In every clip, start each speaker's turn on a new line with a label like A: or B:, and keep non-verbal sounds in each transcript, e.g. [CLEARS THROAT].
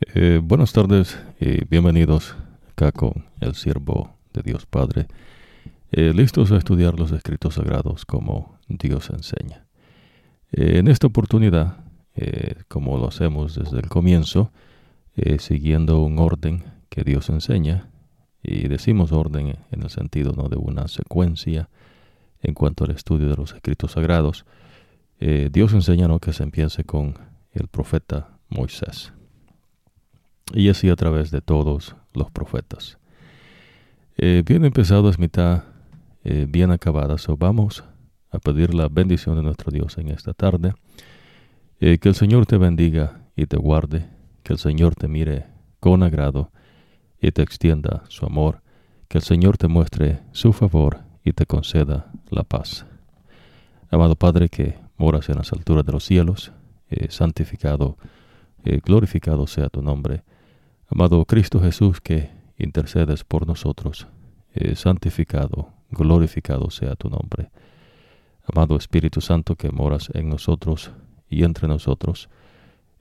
A: Eh, buenas tardes y bienvenidos acá con el siervo de Dios Padre, eh, listos a estudiar los escritos sagrados como Dios enseña. Eh, en esta oportunidad, como lo hacemos desde el comienzo, siguiendo un orden que Dios enseña, y decimos orden en el sentido ¿no? de una secuencia en cuanto al estudio de los escritos sagrados, Dios enseña ¿no? que se empiece con el profeta Moisés y así a través de todos los profetas. Eh, bien empezado es mitad eh, bien acabada, so vamos a pedir la bendición de nuestro Dios en esta tarde. Eh, que el Señor te bendiga y te guarde, que el Señor te mire con agrado y te extienda su amor, que el Señor te muestre su favor y te conceda la paz. Amado Padre que moras en las alturas de los cielos, santificado, glorificado sea tu nombre Amado Cristo Jesús, que intercedes por nosotros, eh, santificado, glorificado sea tu nombre. Amado Espíritu Santo, que moras en nosotros y entre nosotros,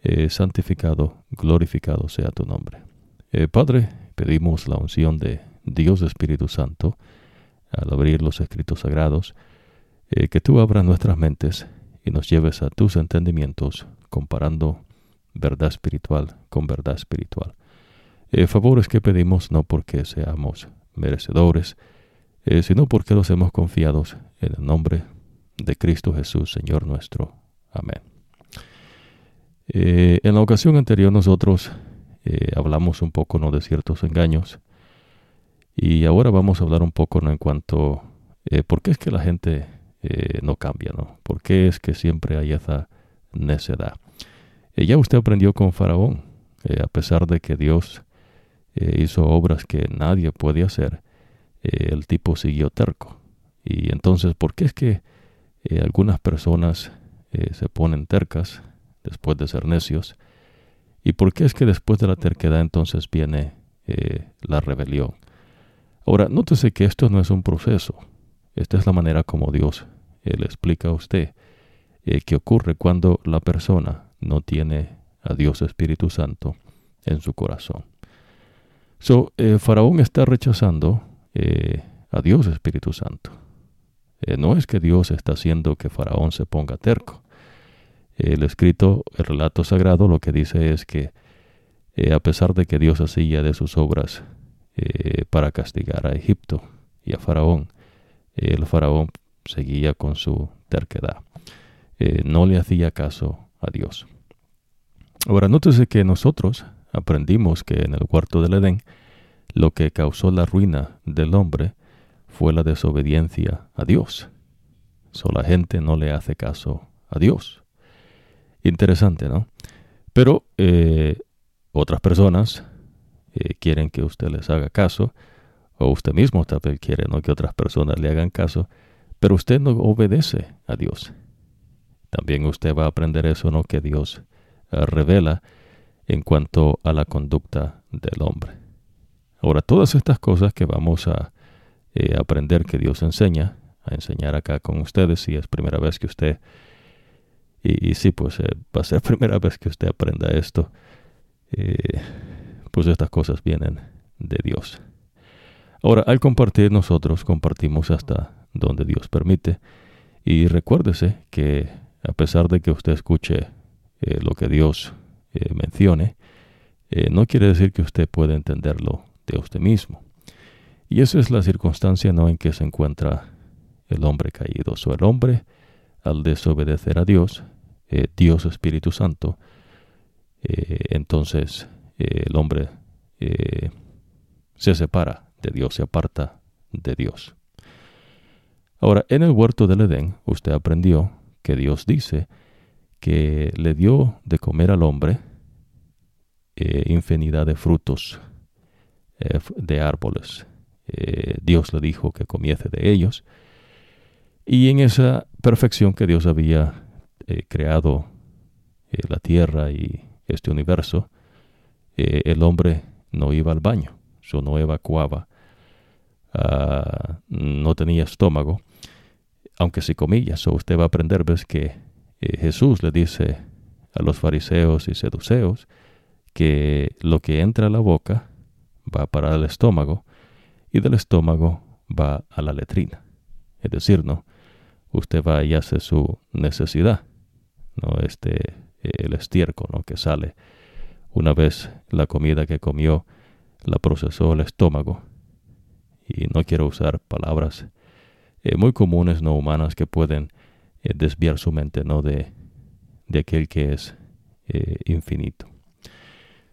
A: eh, santificado, glorificado sea tu nombre. Eh, Padre, pedimos la unción de Dios Espíritu Santo al abrir los escritos sagrados, que tú abras nuestras mentes y nos lleves a tus entendimientos comparando verdad espiritual con verdad espiritual. Eh, favores que pedimos no porque seamos merecedores, eh, sino porque los hemos confiados en el nombre de Cristo Jesús, Señor nuestro. Amén. Eh, en la ocasión anterior nosotros hablamos un poco ¿no? de ciertos engaños y ahora vamos a hablar un poco ¿no? en cuanto por qué es que la gente no cambia, ¿no? ¿Por qué es que siempre hay esa necedad? ya usted aprendió con Faraón, a pesar de que Dios eh, hizo obras que nadie puede hacer, eh, el tipo siguió terco. Y entonces, ¿por qué es que eh, algunas personas se ponen tercas después de ser necios? ¿Y por qué es que después de la terquedad entonces viene la rebelión? Ahora, nótese que esto no es un proceso. Esta es la manera como Dios le explica a usted qué ocurre cuando la persona no tiene a Dios Espíritu Santo en su corazón. So, eh, Faraón está rechazando eh, a Dios Espíritu Santo. Eh, no es que Dios está haciendo que Faraón se ponga terco. El escrito, el relato sagrado, lo que dice es que a pesar de que Dios hacía de sus obras para castigar a Egipto y a Faraón, el Faraón seguía con su terquedad. no le hacía caso a Dios. Ahora, nótese que nosotros, aprendimos que en el cuarto del Edén lo que causó la ruina del hombre fue la desobediencia a Dios. So, la gente no le hace caso a Dios. Interesante, ¿no? Pero eh, otras personas eh, quieren que usted les haga caso, o usted mismo también quiere ¿no? que otras personas le hagan caso, pero usted no obedece a Dios. También usted va a aprender eso, ¿no? Que Dios eh, revela en cuanto a la conducta del hombre. Ahora, todas estas cosas que vamos a eh, aprender que Dios enseña, a enseñar acá con ustedes, si es primera vez que usted, y, sí, pues eh, va a ser [LAUGHS] primera vez que usted aprenda esto, eh, pues estas cosas vienen de Dios. Ahora, al compartir nosotros compartimos hasta donde Dios permite, y recuérdese que a pesar de que usted escuche lo que Dios eh, mencione, eh, no quiere decir que usted pueda entenderlo de usted mismo. Y esa es la circunstancia no en que se encuentra el hombre caído. O el hombre, al desobedecer a Dios, eh, Dios Espíritu Santo, entonces el hombre se separa de Dios, se aparta de Dios. Ahora, en el huerto del Edén, usted aprendió que Dios dice que le dio de comer al hombre eh, infinidad de frutos eh, de árboles. Eh, Dios le dijo que comiese de ellos. Y en esa perfección que Dios había creado la tierra y este universo, el hombre no iba al baño, no evacuaba, ah, no tenía estómago, aunque si comillas, o usted va a aprender, ves que Jesús le dice a los fariseos y seduceos que lo que entra a la boca va para el estómago y del estómago va a la letrina. Es decir, ¿no? Usted va y hace su necesidad, ¿no? Este, el estiércol, ¿no? Que sale una vez la comida que comió la procesó el estómago. Y no quiero usar palabras eh, muy comunes, no humanas, que pueden eh, desviar su mente, ¿no? De, de aquel que es eh, infinito.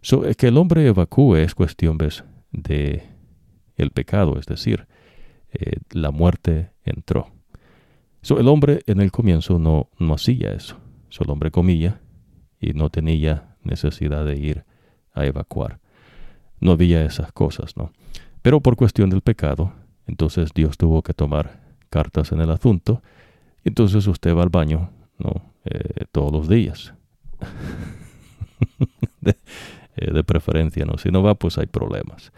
A: So, que el hombre evacúe es cuestión, ¿ves? De el pecado, es decir, la muerte entró. So, el hombre en el comienzo no, no hacía eso. So, el hombre comía y no tenía necesidad de ir a evacuar. No había esas cosas, ¿no? Pero por cuestión del pecado, entonces Dios tuvo que tomar cartas en el asunto. Y entonces usted va al baño, ¿no? Eh, todos los días. [LAUGHS] Eh, de, preferencia, ¿no? Si no va, pues hay problemas.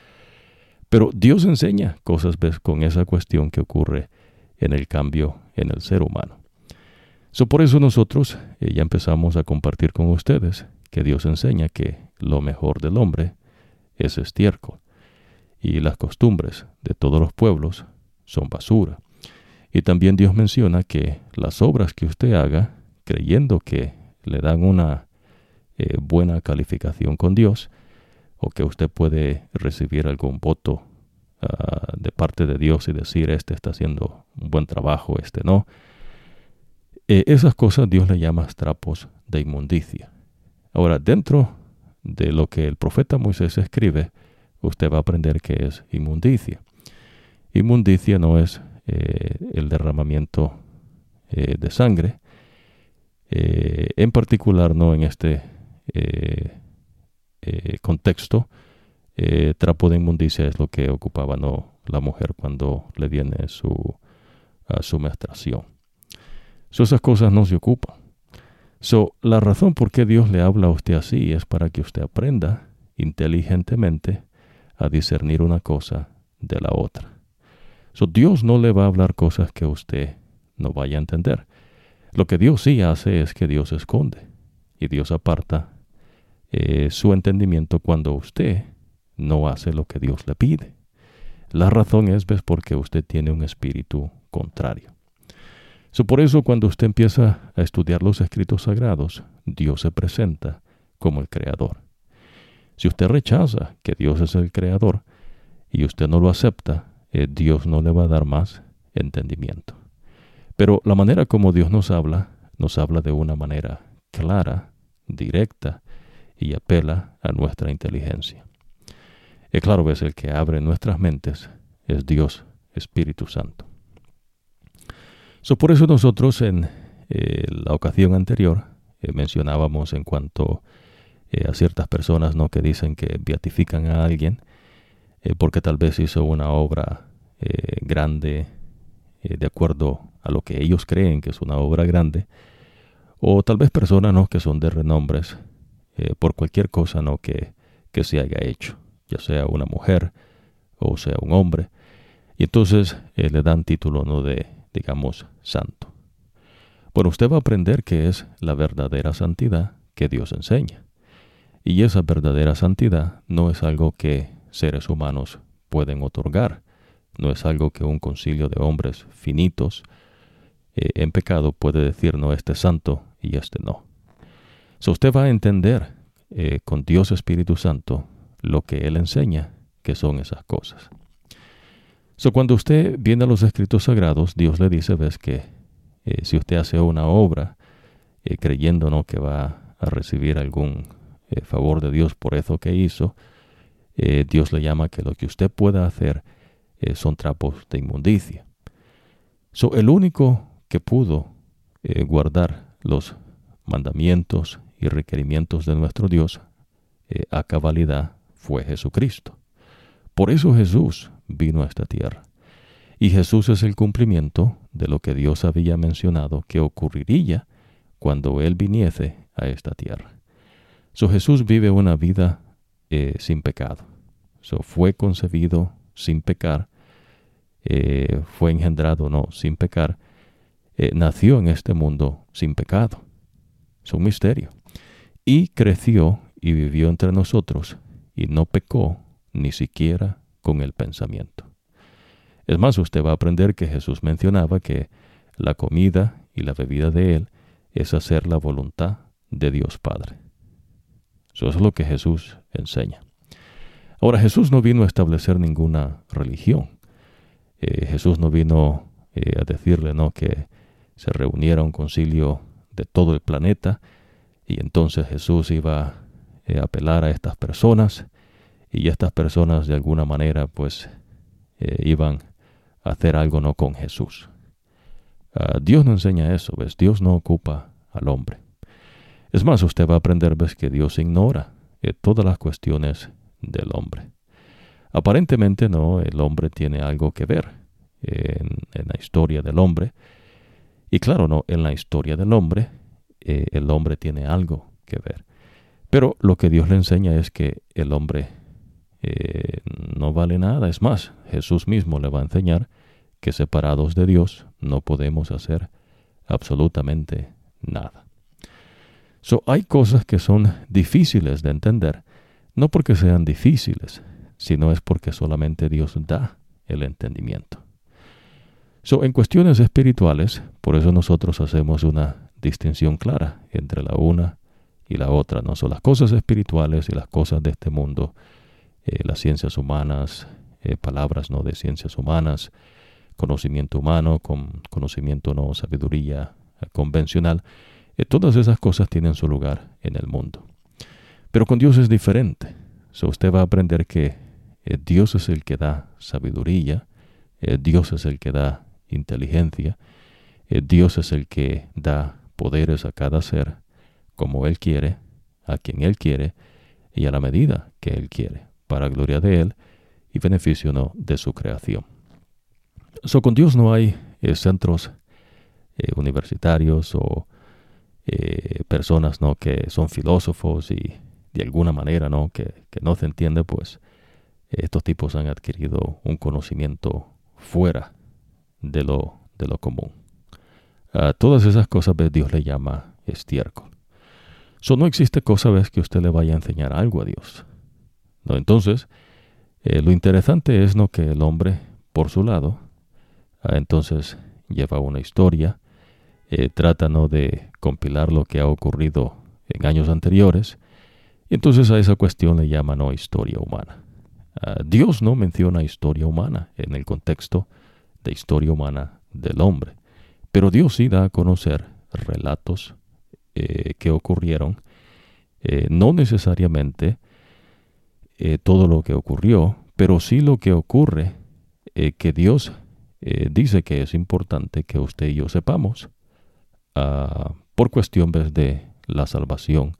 A: Pero Dios enseña cosas ¿ves? con esa cuestión que ocurre en el cambio en el ser humano. So, por eso nosotros eh, ya empezamos a compartir con ustedes que Dios enseña que lo mejor del hombre es estiércol y las costumbres de todos los pueblos son basura. Y también Dios menciona que las obras que usted haga, creyendo que le dan una eh, buena calificación con Dios, o que usted puede recibir algún voto ah, de parte de Dios y decir, este está haciendo un buen trabajo, este no. Eh, esas cosas Dios le llama trapos de inmundicia. Ahora, dentro de lo que el profeta Moisés escribe, usted va a aprender que es inmundicia. Inmundicia no es eh, el derramamiento de sangre, en particular no en este contexto, trapo de inmundicia es lo que ocupaba no la mujer cuando le viene su, su menstruación. esas cosas no se ocupan. So, la razón por qué Dios le habla a usted así es para que usted aprenda inteligentemente a discernir una cosa de la otra. So, Dios no le va a hablar cosas que usted no vaya a entender. Lo que Dios sí hace es que Dios esconde y Dios aparta eh, su entendimiento cuando usted no hace lo que Dios le pide. La razón es ¿ves? porque usted tiene un espíritu contrario. Por eso cuando usted empieza a estudiar los escritos sagrados, Dios se presenta como el creador. Si usted rechaza que Dios es el creador y usted no lo acepta, eh, Dios no le va a dar más entendimiento. Pero la manera como Dios nos habla, nos habla de una manera clara, directa y apela a nuestra inteligencia. Es claro, ves, el que abre nuestras mentes es Dios, Espíritu Santo. So, por eso nosotros en eh, la ocasión anterior eh, mencionábamos en cuanto a ciertas personas ¿no? que dicen que beatifican a alguien porque tal vez hizo una obra eh, grande eh, de acuerdo a lo que ellos creen que es una obra grande, o tal vez personas ¿no? que son de renombres eh, por cualquier cosa ¿no? que, que se haya hecho, ya sea una mujer o sea un hombre, y entonces le dan título ¿no? de, digamos, santo. Bueno, usted va a aprender que es la verdadera santidad que Dios enseña. Y esa verdadera santidad no es algo que seres humanos pueden otorgar, no es algo que un concilio de hombres finitos eh, en pecado puede decir, no, este es santo y este no. So usted va a entender eh, con Dios Espíritu Santo lo que Él enseña que son esas cosas. So cuando usted viene a los escritos sagrados, Dios le dice, ves que eh, si usted hace una obra creyendo ¿no? que va a recibir algún favor de Dios por eso que hizo, Dios le llama que lo que usted pueda hacer eh, son trapos de inmundicia. So, el único que pudo eh, guardar los mandamientos y requerimientos de nuestro Dios eh, a cabalidad fue Jesucristo. Por eso Jesús vino a esta tierra. Y Jesús es el cumplimiento de lo que Dios había mencionado que ocurriría cuando Él viniese a esta tierra. So, Jesús vive una vida sin pecado. So, fue concebido sin pecar, eh, fue engendrado no sin pecar, eh, nació en este mundo sin pecado. Es un misterio. Y creció y vivió entre nosotros y no pecó ni siquiera con el pensamiento. Es más, usted va a aprender que Jesús mencionaba que la comida y la bebida de Él es hacer la voluntad de Dios Padre. Eso es lo que Jesús enseña. Ahora, Jesús no vino a establecer ninguna religión. Eh, Jesús no vino eh, a decirle ¿no? que se reuniera un concilio de todo el planeta y entonces Jesús iba eh, a apelar a estas personas y estas personas de alguna manera pues iban a hacer algo no con Jesús. Ah, Dios no enseña eso, ¿ves? Dios no ocupa al hombre. Es más, usted va a aprender, ¿ves? Que Dios ignora todas las cuestiones del hombre. Aparentemente no, el hombre tiene algo que ver en, la historia del hombre. Y claro, no, en la historia del hombre eh, el hombre tiene algo que ver. Pero lo que Dios le enseña es que el hombre eh, no vale nada. Es más, Jesús mismo le va a enseñar que separados de Dios no podemos hacer absolutamente nada. So, hay cosas que son difíciles de entender no porque sean difíciles, sino es porque solamente Dios da el entendimiento. So, en cuestiones espirituales, por eso nosotros hacemos una distinción clara entre la una y la otra. No son las cosas espirituales y las cosas de este mundo, eh, las ciencias humanas, eh, palabras no de ciencias humanas, conocimiento humano, con conocimiento no, sabiduría eh, convencional. todas esas cosas tienen su lugar en el mundo. Pero con Dios es diferente. So usted va a aprender que Dios es el que da sabiduría, Dios es el que da inteligencia, Dios es el que da poderes a cada ser como Él quiere, a quien Él quiere y a la medida que Él quiere, para gloria de Él y beneficio no de su creación. So, con Dios no hay centros universitarios o personas ¿no? que son filósofos y de alguna manera, ¿no? Que, no se entiende, pues estos tipos han adquirido un conocimiento fuera de lo, de lo común. A todas esas cosas Dios le llama estiércol. So, no existe cosa ¿ves? que usted le vaya a enseñar algo a Dios. ¿no? Entonces, eh, lo interesante es ¿no? que el hombre, por su lado, ah, entonces lleva una historia, eh, trata ¿no? de compilar lo que ha ocurrido en años anteriores, y entonces a esa cuestión le llaman no historia humana. Ah, Dios no menciona historia humana en el contexto de historia humana del hombre, pero Dios sí da a conocer relatos eh, que ocurrieron, eh, no necesariamente eh, todo lo que ocurrió, pero sí lo que ocurre que Dios dice que es importante que usted y yo sepamos ah, por cuestión de la salvación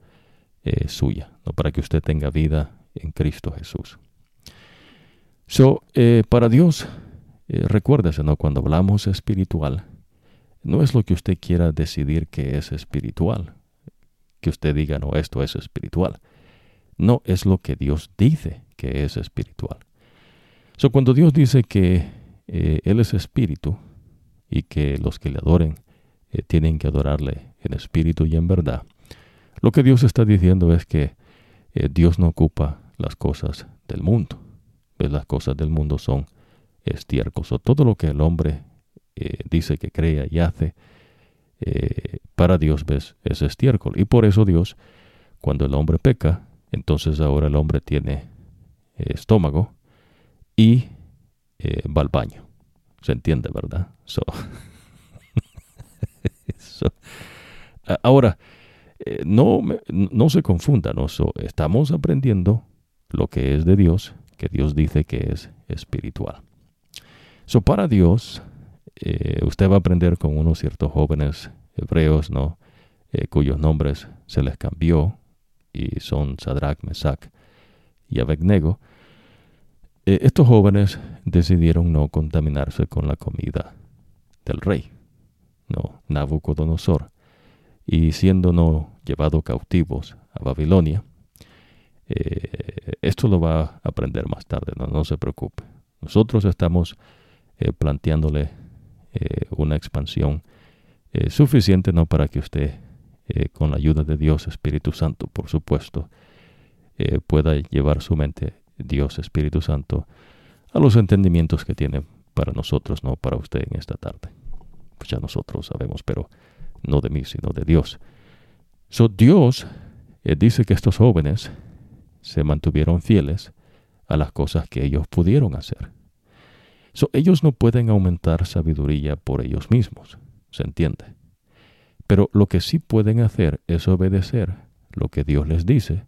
A: suya para que usted tenga vida en Cristo Jesús. So, para Dios, recuérdese, ¿no? cuando hablamos espiritual, no es lo que usted quiera decidir que es espiritual, que usted diga, no, esto es espiritual. No, es lo que Dios dice que es espiritual. So, cuando Dios dice que eh, Él es espíritu y que los que le adoren tienen que adorarle en espíritu y en verdad, lo que Dios está diciendo es que eh, Dios no ocupa las cosas del mundo. Pues las cosas del mundo son estiércol. O todo lo que el hombre eh, dice que crea y hace, eh, para Dios ves, es estiércol. Y por eso Dios, cuando el hombre peca, entonces ahora el hombre tiene estómago y va al baño. Se entiende, ¿verdad? [LAUGHS] ahora, eh, no, no se confundan, ¿no? estamos aprendiendo lo que es de Dios, que Dios dice que es espiritual. So, para Dios, eh, usted va a aprender con unos ciertos jóvenes hebreos, ¿no? Eh, cuyos nombres se les cambió y son Sadrach, Mesach y Abednego. estos jóvenes decidieron no contaminarse con la comida del rey, no, Nabucodonosor y siendo no llevado cautivos a Babilonia, eh, esto lo va a aprender más tarde, no, no se preocupe. Nosotros estamos eh, planteándole eh, una expansión suficiente no para que usted, con la ayuda de Dios, Espíritu Santo, por supuesto, pueda llevar su mente, Dios Espíritu Santo, a los entendimientos que tiene para nosotros, no para usted en esta tarde. Pues ya nosotros sabemos, pero no de mí, sino de Dios. So, Dios dice que estos jóvenes se mantuvieron fieles a las cosas que ellos pudieron hacer. Ellos no pueden aumentar sabiduría por ellos mismos, ¿se entiende? Pero lo que sí pueden hacer es obedecer lo que Dios les dice,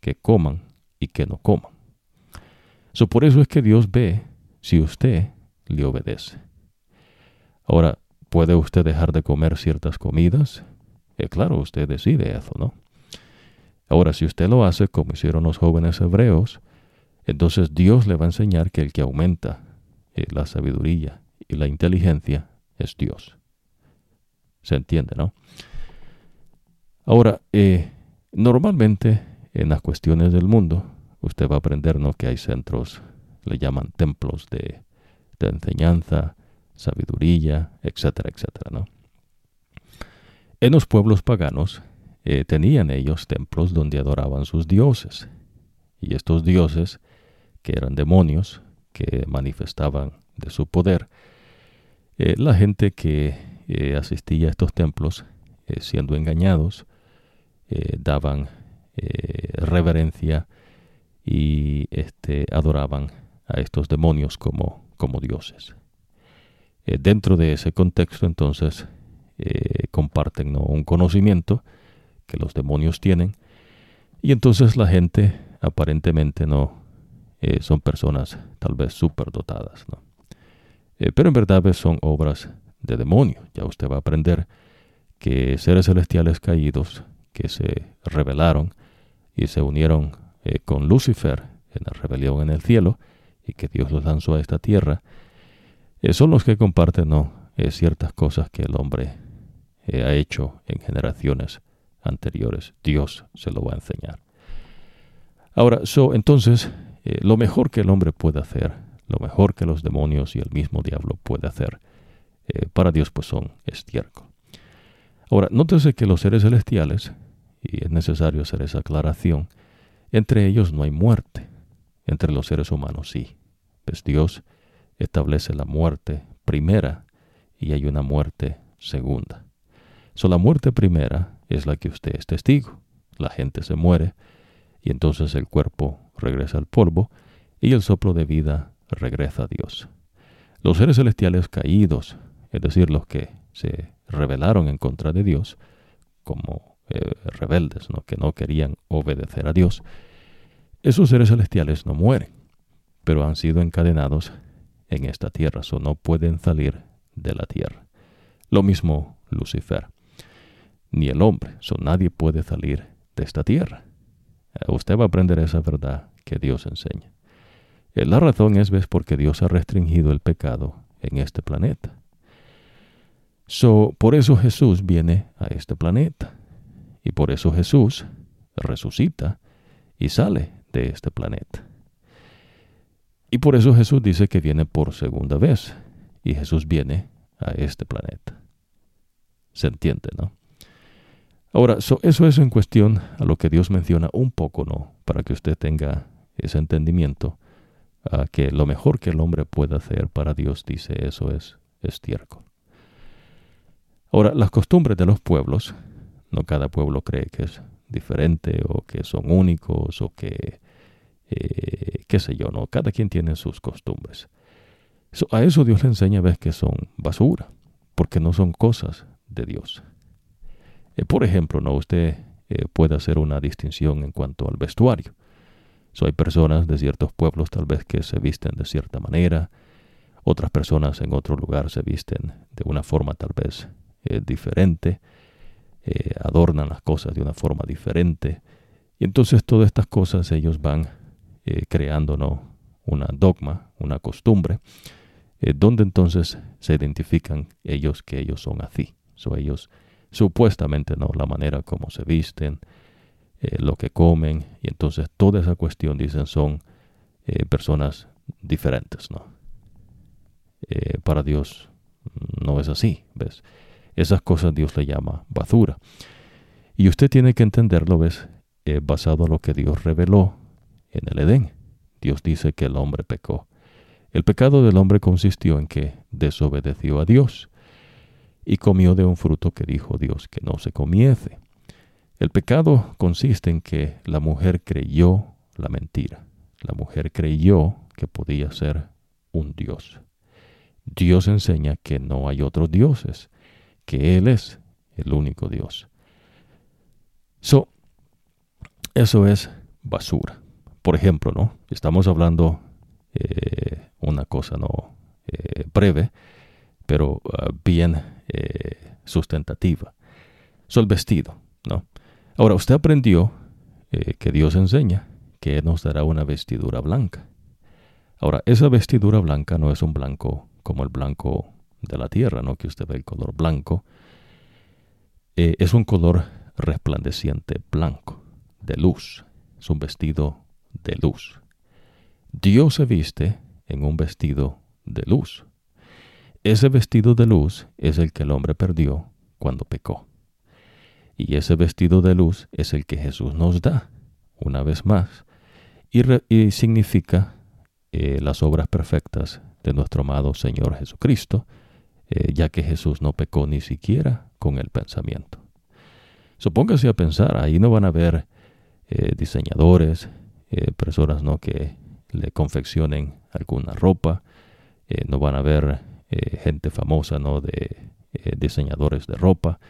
A: que coman y que no coman. So, por eso es que Dios ve si usted le obedece. Ahora, ¿puede usted dejar de comer ciertas comidas? Eh, claro, usted decide eso, ¿no? Ahora, si usted lo hace como hicieron los jóvenes hebreos, entonces Dios le va a enseñar que el que aumenta la sabiduría y la inteligencia es Dios. ¿Se entiende, no? Ahora, eh, normalmente en las cuestiones del mundo, usted va a aprender ¿no? que hay centros, le llaman templos de, de enseñanza, sabiduría, etcétera, etcétera, ¿no? En los pueblos paganos eh, tenían ellos templos donde adoraban sus dioses. Y estos dioses, que eran demonios, que manifestaban de su poder, eh, la gente que eh, asistía a estos templos, siendo engañados, daban reverencia y este, adoraban a estos demonios como, como dioses. dentro de ese contexto, entonces, comparten un conocimiento que los demonios tienen. Y entonces la gente aparentemente no eh, son personas tal vez superdotadas. ¿no? Eh, pero en verdad son obras de demonio. Ya usted va a aprender que seres celestiales caídos que se rebelaron y se unieron eh, con Lucifer en la rebelión en el cielo y que Dios los lanzó a esta tierra, son los que comparten ¿no? ciertas cosas que el hombre ha hecho en generaciones anteriores. Dios se lo va a enseñar. Ahora, so, entonces, eh, lo mejor que el hombre puede hacer, lo mejor que los demonios y el mismo diablo puede hacer, eh, para Dios pues son estiércol. Ahora, nótese que los seres celestiales, y es necesario hacer esa aclaración, entre ellos no hay muerte, entre los seres humanos sí. Pues Dios establece la muerte primera y hay una muerte segunda. So, la muerte primera es la que usted es testigo. La gente se muere y entonces el cuerpo regresa al polvo y el soplo de vida regresa a Dios. Los seres celestiales caídos, es decir, los que se rebelaron en contra de Dios, como eh, rebeldes, ¿no? que no querían obedecer a Dios, esos seres celestiales no mueren, pero han sido encadenados en esta tierra, o no pueden salir de la tierra. Lo mismo Lucifer ni el hombre. So, nadie puede salir de esta tierra. Eh, usted va a aprender esa verdad que Dios enseña. Eh, la razón es ¿ves? porque Dios ha restringido el pecado en este planeta. So, por eso Jesús viene a este planeta. Y por eso Jesús resucita y sale de este planeta. Y por eso Jesús dice que viene por segunda vez. Y Jesús viene a este planeta. Se entiende, ¿no? Ahora, eso es en cuestión a lo que Dios menciona un poco, ¿no? Para que usted tenga ese entendimiento, a que lo mejor que el hombre puede hacer para Dios, dice eso, es estiércol. Ahora, las costumbres de los pueblos, no cada pueblo cree que es diferente o que son únicos o que, eh, qué sé yo, ¿no? Cada quien tiene sus costumbres. a eso Dios le enseña, ves, que son basura, porque no son cosas de Dios. Eh, por ejemplo, ¿no? usted eh, puede hacer una distinción en cuanto al vestuario. So, hay personas de ciertos pueblos tal vez que se visten de cierta manera, otras personas en otro lugar se visten de una forma tal vez eh, diferente, adornan las cosas de una forma diferente. Y entonces todas estas cosas ellos van creando una dogma, una costumbre, donde entonces se identifican ellos que ellos son así. So, ellos supuestamente no, la manera como se visten, eh, lo que comen, y entonces toda esa cuestión, dicen, son eh, personas diferentes, ¿no? Eh, para Dios no es así, ¿ves? Esas cosas Dios le llama basura. Y usted tiene que entenderlo, ¿ves? basado en lo que Dios reveló en el Edén. Dios dice que el hombre pecó. El pecado del hombre consistió en que desobedeció a Dios y comió de un fruto que dijo Dios que no se comiese. El pecado consiste en que la mujer creyó la mentira. La mujer creyó que podía ser un Dios. Dios enseña que no hay otros dioses, que Él es el único Dios. So, eso es basura. Por ejemplo, ¿no? Estamos hablando eh, una cosa no eh, breve, pero ah, bien eh, sustentativa. So, el vestido, ¿no? Ahora, usted aprendió que Dios enseña que nos dará una vestidura blanca. Ahora, esa vestidura blanca no es un blanco como el blanco de la tierra, ¿no? Que usted ve el color blanco. es un color resplandeciente blanco, de luz. Es un vestido de luz. Dios se viste en un vestido de luz. Ese vestido de luz es el que el hombre perdió cuando pecó. Y ese vestido de luz es el que Jesús nos da, una vez más, y, significa eh, las obras perfectas de nuestro amado Señor Jesucristo, eh, ya que Jesús no pecó ni siquiera con el pensamiento. Supóngase a pensar, ahí no van a haber eh, diseñadores, personas ¿no? que le confeccionen alguna ropa, no van a ver eh, gente famosa ¿no? de diseñadores de ropa,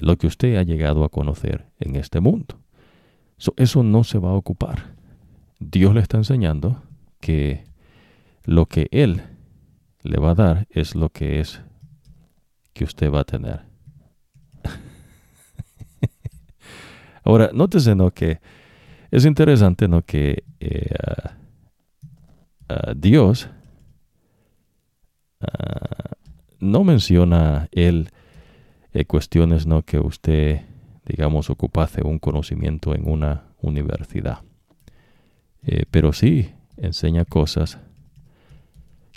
A: lo que usted ha llegado a conocer en este mundo. eso no se va a ocupar. Dios le está enseñando que lo que Él le va a dar es lo que es que usted va a tener. [LAUGHS] Ahora, nótese ¿no? que es interesante, ¿no? Que eh, Dios ah, no menciona él eh, cuestiones, ¿no? Que usted, digamos, ocupase un conocimiento en una universidad. Eh, pero sí enseña cosas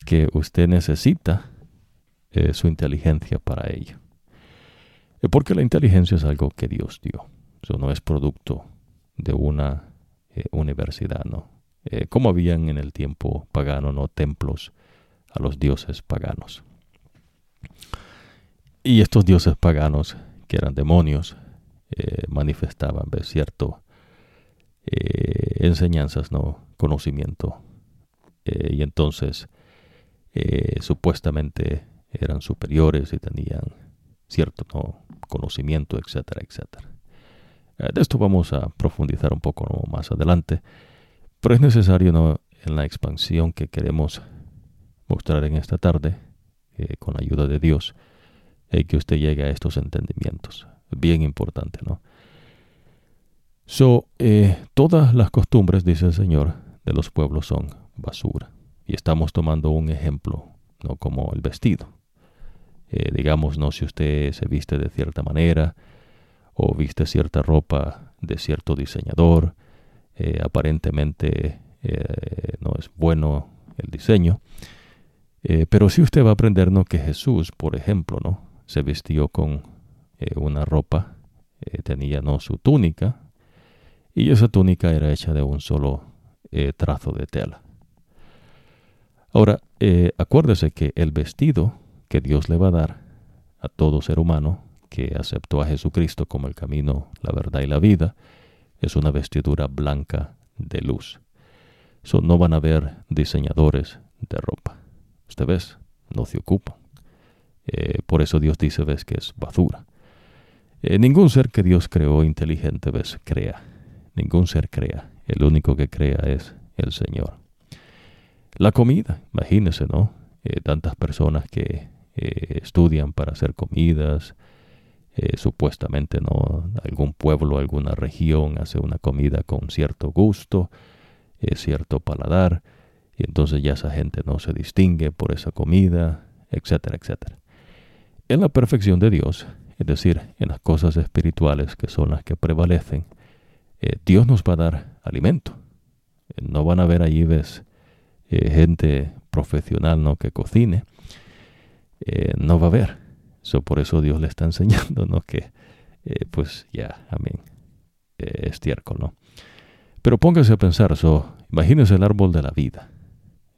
A: que usted necesita su inteligencia para ello. porque la inteligencia es algo que Dios dio. Eso no es producto de una eh, universidad, ¿no? Eh, como habían en el tiempo pagano, ¿no? Templos a los dioses paganos. Y estos dioses paganos, que eran demonios, eh, manifestaban. Cierto, enseñanzas, ¿no? Conocimiento. y entonces, supuestamente eran superiores y tenían cierto ¿no? conocimiento, etcétera, etcétera. Eh, de esto vamos a profundizar un poco más adelante, pero es necesario ¿no? en la expansión que queremos mostrar en esta tarde, eh, con la ayuda de Dios, eh, que usted llegue a estos entendimientos. Bien importante, ¿no? So, todas las costumbres, dice el Señor, de los pueblos son basura. Y estamos tomando un ejemplo, ¿no? Como el vestido. digamos, ¿no? Si usted se viste de cierta manera, o viste cierta ropa de cierto diseñador, eh, aparentemente eh, no es bueno el diseño, eh, pero si usted va a aprender ¿no? que Jesús, por ejemplo, ¿no? se vistió con una ropa, tenía ¿no? su túnica, y esa túnica era hecha de un solo trazo de tela. Ahora, acuérdese que el vestido que Dios le va a dar a todo ser humano que aceptó a Jesucristo como el camino, la verdad y la vida, es una vestidura blanca de luz. So, no van a haber diseñadores de ropa. Usted ves, no se ocupan. Eh, por eso Dios dice, ves, que es basura. Eh, ningún ser que Dios creó inteligente, ves, crea. Ningún ser crea. El único que crea es el Señor. La comida, imagínese, ¿no? Eh, tantas personas que estudian para hacer comidas, supuestamente no algún pueblo, alguna región hace una comida con cierto gusto, cierto paladar, y entonces ya esa gente no se distingue por esa comida, etcétera, etcétera. En la perfección de Dios, es decir, en las cosas espirituales que son las que prevalecen, eh, Dios nos va a dar alimento. no van a ver allí, ves, gente profesional ¿no? que cocine. no va a haber por eso Dios le está [LAUGHS] enseñando, ¿no? Que, eh, pues ya, amén. eh, estiércol, ¿no? Pero póngase a pensar, so, imagínese el árbol de la vida.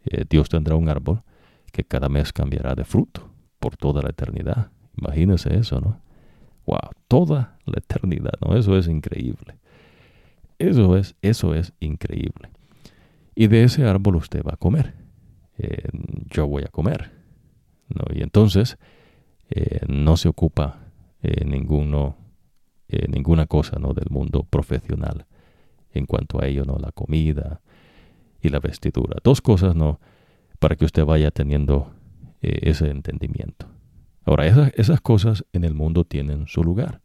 A: Eh, Dios tendrá un árbol que cada mes cambiará de fruto por toda la eternidad. Imagínese eso, ¿no? Wow, toda la eternidad, ¿no? Eso es increíble. Eso es, eso es increíble. Y de ese árbol usted va a comer. Eh, yo voy a comer. ¿no? Y entonces eh, no se ocupa eh, ninguna cosa ¿no? del mundo profesional en cuanto a ello, ¿no? la comida y la vestidura. Dos cosas ¿no? para que usted vaya teniendo ese entendimiento. Ahora, esas, esas cosas en el mundo tienen su lugar.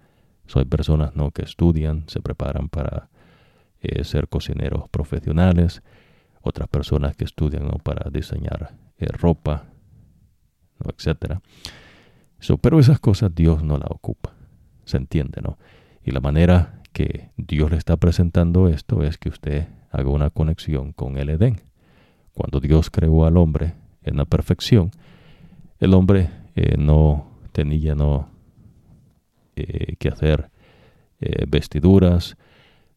A: hay personas ¿no? que estudian, se preparan para ser cocineros profesionales, otras personas que estudian ¿no? para diseñar ropa, ¿no? etc. pero esas cosas Dios no la ocupa, se entiende, ¿no? Y la manera que Dios le está presentando esto es que usted haga una conexión con el Edén. Cuando Dios creó al hombre en la perfección, el hombre eh, no tenía no, eh, que hacer eh, vestiduras,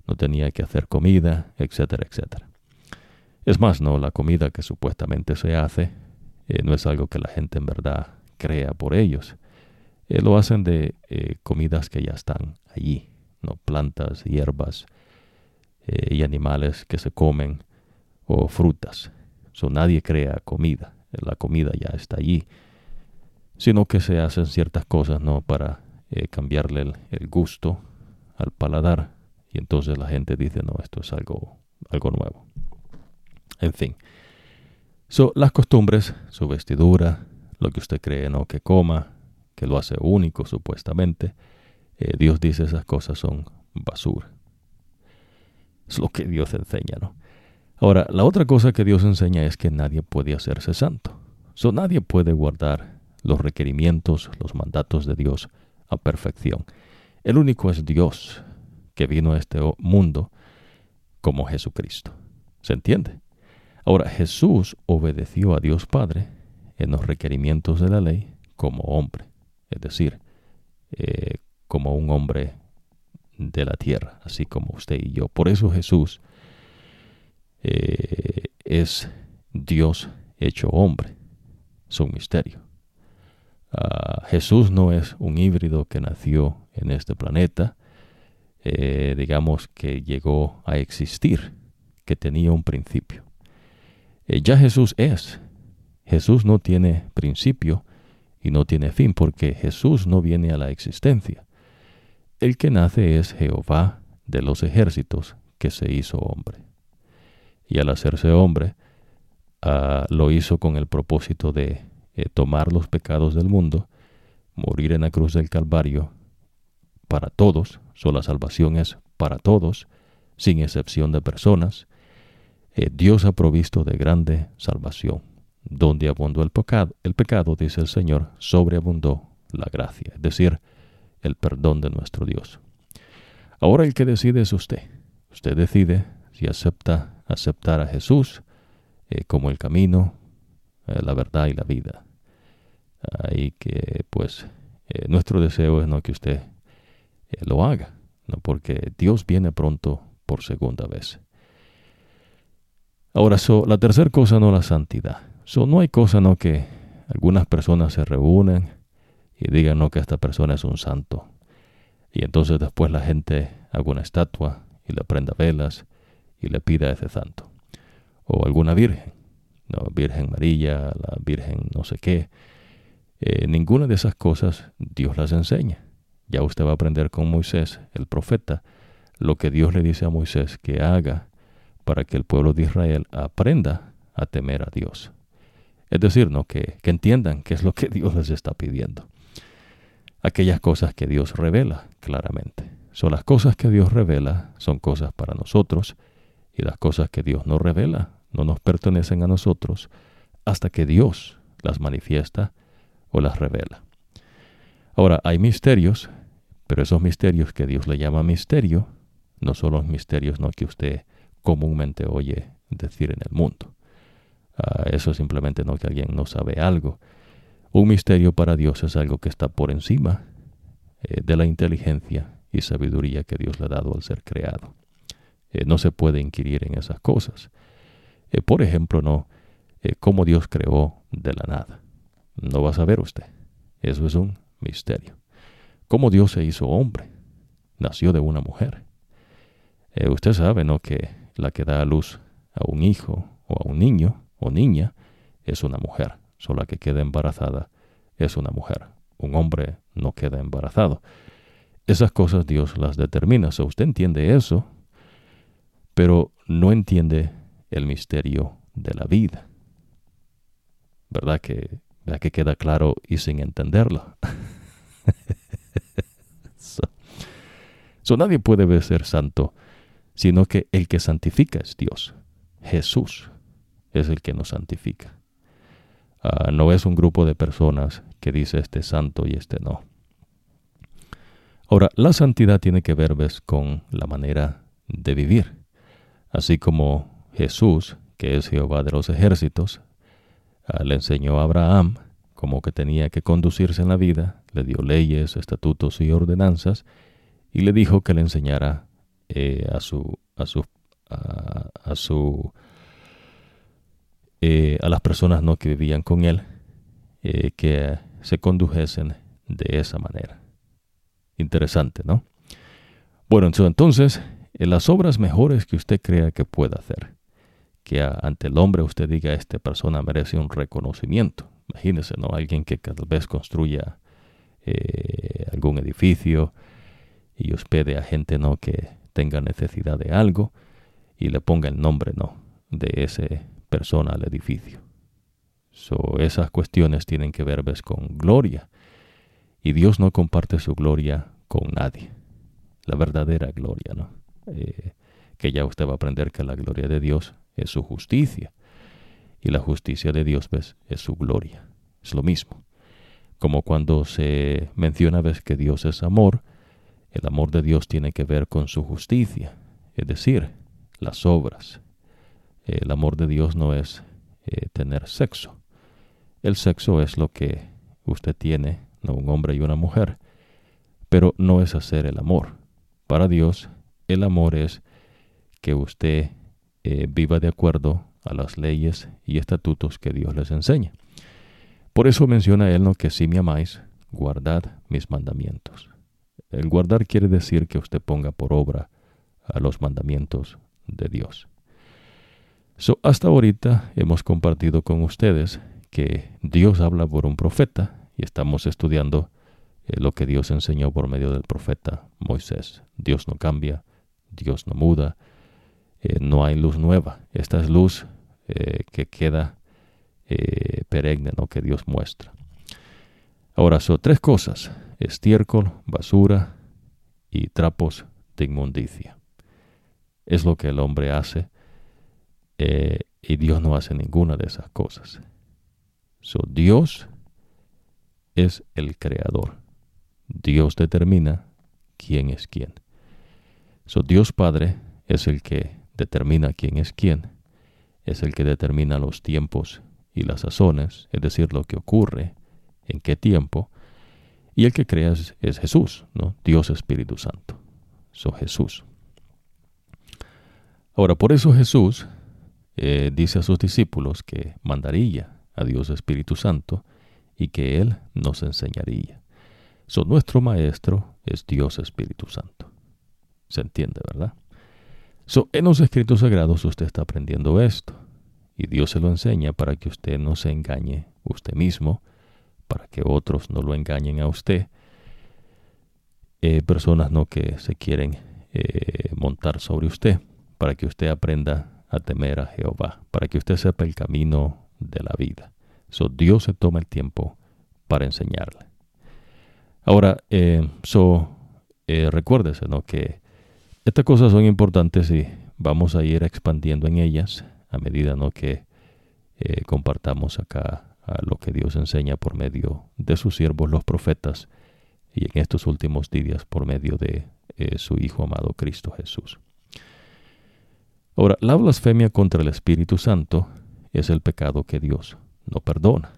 A: no tenía que hacer comida, etcétera, etcétera. Es más, no, la comida que supuestamente se hace no es algo que la gente en verdad crea por ellos. lo hacen de comidas que ya están allí, no plantas, hierbas y animales que se comen o frutas. So, nadie crea comida, la comida ya está allí sino que se hacen ciertas cosas no para eh, cambiarle el, gusto al paladar. Y entonces la gente dice no esto es algo algo nuevo en fin. So, las costumbres su vestidura lo que usted cree no que coma que lo hace único supuestamente eh, Dios dice esas cosas son basura es lo que Dios enseña no ahora la otra cosa que Dios enseña es que nadie puede hacerse santo so, nadie puede guardar los requerimientos, los mandatos de Dios a perfección. El único es Dios que vino a este mundo como Jesucristo. ¿Se entiende? Ahora, Jesús obedeció a Dios Padre en los requerimientos de la ley como hombre, es decir, eh, como un hombre de la tierra, así como usted y yo. Por eso Jesús eh, es Dios hecho hombre. Es un misterio. Ah, Jesús no es un híbrido que nació en este planeta, eh, digamos que llegó a existir, que tenía un principio. Eh, ya Jesús es. Jesús no tiene principio y no tiene fin porque Jesús no viene a la existencia. El que nace es Jehová de los ejércitos que se hizo hombre. Y al hacerse hombre, ah, lo hizo con el propósito de eh, tomar los pecados del mundo, morir en la cruz del Calvario para todos, solo la salvación es para todos, sin excepción de personas, eh, Dios ha provisto de grande salvación. Donde abundó el pecado, el pecado, dice el Señor, sobreabundó la gracia, es decir, el perdón de nuestro Dios. Ahora el que decide es usted. Usted decide si acepta aceptar a Jesús eh, como el camino, eh, la verdad y la vida. y que pues eh, nuestro deseo es no que usted lo haga, ¿no? porque Dios viene pronto por segunda vez. Ahora, so, la tercera cosa no la santidad. So, no hay cosa no que algunas personas se reúnen y digan no que esta persona es un santo. Y entonces después la gente haga una estatua y le prenda velas y le pida a ese santo. O alguna virgen. Virgen María, la Virgen no sé qué. Eh, ninguna de esas cosas Dios las enseña. Ya usted va a aprender con Moisés, el profeta, lo que Dios le dice a Moisés que haga para que el pueblo de Israel aprenda a temer a Dios. Es decir, ¿no? que, que entiendan qué es lo que [LAUGHS] Dios les está pidiendo. Aquellas cosas que Dios revela claramente. Son las cosas que Dios revela, son cosas para nosotros, y las cosas que Dios no revela no nos pertenecen a nosotros hasta que Dios las manifiesta o las revela. Ahora, hay misterios, pero esos misterios que Dios le llama misterio, no son los misterios no que usted comúnmente oye decir en el mundo. Ah, eso simplemente no que alguien no sabe algo. Un misterio para Dios es algo que está por encima eh, de la inteligencia y sabiduría que Dios le ha dado al ser creado. Eh, no se puede inquirir en esas cosas. Eh, por ejemplo, no, cómo Dios creó de la nada. No va a saber usted. Eso es un misterio. Cómo Dios se hizo hombre. Nació de una mujer. usted sabe, ¿no? Que la que da a luz a un hijo o a un niño o niña es una mujer. Solo la que queda embarazada es una mujer. Un hombre no queda embarazado. Esas cosas Dios las determina. So, usted entiende eso, pero no entiende el misterio de la vida. ¿Verdad que, que queda claro y sin entenderlo? [LAUGHS] so, nadie puede ser santo, sino que el que santifica es Dios. Jesús es el que nos santifica. Ah, no es un grupo de personas que dice este santo y este no. Ahora, la santidad tiene que ver con la manera de vivir. Así como Jesús, que es Jehová de los ejércitos, ah, le enseñó a Abraham cómo que tenía que conducirse en la vida, le dio leyes, estatutos y ordenanzas, y le dijo que le enseñara eh, a su a su a, su eh, a las personas no que vivían con él eh, que se condujesen de esa manera. Interesante, ¿no? Bueno, entonces, en las obras mejores que usted crea que pueda hacer, que ante el hombre usted diga, esta persona merece un reconocimiento. Imagínese, ¿no? Alguien que cada vez construya eh, algún edificio y hospede a gente, ¿no? Que tenga necesidad de algo y le ponga el nombre, ¿no? De esa persona al edificio. So, esas cuestiones tienen que ver con gloria. Y Dios no comparte su gloria con nadie. La verdadera gloria, ¿no? Eh, que ya usted va a aprender que la gloria de Dios es su justicia. Y la justicia de Dios, ¿ves? Es su gloria. Es lo mismo. Como cuando se menciona, ves, que Dios es amor, el amor de Dios tiene que ver con su justicia, es decir, las obras. El amor de Dios no es eh, tener sexo. El sexo es lo que usted tiene, no un hombre y una mujer, pero no es hacer el amor. Para Dios, el amor es que usted eh, viva de acuerdo a las leyes y estatutos que Dios les enseña. Por eso menciona él que si me amáis, guardad mis mandamientos. El guardar quiere decir que usted ponga por obra a los mandamientos de Dios. So, hasta ahorita hemos compartido con ustedes que Dios habla por un profeta y estamos estudiando eh, lo que Dios enseñó por medio del profeta Moisés. Dios no cambia, Dios no muda, eh, no hay luz nueva. Esta es luz eh, que queda perenne, ¿no? que Dios muestra. Ahora son tres cosas, estiércol, basura y trapos de inmundicia. Es lo que el hombre hace y Dios no hace ninguna de esas cosas. So, Dios es el creador. Dios determina quién es quién. So, Dios Padre es el que determina quién es quién. Es el que determina los tiempos y las sazones, es decir, lo que ocurre, en qué tiempo. Y el que crea es, Jesús, ¿no? Dios Espíritu Santo. So, Jesús. Ahora, por eso Jesús eh, dice a sus discípulos que mandaría a Dios Espíritu Santo y que Él nos enseñaría. So, nuestro Maestro es Dios Espíritu Santo. ¿Se entiende, verdad? So, en los escritos sagrados usted está aprendiendo esto y Dios se lo enseña para que usted no se engañe usted mismo, para que otros no lo engañen a usted. Eh, personas no que se quieren eh, montar sobre usted, para que usted aprenda a temer a Jehová, para que usted sepa el camino de la vida. So, Dios se toma el tiempo para enseñarle. Ahora, eh, so, eh, recuérdese ¿no? que estas cosas son importantes y vamos a ir expandiendo en ellas a medida ¿no? que eh, compartamos acá lo que Dios enseña por medio de sus siervos los profetas y en estos últimos días por medio de eh, su Hijo amado Cristo Jesús. Ahora, la blasfemia contra el Espíritu Santo es el pecado que Dios no perdona.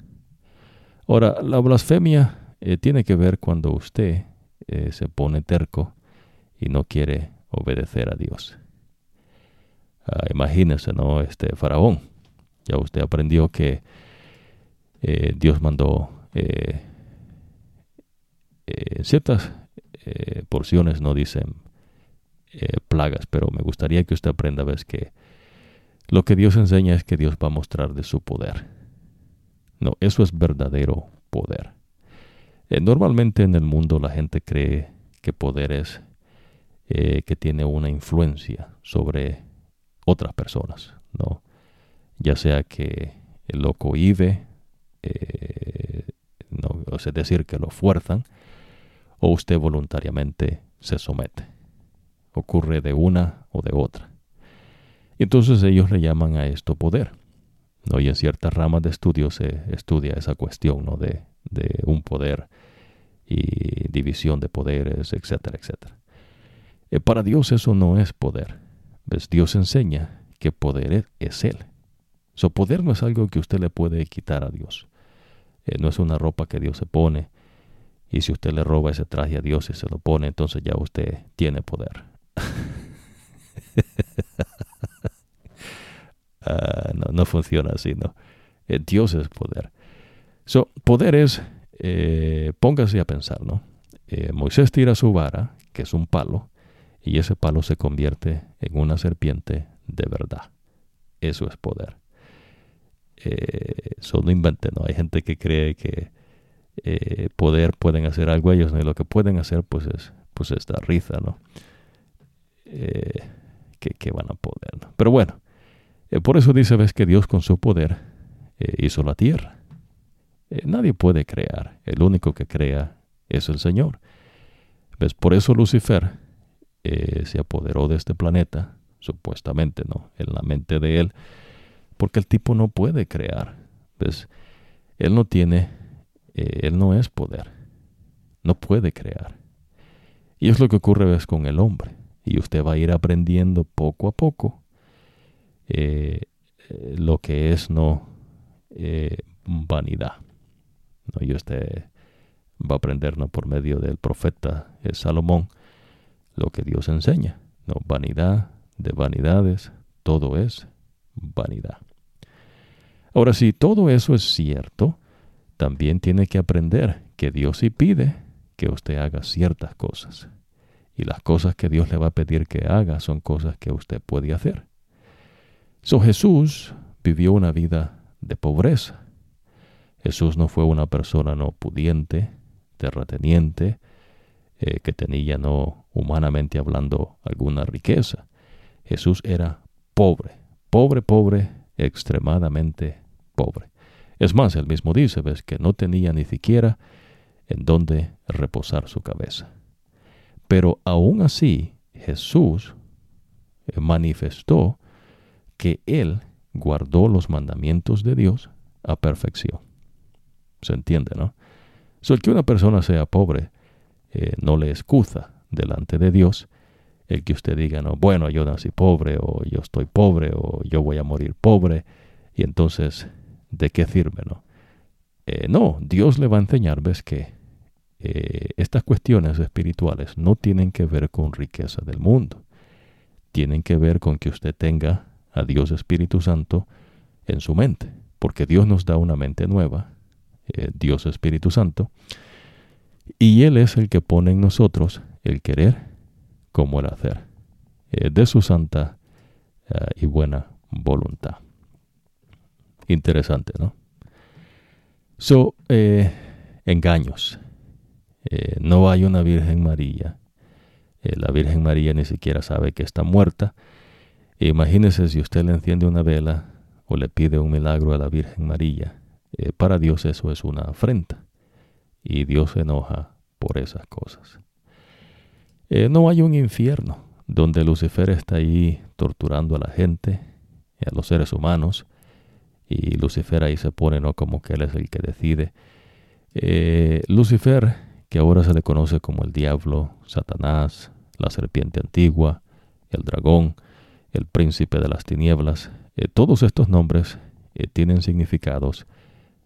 A: Ahora, la blasfemia eh, tiene que ver cuando usted eh, se pone terco y no quiere obedecer a Dios. Ah, imagínese, ¿no? Este faraón. Ya usted aprendió que eh, Dios mandó ciertas porciones, no dicen plagas, pero me gustaría que usted aprenda, ves que lo que Dios enseña es que Dios va a mostrar de su poder. No, eso es verdadero poder. normalmente en el mundo la gente cree que poder es que tiene una influencia sobre otras personas, ¿no? Ya sea que el loco vive, eh, no, es decir, que lo fuerzan, o usted voluntariamente se somete. Ocurre de una o de otra. Entonces ellos le llaman a esto poder. ¿no? Y en ciertas ramas de estudio se estudia esa cuestión ¿no? de, de un poder y división de poderes, etcétera, etcétera. Eh, para Dios eso no es poder. ¿Ves? Dios enseña que poder es Él. Su poder no es algo que usted le puede quitar a Dios. Eh, no es una ropa que Dios se pone. Y si usted le roba ese traje a Dios y se lo pone, entonces ya usted tiene poder. [LAUGHS] Ah, no, funciona así, ¿no? Eh, Dios es poder. So, poder es, eh, póngase a pensar, ¿no? Moisés tira su vara, que es un palo, y ese palo se convierte en una serpiente de verdad. Eso es poder. Eh, eso no inventen, ¿no? Hay gente que cree que eh, poder pueden hacer algo ellos, ¿no? Y lo que pueden hacer, pues es, pues esta risa, ¿no? Eh, que, van a poder. Pero bueno, eh, por eso dice, ves que Dios con su poder hizo la tierra. nadie puede crear, el único que crea es el Señor. ¿Ves? Por eso Lucifer eh, se apoderó de este planeta, supuestamente, ¿no? En la mente de él, porque el tipo no puede crear. ¿Ves? Él no tiene, eh, él no es poder, no puede crear. Y es lo que ocurre ¿ves? con el hombre. Y usted va a ir aprendiendo poco a poco eh, lo que es no vanidad. ¿no? Y usted va a aprender ¿no? por medio del profeta Salomón lo que Dios enseña. No, vanidad de vanidades, todo es vanidad. Ahora, si todo eso es cierto, también tiene que aprender que Dios sí pide que usted haga ciertas cosas. Y las cosas que Dios le va a pedir que haga son cosas que usted puede hacer. So Jesús vivió una vida de pobreza. Jesús no fue una persona no pudiente, terrateniente, eh, que tenía no humanamente hablando alguna riqueza. Jesús era pobre, pobre, pobre, extremadamente pobre. Es más, él mismo dice, ves, que no tenía ni siquiera en dónde reposar su cabeza. Pero aún así, Jesús eh, manifestó que él guardó los mandamientos de Dios a perfección. ¿Se entiende, no? So, el que una persona sea pobre eh, no le excusa delante de Dios el que usted diga, no, bueno, yo nací pobre o yo estoy pobre o yo voy a morir pobre y entonces, ¿de qué sirve, no? Eh, no, Dios le va a enseñar, ves que eh, estas cuestiones espirituales no tienen que ver con riqueza del mundo, tienen que ver con que usted tenga a Dios Espíritu Santo en su mente, porque Dios nos da una mente nueva, Dios Espíritu Santo, y Él es el que pone en nosotros el querer como el hacer, eh, de su santa eh, y buena voluntad. Interesante, ¿no? So, eh, no hay una Virgen María. la Virgen María ni siquiera sabe que está muerta. Imagínese si usted le enciende una vela o le pide un milagro a la Virgen María. para Dios eso es una afrenta y Dios se enoja por esas cosas. Eh, no hay un infierno donde Lucifer está ahí torturando a la gente, a los seres humanos, y Lucifer ahí se pone ¿no? como que él es el que decide. Eh, Lucifer, que ahora se le conoce como el diablo, Satanás, la serpiente antigua, el dragón, el príncipe de las tinieblas, eh, todos estos nombres tienen significados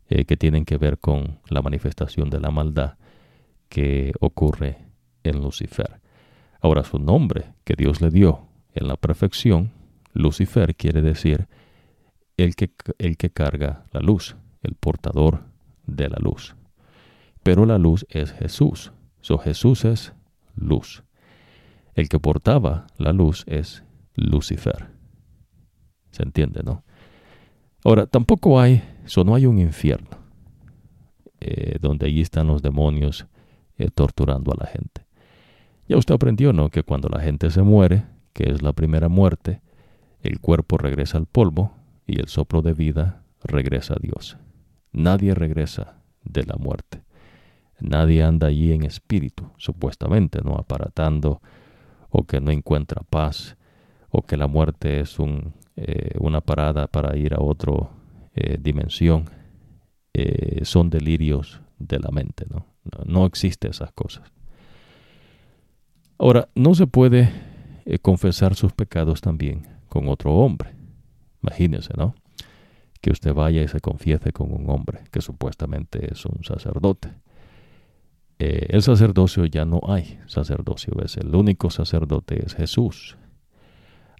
A: eh, que tienen que ver con la manifestación de la maldad que ocurre en Lucifer. Ahora su nombre que Dios le dio en la perfección, Lucifer quiere decir el que, el que carga la luz, el portador de la luz. Pero la luz es Jesús. So Jesús es luz. El que portaba la luz es Lucifer. ¿Se entiende, no? Ahora, tampoco hay, so no hay un infierno, eh, donde allí están los demonios eh, torturando a la gente. Ya usted aprendió, ¿no? Que cuando la gente se muere, que es la primera muerte, el cuerpo regresa al polvo y el soplo de vida regresa a Dios. Nadie regresa de la muerte. Nadie anda allí en espíritu, supuestamente, ¿no? Aparatando o que no encuentra paz o que la muerte es un, eh, una parada para ir a otra eh, dimensión. Eh, son delirios de la mente, ¿no? ¿no? No existen esas cosas. Ahora, no se puede confesar sus pecados también con otro hombre. Imagínese, ¿no? Que usted vaya y se confiese con un hombre que supuestamente es un sacerdote. Eh, el sacerdocio ya no hay sacerdocio, ¿ves? El único sacerdote es Jesús.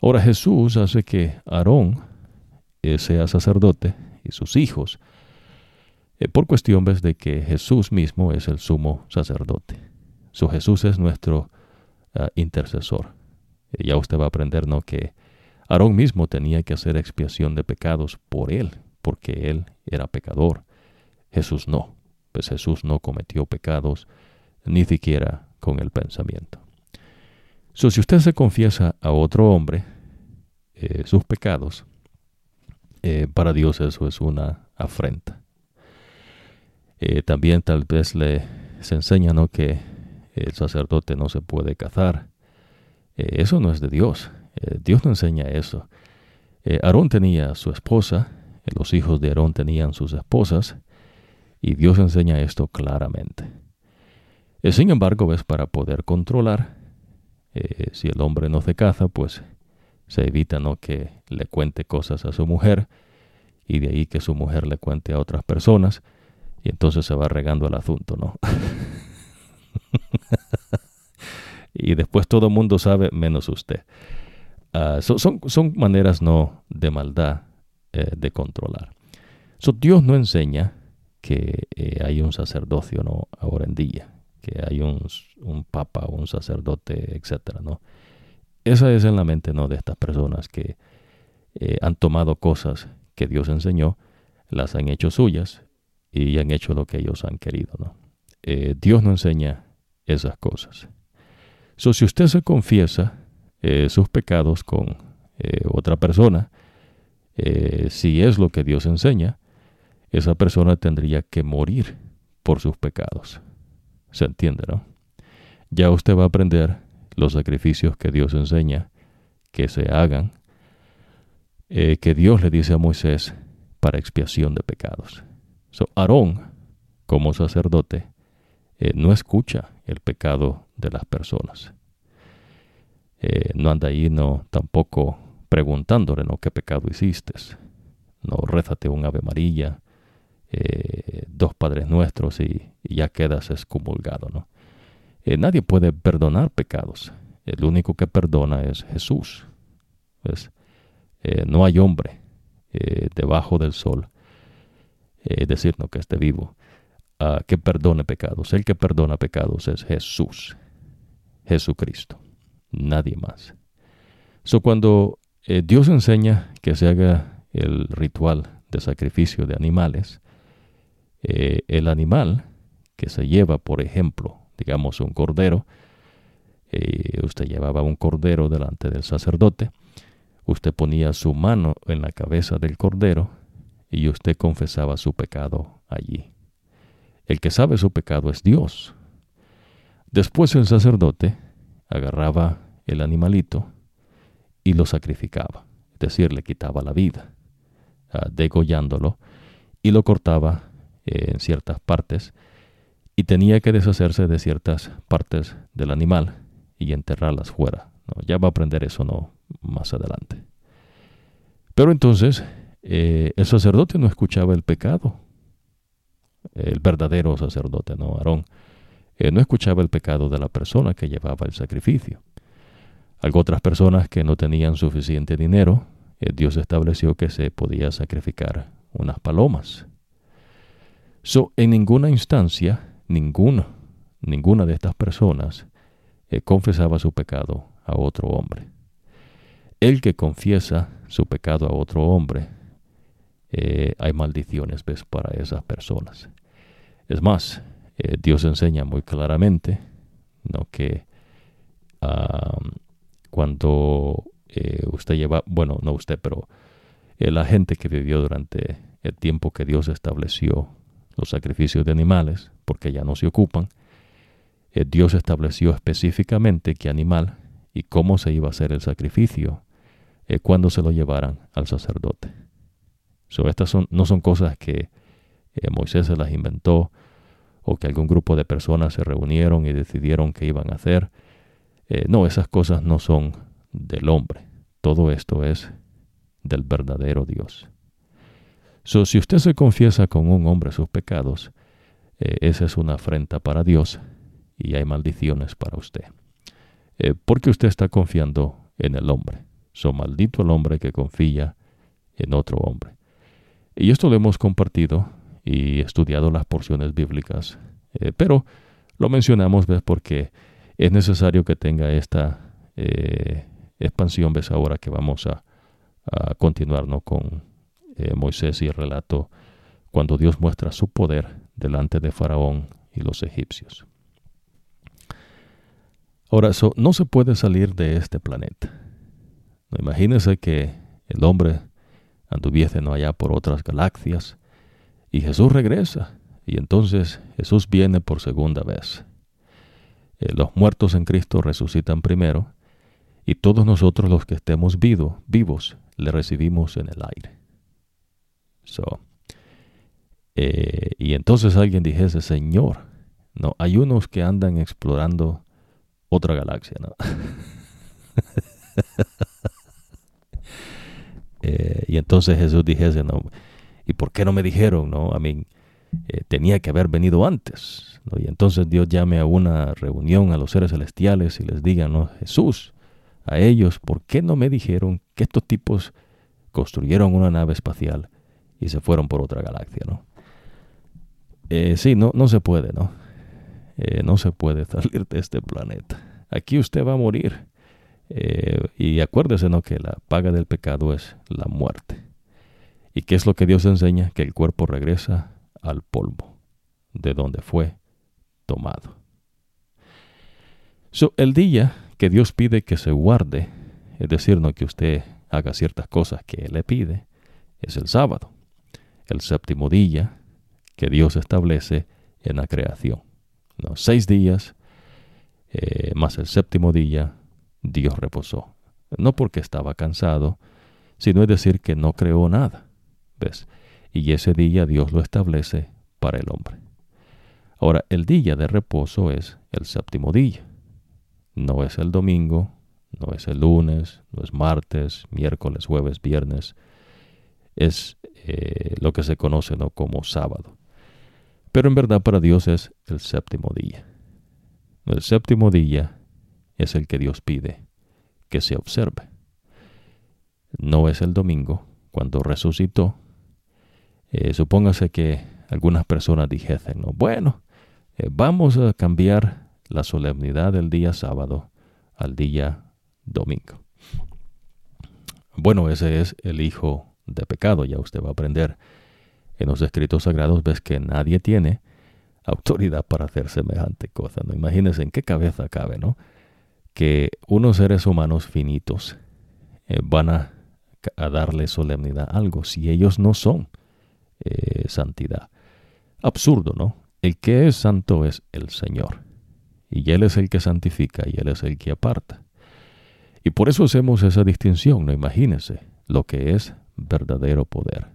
A: Ahora Jesús hace que Aarón eh, sea sacerdote y sus hijos, eh, por cuestión de que Jesús mismo es el sumo sacerdote. Su Jesús es nuestro ah, intercesor. ya usted va a aprender, ¿no? Que Aarón mismo tenía que hacer expiación de pecados por él, porque él era pecador. Jesús no, pues Jesús no cometió pecados, ni siquiera con el pensamiento. So, si usted se confiesa a otro hombre eh, sus pecados, eh, para Dios eso es una afrenta. Eh, también tal vez le se enseña ¿no? que el sacerdote no se puede cazar. eso no es de Dios. Dios no enseña eso. Aarón tenía su esposa, los hijos de Aarón tenían sus esposas, y Dios enseña esto claramente. sin embargo, es para poder controlar. si el hombre no se caza, pues se evita no que le cuente cosas a su mujer, y de ahí que su mujer le cuente a otras personas, y entonces se va regando el asunto, ¿no? [LAUGHS] y después todo el mundo sabe menos usted. Ah, son, son, maneras no de maldad eh, de controlar. Dios no enseña que eh, hay un sacerdocio no ahora en día, que hay un, un papa, un sacerdote, etcétera, ¿no? Esa es en la mente no de estas personas que eh, han tomado cosas que Dios enseñó, las han hecho suyas y han hecho lo que ellos han querido, ¿no? Dios no enseña esas cosas. So, si usted se confiesa eh, sus pecados con eh, otra persona, eh, si es lo que Dios enseña, esa persona tendría que morir por sus pecados. ¿Se entiende, no? Ya usted va a aprender los sacrificios que Dios enseña que se hagan, que Dios le dice a Moisés para expiación de pecados. So, Aarón, como sacerdote, no escucha el pecado de las personas. Eh, no anda ahí no tampoco preguntándole no qué pecado hiciste no rézate un ave amarilla eh, dos padres nuestros y, ya quedas excomulgado no eh, nadie puede perdonar pecados. El único que perdona es Jesús. No hay hombre debajo del sol decir no que esté vivo ah, que perdone pecados. El que perdona pecados es Jesús Jesucristo. Nadie más. So, cuando Dios enseña que se haga el ritual de sacrificio de animales, eh, el animal que se lleva, por ejemplo, digamos un cordero, eh, usted llevaba un cordero delante del sacerdote, usted ponía su mano en la cabeza del cordero y usted confesaba su pecado allí. El que sabe su pecado es Dios. Después el sacerdote agarraba el animalito y lo sacrificaba, es decir, le quitaba la vida, uh, degollándolo, y lo cortaba en ciertas partes, y tenía que deshacerse de ciertas partes del animal y enterrarlas fuera. Ya va a aprender eso no más adelante. Pero entonces eh, el sacerdote no escuchaba el pecado. El verdadero sacerdote, no Aarón, eh, no escuchaba el pecado de la persona que llevaba el sacrificio. Algo otras personas que no tenían suficiente dinero, eh, Dios estableció que se podía sacrificar unas palomas. So, en ninguna instancia, ninguno, ninguna de estas personas eh, confesaba su pecado a otro hombre. El que confiesa su pecado a otro hombre, eh, hay maldiciones ¿ves? para esas personas. Es más, Dios enseña muy claramente ¿no? que cuando eh, usted lleva, bueno, no usted, pero eh, la gente que vivió durante el tiempo que Dios estableció los sacrificios de animales, porque ya no se ocupan, eh, Dios estableció específicamente qué animal y cómo se iba a hacer el sacrificio cuando se lo llevaran al sacerdote. So, estas son, no son cosas que Moisés se las inventó o que algún grupo de personas se reunieron y decidieron que iban a hacer. no, esas cosas no son del hombre. Todo esto es del verdadero Dios. So, si usted se confiesa con un hombre sus pecados, eh, esa es una afrenta para Dios y hay maldiciones para usted. Eh, porque usted está confiando en el hombre. So maldito el hombre que confía en otro hombre. Y esto lo hemos compartido y estudiado las porciones bíblicas, eh, pero lo mencionamos porque es necesario que tenga esta expansión ves ahora que vamos a, continuar con eh, Moisés y el relato cuando Dios muestra su poder delante de Faraón y los egipcios. Ahora, no se puede salir de este planeta. Imagínense que el hombre anduviese no allá por otras galaxias y Jesús regresa y entonces Jesús viene por segunda vez. Eh, los muertos en Cristo resucitan primero y todos nosotros los que estemos vivos le recibimos en el aire. Eh, y entonces alguien dijese, Señor, no, hay unos que andan explorando otra galaxia, ¿no? [LAUGHS] Eh, y entonces Jesús dijese, no, ¿y por qué no me dijeron, no? A mí eh, tenía que haber venido antes. Y entonces Dios llame a una reunión a los seres celestiales y les diga, no, Jesús, a ellos, ¿por qué no me dijeron que estos tipos construyeron una nave espacial y se fueron por otra galaxia, ¿no? Eh, sí, no, no se puede, ¿no? Eh, no se puede salir de este planeta. Aquí usted va a morir. Eh, y acuérdese, ¿no? Que la paga del pecado es la muerte. ¿Y qué es lo que Dios enseña? Que el cuerpo regresa al polvo, de donde fue tomado. So, el día que Dios pide que se guarde, es decir, no que usted haga ciertas cosas que Él le pide, es el sábado, el séptimo día que Dios establece en la creación. Los seis días eh, más el séptimo día, Dios reposó. No porque estaba cansado, sino es decir que no creó nada. ¿Ves? Y ese día Dios lo establece para el hombre. Ahora, el día de reposo es el séptimo día. No es el domingo, no es el lunes, no es martes, miércoles, jueves, viernes. Es eh, lo que se conoce ¿no? como sábado. Pero en verdad para Dios es el séptimo día. El séptimo día es el que Dios pide que se observe. No es el domingo, cuando resucitó. Eh, supóngase que algunas personas dijesen, no, bueno, eh, vamos a cambiar la solemnidad del día sábado al día domingo. Bueno, ese es el hijo de pecado, ya usted va a aprender. En los escritos sagrados ves que nadie tiene autoridad para hacer semejante cosa. ¿no? Imagínense en qué cabeza cabe, ¿no? Que unos seres humanos finitos eh, van a, darle solemnidad a algo si ellos no son eh, santidad. Absurdo, ¿no? El que es santo es el Señor y Él es el que santifica y Él es el que aparta. Y por eso hacemos esa distinción, no imagínese lo que es verdadero poder.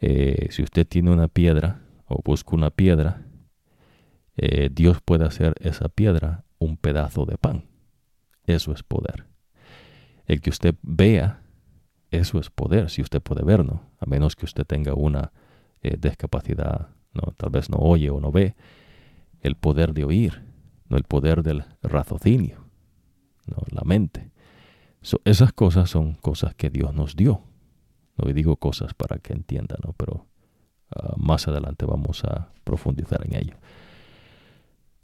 A: Eh, si usted tiene una piedra o busca una piedra, eh, Dios puede hacer esa piedra un pedazo de pan. Eso es poder. El que usted vea, eso es poder, si usted puede ver, ¿no? A menos que usted tenga una eh, discapacidad, ¿no? Tal vez no oye o no ve. El poder de oír no el poder del raciocinio. ¿no? la mente. esas cosas son cosas que Dios nos dio. No digo cosas para que entiendan, ¿no? pero ah, más adelante vamos a profundizar en ello.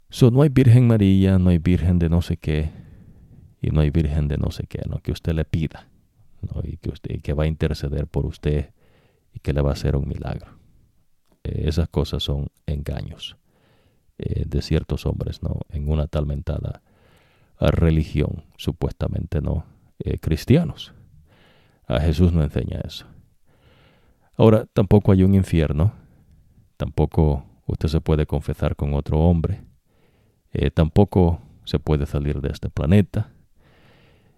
A: So, no hay Virgen María, no hay Virgen de no sé qué, y no hay Virgen de no sé qué, ¿no? que usted le pida, ¿no? y que usted que va a interceder por usted y que le va a hacer un milagro. Eh, esas cosas son engaños eh, de ciertos hombres, ¿no? En una tal mentada religión, supuestamente no eh, cristianos. A Jesús no enseña eso. Ahora, tampoco hay un infierno, tampoco usted se puede confesar con otro hombre, eh, tampoco se puede salir de este planeta.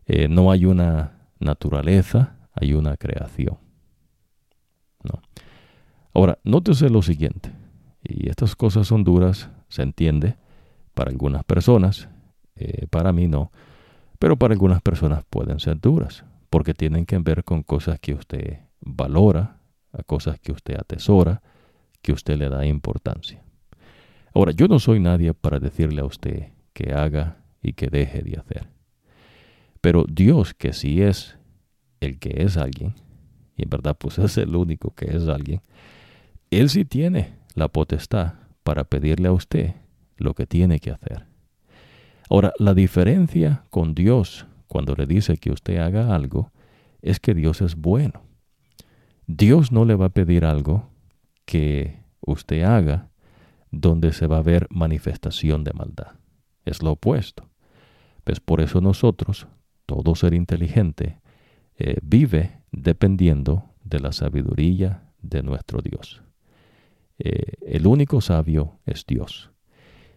A: Eh, no hay una naturaleza, hay una creación. No. Ahora, nótese lo siguiente, y estas cosas son duras, se entiende, para algunas personas, eh, para mí no, pero para algunas personas pueden ser duras, porque tienen que ver con cosas que usted valora, a cosas que usted atesora, que usted le da importancia. Ahora, yo no soy nadie para decirle a usted que haga y que deje de hacer. Pero Dios, que sí es el que es alguien, y en verdad pues [LAUGHS] es el único que es alguien, Él sí tiene la potestad para pedirle a usted lo que tiene que hacer. Ahora, la diferencia con Dios cuando le dice que usted haga algo es que Dios es bueno. Dios no le va a pedir algo que usted haga donde se va a ver manifestación de maldad. Es lo opuesto. Pues por eso nosotros, todo ser inteligente, eh, vive dependiendo de la sabiduría de nuestro Dios. Eh, el único sabio es Dios.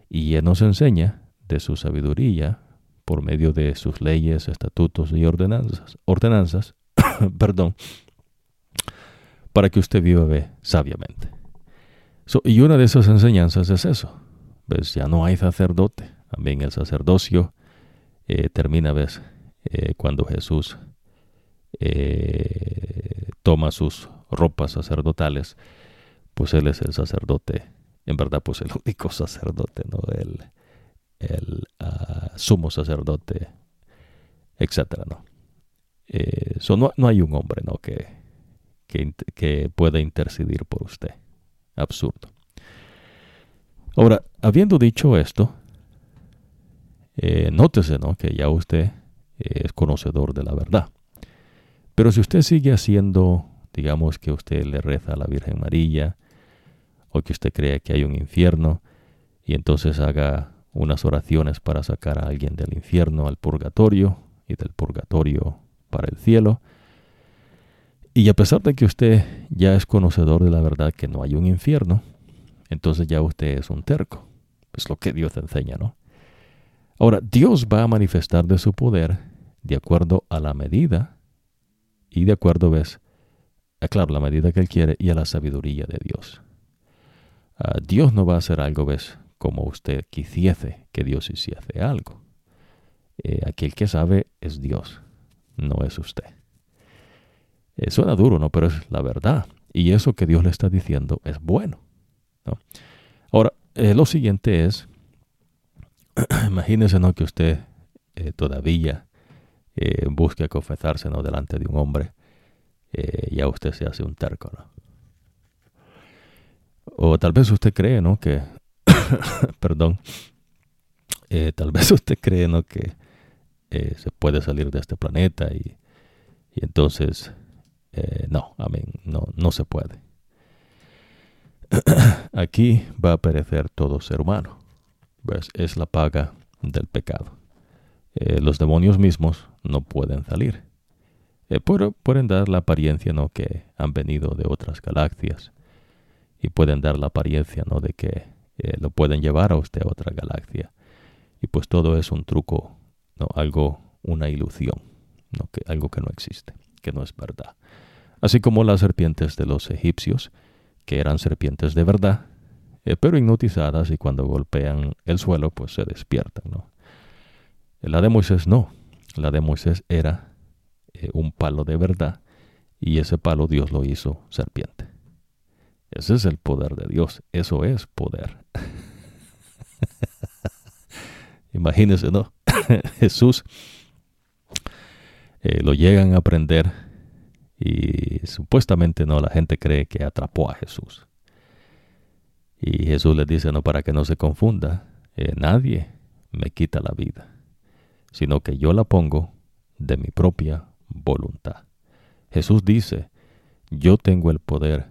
A: Y Él nos enseña de su sabiduría por medio de sus leyes, estatutos y ordenanzas, ordenanzas [COUGHS] perdón, para que usted viva sabiamente y una de esas enseñanzas es eso. ¿Ves? Ya no hay sacerdote. También el sacerdocio eh, termina, ¿ves? Eh, cuando Jesús eh, toma sus ropas sacerdotales, pues Él es el sacerdote. En verdad, pues el único sacerdote, ¿no? El, el ah, sumo sacerdote, etcétera, ¿no? no, no, hay un hombre, ¿no? Que, que, que pueda interceder por usted absurdo. Ahora, habiendo dicho esto, eh, nótese ¿no? que ya usted es conocedor de la verdad. Pero si usted sigue haciendo, digamos que usted le reza a la Virgen María, o que usted cree que hay un infierno, y entonces haga unas oraciones para sacar a alguien del infierno al purgatorio y del purgatorio para el cielo, y a pesar de que usted ya es conocedor de la verdad que no hay un infierno, entonces ya usted es un terco. Es lo que Dios enseña, ¿no? Ahora, Dios va a manifestar de su poder de acuerdo a la medida y de acuerdo, ves, a, claro, la medida que Él quiere y a la sabiduría de Dios. Ah, Dios no va a hacer algo, ves, como usted quisiese que Dios hiciese algo. Eh, aquel que sabe es Dios, no es usted. Eh, suena duro, ¿no? Pero es la verdad. Y eso que Dios le está diciendo es bueno. Ahora, eh, lo siguiente es, [CLEARS THROAT] imagínese, ¿no? Que usted todavía busque confesarse, ¿no? Delante de un hombre. ya usted se hace un terco, ¿no? O tal vez usted cree, ¿no? Que, [LAUGHS] perdón, tal vez [LAUGHS] usted cree, ¿no? Que se puede salir de este planeta y, entonces eh, no, amén, no, no se puede. [CLEARS THROAT] Aquí va a perecer todo ser humano. pues Es la paga del pecado. Eh, los demonios mismos no pueden salir. Eh, pueden dar la apariencia ¿no? que han venido de otras galaxias y pueden dar la apariencia ¿no? de que lo pueden llevar a usted a otra galaxia. Y pues todo es un truco, ¿no? algo, una ilusión, ¿no? que, algo que no existe, que no es verdad así como las serpientes de los egipcios, que eran serpientes de verdad, eh, pero hipnotizadas y cuando golpean el suelo pues se despiertan. ¿no? La de Moisés no, la de Moisés era eh, un palo de verdad y ese palo Dios lo hizo serpiente. Ese es el poder de Dios, eso es poder. [LAUGHS] Imagínense, ¿no? [LAUGHS] Jesús eh, lo llegan a aprender y supuestamente no, la gente cree que atrapó a Jesús. Y Jesús les dice, no, para que no se confunda, eh, nadie me quita la vida, sino que yo la pongo de mi propia voluntad. Jesús dice, yo tengo el poder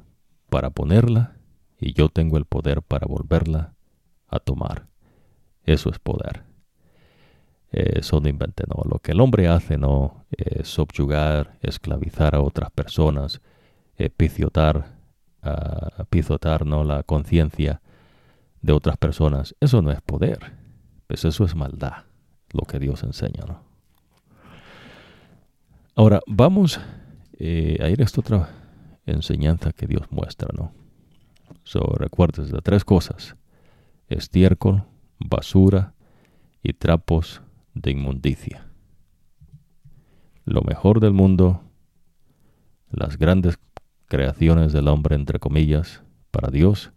A: para ponerla y yo tengo el poder para volverla a tomar. Eso es poder. Eso no inventé, no. Lo que el hombre hace, no, es subyugar, esclavizar a otras personas, epiciotar, pisotar, no, la conciencia de otras personas. Eso no es poder. Pues eso es maldad, lo que Dios enseña, ¿no? Ahora, vamos eh, a ir a esta otra enseñanza que Dios muestra, ¿no? So, recuerdes de tres cosas: estiércol, basura y trapos de inmundicia. Lo mejor del mundo, las grandes creaciones del hombre, entre comillas, para Dios,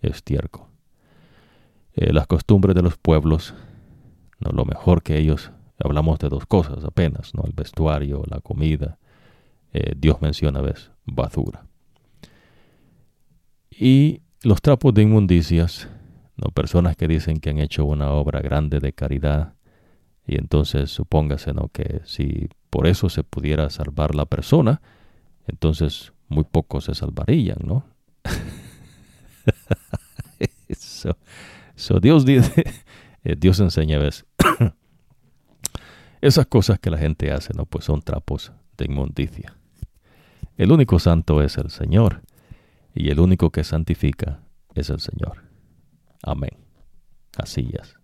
A: estiércol. Eh, las costumbres de los pueblos, no lo mejor que ellos, hablamos de dos cosas apenas, ¿no? el vestuario, la comida, eh, Dios menciona ves basura. Y los trapos de inmundicias, no personas que dicen que han hecho una obra grande de caridad y entonces supóngase que si por eso se pudiera salvar la persona, entonces muy pocos se salvarían, ¿no? [LAUGHS] eso, Dios dice, [LAUGHS] eh, Dios enseña, ¿ves? [COUGHS] Esas cosas que la gente hace, ¿no? Pues son trapos de inmundicia. El único santo es el Señor, y el único que santifica es el Señor. Amén. Así es.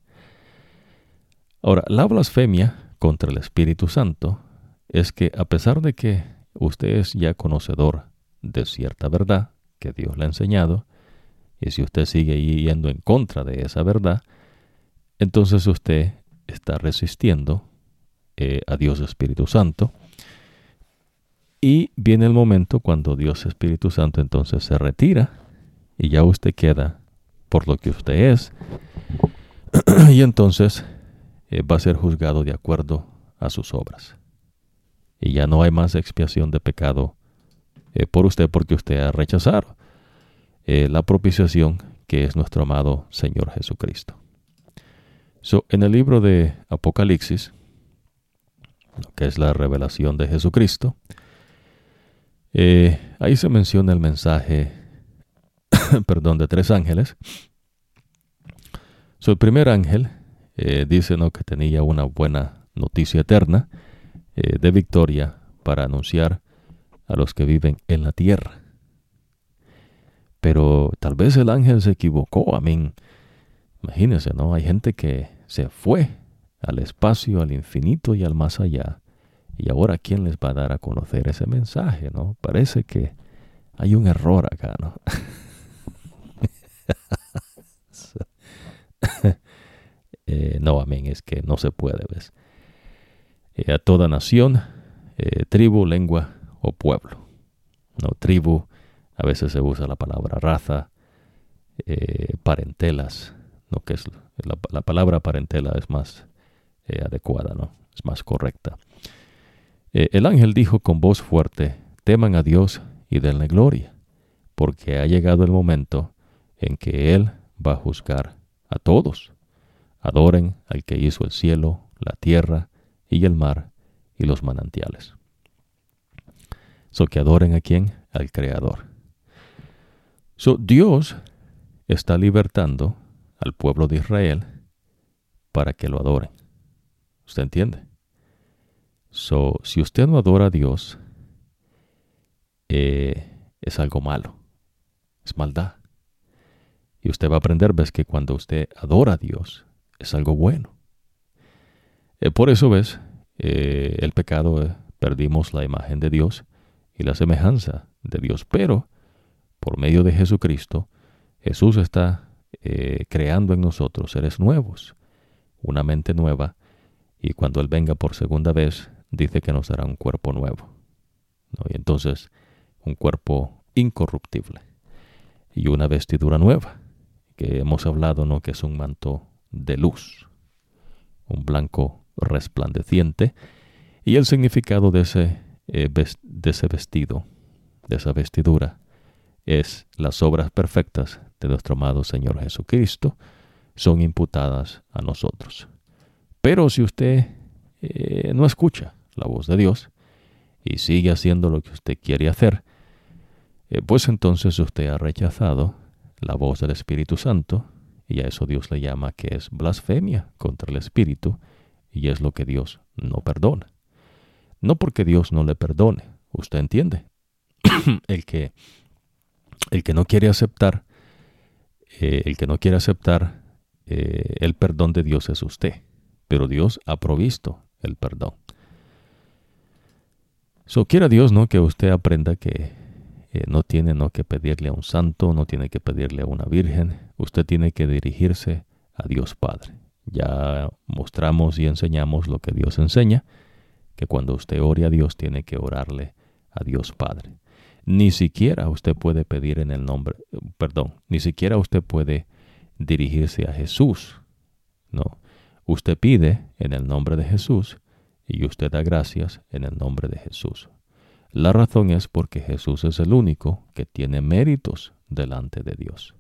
A: Ahora, la blasfemia contra el Espíritu Santo es que a pesar de que usted es ya conocedor de cierta verdad que Dios le ha enseñado, y si usted sigue yendo en contra de esa verdad, entonces usted está resistiendo eh, a Dios Espíritu Santo. Y viene el momento cuando Dios Espíritu Santo entonces se retira y ya usted queda por lo que usted es. [CLEARS THROAT] y entonces eh, va a ser juzgado de acuerdo a sus obras. Y ya no hay más expiación de pecado eh, por usted porque usted ha rechazado eh, la propiciación que es nuestro amado Señor Jesucristo. So, en el libro de Apocalipsis, que es la revelación de Jesucristo, ahí se menciona el mensaje, [COUGHS] perdón, de tres ángeles. So, el primer ángel eh, dice ¿no? que tenía una buena noticia eterna eh, de victoria para anunciar a los que viven en la tierra. Pero tal vez el ángel se equivocó. A mí, imagínense, ¿no? Hay gente que se fue al espacio, al infinito y al más allá. Y ahora, ¿quién les va a dar a conocer ese mensaje, no? Parece que hay un error acá, ¿no? [LAUGHS] Eh, no, amén, es que no se puede, ¿ves? Eh, a toda nación, eh, tribu, lengua o pueblo. No, tribu, a veces se usa la palabra raza, parentelas, ¿no? que es la, la, palabra parentela es más adecuada, ¿no? Es más correcta. El ángel dijo con voz fuerte, teman a Dios y denle gloria, porque ha llegado el momento en que Él va a juzgar a todos. Adoren al que hizo el cielo, la tierra y el mar y los manantiales. So que adoren a quién? Al Creador. So Dios está libertando al pueblo de Israel para que lo adoren. ¿Usted entiende? So, si usted no adora a Dios, eh, es algo malo, es maldad. Y usted va a aprender, ves que cuando usted adora a Dios, es algo bueno. Eh, por eso ves, eh, el pecado, perdimos la imagen de Dios y la semejanza de Dios, pero por medio de Jesucristo, Jesús está creando en nosotros seres nuevos, una mente nueva, y cuando Él venga por segunda vez, dice que nos dará un cuerpo nuevo. Y entonces, un cuerpo incorruptible y una vestidura nueva, que hemos hablado, ¿no? que es un manto de luz, un blanco resplandeciente, Y el significado de ese, eh, de ese vestido, de esa vestidura, es las obras perfectas de nuestro amado Señor Jesucristo son imputadas a nosotros. Pero si usted eh, no escucha la voz de Dios y sigue haciendo lo que usted quiere hacer, eh, pues entonces usted ha rechazado la voz del Espíritu Santo y a eso Dios le llama que es blasfemia contra el Espíritu y es lo que Dios no perdona. No porque Dios no le perdone, usted entiende. [COUGHS] el que el que no quiere aceptar eh, el que no quiere aceptar eh, el perdón de Dios es usted, pero Dios ha provisto el perdón. So quiera Dios no que usted aprenda que eh, no tiene no que pedirle a un santo, no tiene que pedirle a una virgen, usted tiene que dirigirse a Dios Padre. Ya mostramos y enseñamos lo que Dios enseña, que cuando usted ore a Dios tiene que orarle a Dios Padre. Ni siquiera usted puede pedir en el nombre, perdón, ni siquiera usted puede dirigirse a Jesús. No, usted pide en el nombre de Jesús y usted da gracias en el nombre de Jesús. La razón es porque Jesús es el único que tiene méritos delante de Dios.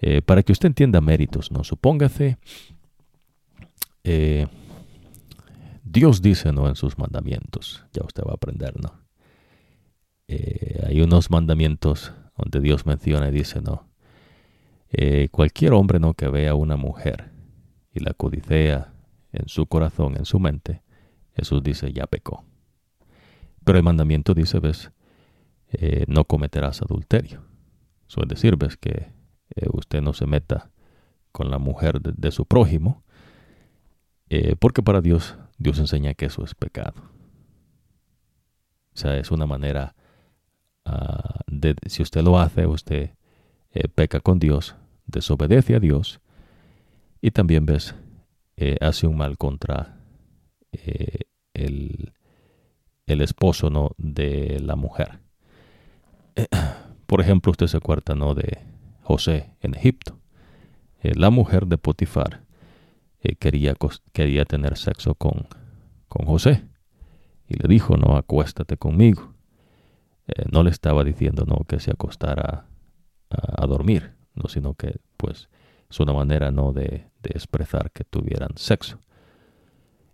A: Eh, para que usted entienda méritos, ¿no? Supóngase, eh, Dios dice, ¿no? En sus mandamientos, ya usted va a aprender, ¿no? Eh, hay unos mandamientos donde Dios menciona y dice, ¿no? cualquier hombre, ¿no? Que vea a una mujer y la codicea en su corazón, en su mente, Jesús dice, ya pecó. Pero el mandamiento dice, ves, eh, no cometerás adulterio. Eso es decir, ves que eh, usted no se meta con la mujer de, su prójimo, eh, porque para Dios, Dios enseña que eso es pecado. O sea, es una manera ah, de, si usted lo hace, usted peca con Dios, desobedece a Dios, y también ves, hace un mal contra el, el esposo ¿no? de la mujer. Por ejemplo, usted se acuerda ¿no? de José en Egipto. Eh, la mujer de Potifar eh, quería, quería tener sexo con, con José y le dijo, no, acuéstate conmigo. Eh, no le estaba diciendo no que se acostara a, dormir, no, sino que pues es una manera no de, de expresar que tuvieran sexo.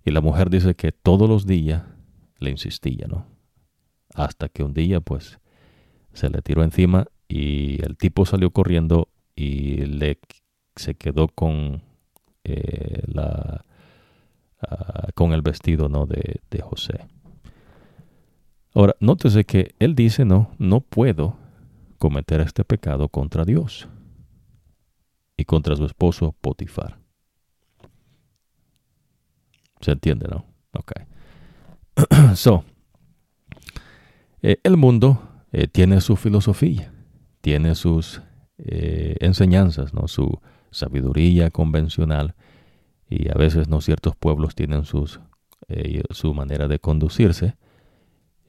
A: Y la mujer dice que todos los días le insistía, ¿no? Hasta que un día, pues, se le tiró encima y el tipo salió corriendo y le se quedó con eh, la ah, con el vestido no de, de José. Ahora, nótese que él dice, no, no puedo cometer este pecado contra Dios y contra su esposo Potifar. ¿Se entiende, no? Ok. [CLEARS THROAT] so, eh, el mundo eh, tiene su filosofía, tiene sus eh, enseñanzas, ¿no? su sabiduría convencional y a veces no ciertos pueblos tienen sus, su manera de conducirse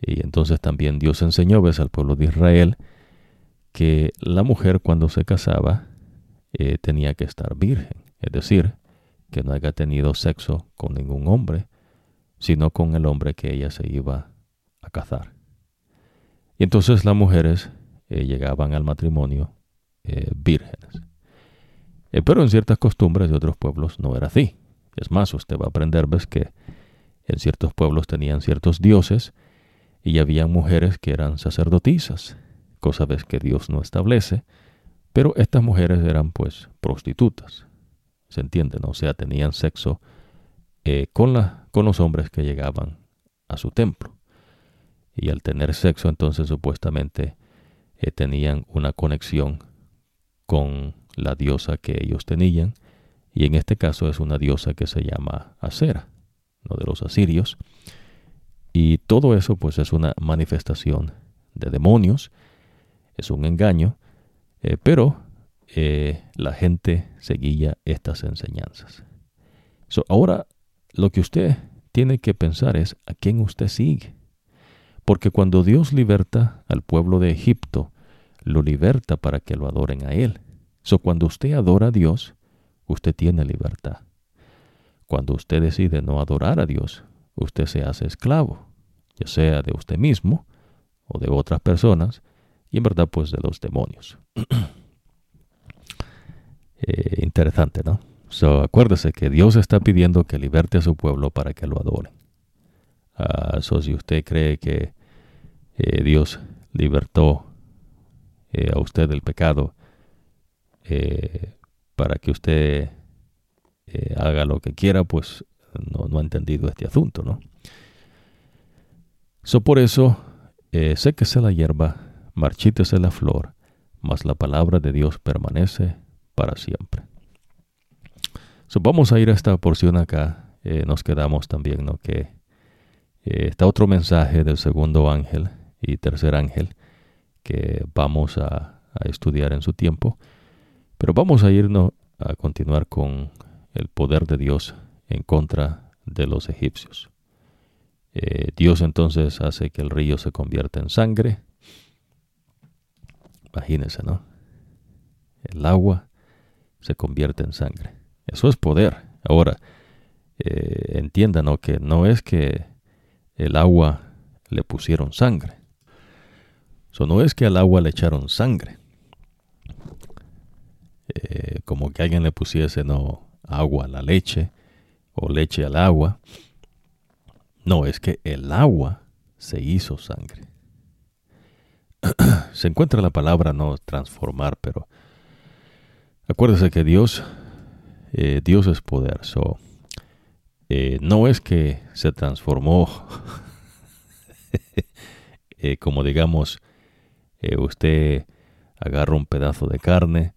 A: y entonces también Dios enseñó ves al pueblo de Israel que la mujer cuando se casaba tenía que estar virgen, es decir, que no haya tenido sexo con ningún hombre sino con el hombre que ella se iba a cazar. Y entonces las mujeres eh, llegaban al matrimonio eh, vírgenes. Eh, pero en ciertas costumbres de otros pueblos no era así. Es más, usted va a aprender, ves que en ciertos pueblos tenían ciertos dioses y había mujeres que eran sacerdotisas, cosa ves que Dios no establece, pero estas mujeres eran pues prostitutas. ¿Se entiende? O sea, tenían sexo con la con los hombres que llegaban a su templo. Y al tener sexo entonces supuestamente eh, tenían una conexión con la diosa que ellos tenían. Y en este caso es una diosa que se llama Acera, no de los asirios. Y todo eso pues es una manifestación de demonios, es un engaño, eh, pero eh, la gente seguía estas enseñanzas. ahora lo que usted tiene que pensar es a quién usted sigue. Porque cuando Dios liberta al pueblo de Egipto, lo liberta para que lo adoren a Él. So, cuando usted adora a Dios, usted tiene libertad. Cuando usted decide no adorar a Dios, usted se hace esclavo, ya sea de usted mismo o de otras personas, y en verdad pues de los demonios. [CLEARS THROAT] Eh, interesante, ¿no? So, acuérdese que Dios está pidiendo que liberte a su pueblo para que lo adoren. Uh, si usted cree que eh, Dios libertó eh, a usted del pecado para que usted haga lo que quiera, pues no, ha entendido este asunto, ¿no? So, por eso, séquese la hierba, marchítese la flor, mas la palabra de Dios permanece para siempre. vamos a ir a esta porción acá. Eh, nos quedamos también, ¿no? Que eh, está otro mensaje del segundo ángel y tercer ángel que vamos a, estudiar en su tiempo. Pero vamos a irnos a continuar con el poder de Dios en contra de los egipcios. Eh, Dios entonces hace que el río se convierta en sangre. Imagínense, ¿no? El agua se convierte en sangre. Eso es poder. Ahora, eh, entiendan que no es que el agua le pusieron sangre. Eso no es que al agua le echaron sangre. Eh, como que alguien le pusiese no agua a la leche o leche al agua. No, es que el agua se hizo sangre. [CLEARS THROAT] se encuentra la palabra no transformar, pero Acuérdese que Dios, eh, Dios es poder. So, eh, no es que se transformó, [LAUGHS] eh, como digamos, usted agarra un pedazo de carne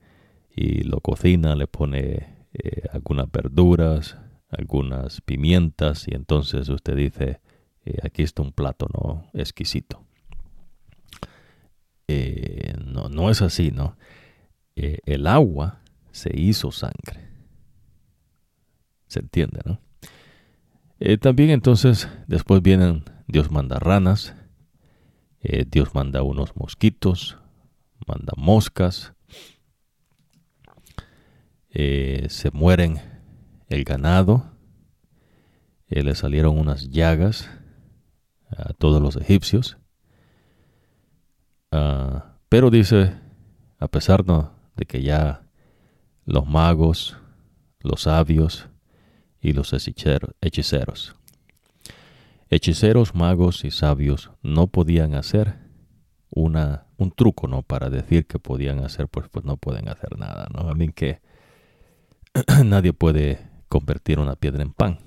A: y lo cocina, le pone algunas verduras, algunas pimientas y entonces usted dice, aquí está un plato no exquisito. No, no es así, ¿no? Eh, el agua se hizo sangre. ¿Se entiende, no? Eh, también entonces, después vienen, Dios manda ranas, eh, Dios manda unos mosquitos, manda moscas, se mueren el ganado, le salieron unas llagas a todos los egipcios, ah, pero dice, a pesar de que ya los magos, los sabios y los hechiceros, hechiceros, magos y sabios no podían hacer una, un truco, ¿no? Para decir que podían hacer, pues, pues no pueden hacer nada, ¿no? A mí que [CLEARS THROAT] nadie puede convertir una piedra en pan.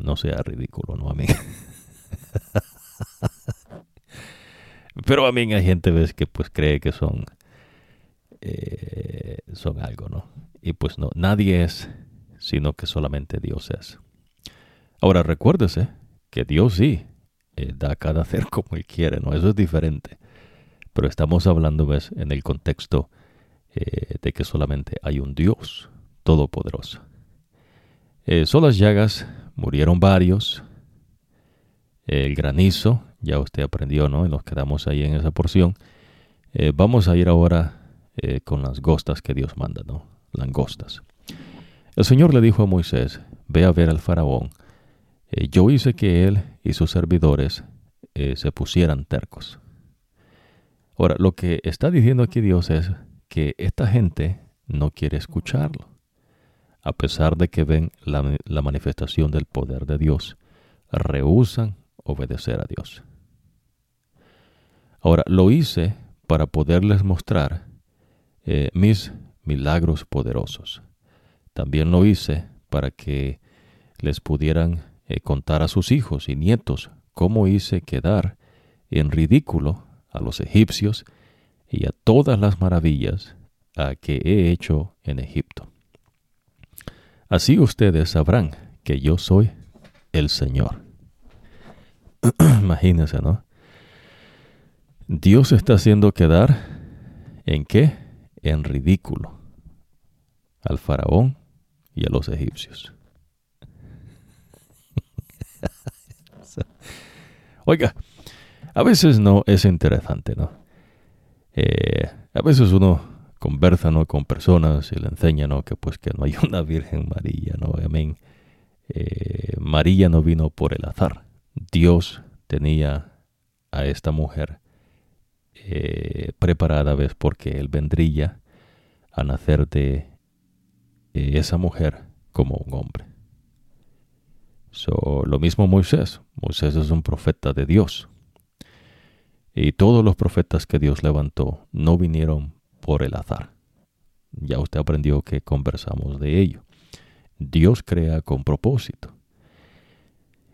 A: No sea ridículo, ¿no? A mí. [LAUGHS] Pero mí hay gente, ves, que pues cree que son eh, son algo, ¿no? Y pues no, nadie es, sino que solamente Dios es. Ahora recuérdese que Dios sí eh, da cada [LAUGHS] ser como Él quiere, ¿no? Eso es diferente. Pero estamos hablando, ¿ves? En el contexto eh, de que solamente hay un Dios todopoderoso. son las llagas, murieron varios. El granizo, ya usted aprendió, ¿no? Y nos quedamos ahí en esa porción. vamos a ir ahora eh, con las gostas que Dios manda, ¿no? Langostas. El Señor le dijo a Moisés, ve a ver al faraón. Eh, yo hice que él y sus servidores eh, se pusieran tercos. Ahora, lo que está diciendo aquí Dios es que esta gente no quiere escucharlo, a pesar de que ven la, la manifestación del poder de Dios, rehusan obedecer a Dios. Ahora, lo hice para poderles mostrar eh, mis milagros poderosos. También lo hice para que les pudieran eh, contar a sus hijos y nietos cómo hice quedar en ridículo a los egipcios y a todas las maravillas a que he hecho en Egipto. Así ustedes sabrán que yo soy el Señor. [CLEARS THROAT] Imagínense, ¿no? Dios está haciendo quedar en qué? en ridículo al faraón y a los egipcios. [LAUGHS] Oiga, a veces no es interesante, ¿no? Eh, a veces uno conversa ¿no? con personas y le enseña ¿no? que pues que no hay [LAUGHS] una Virgen María, ¿no? Amén. eh, María no vino por el azar. Dios tenía a esta mujer eh, preparada, ¿ves? Porque Él vendría a nacer de esa mujer como un hombre. So, lo mismo Moisés. Moisés es un profeta de Dios. Y todos los profetas que Dios levantó no vinieron por el azar. Ya usted aprendió que conversamos de ello. Dios crea con propósito.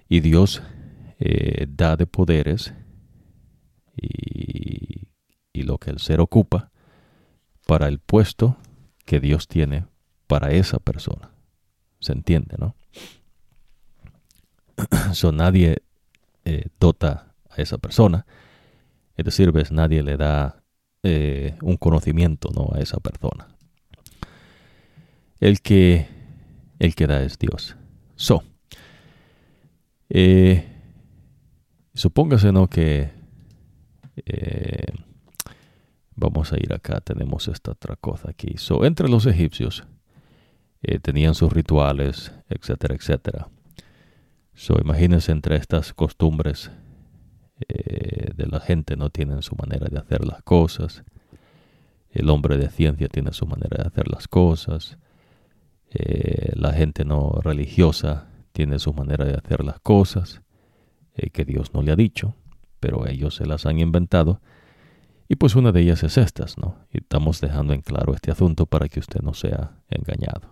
A: Y Dios eh, da de poderes y, y lo que el ser ocupa para el puesto que Dios tiene para esa persona. ¿Se entiende, no? [CLEARS THROAT] so, nadie eh, dota a esa persona. Es decir, ves, nadie le da eh, un conocimiento ¿no? a esa persona. El que, el que da es Dios. So, eh, supóngase ¿no? que vamos a ir acá, tenemos esta otra cosa aquí. So, entre los egipcios tenían sus rituales, etcétera, etcétera. So, imagínense entre estas costumbres eh, de la gente, no tienen su manera de hacer las cosas. El hombre de ciencia tiene su manera de hacer las cosas. Eh, la gente no religiosa tiene su manera de hacer las cosas eh, que Dios no le ha dicho, pero ellos se las han inventado. Y pues una de ellas es estas, ¿no? Y estamos dejando en claro este asunto para que usted no sea engañado.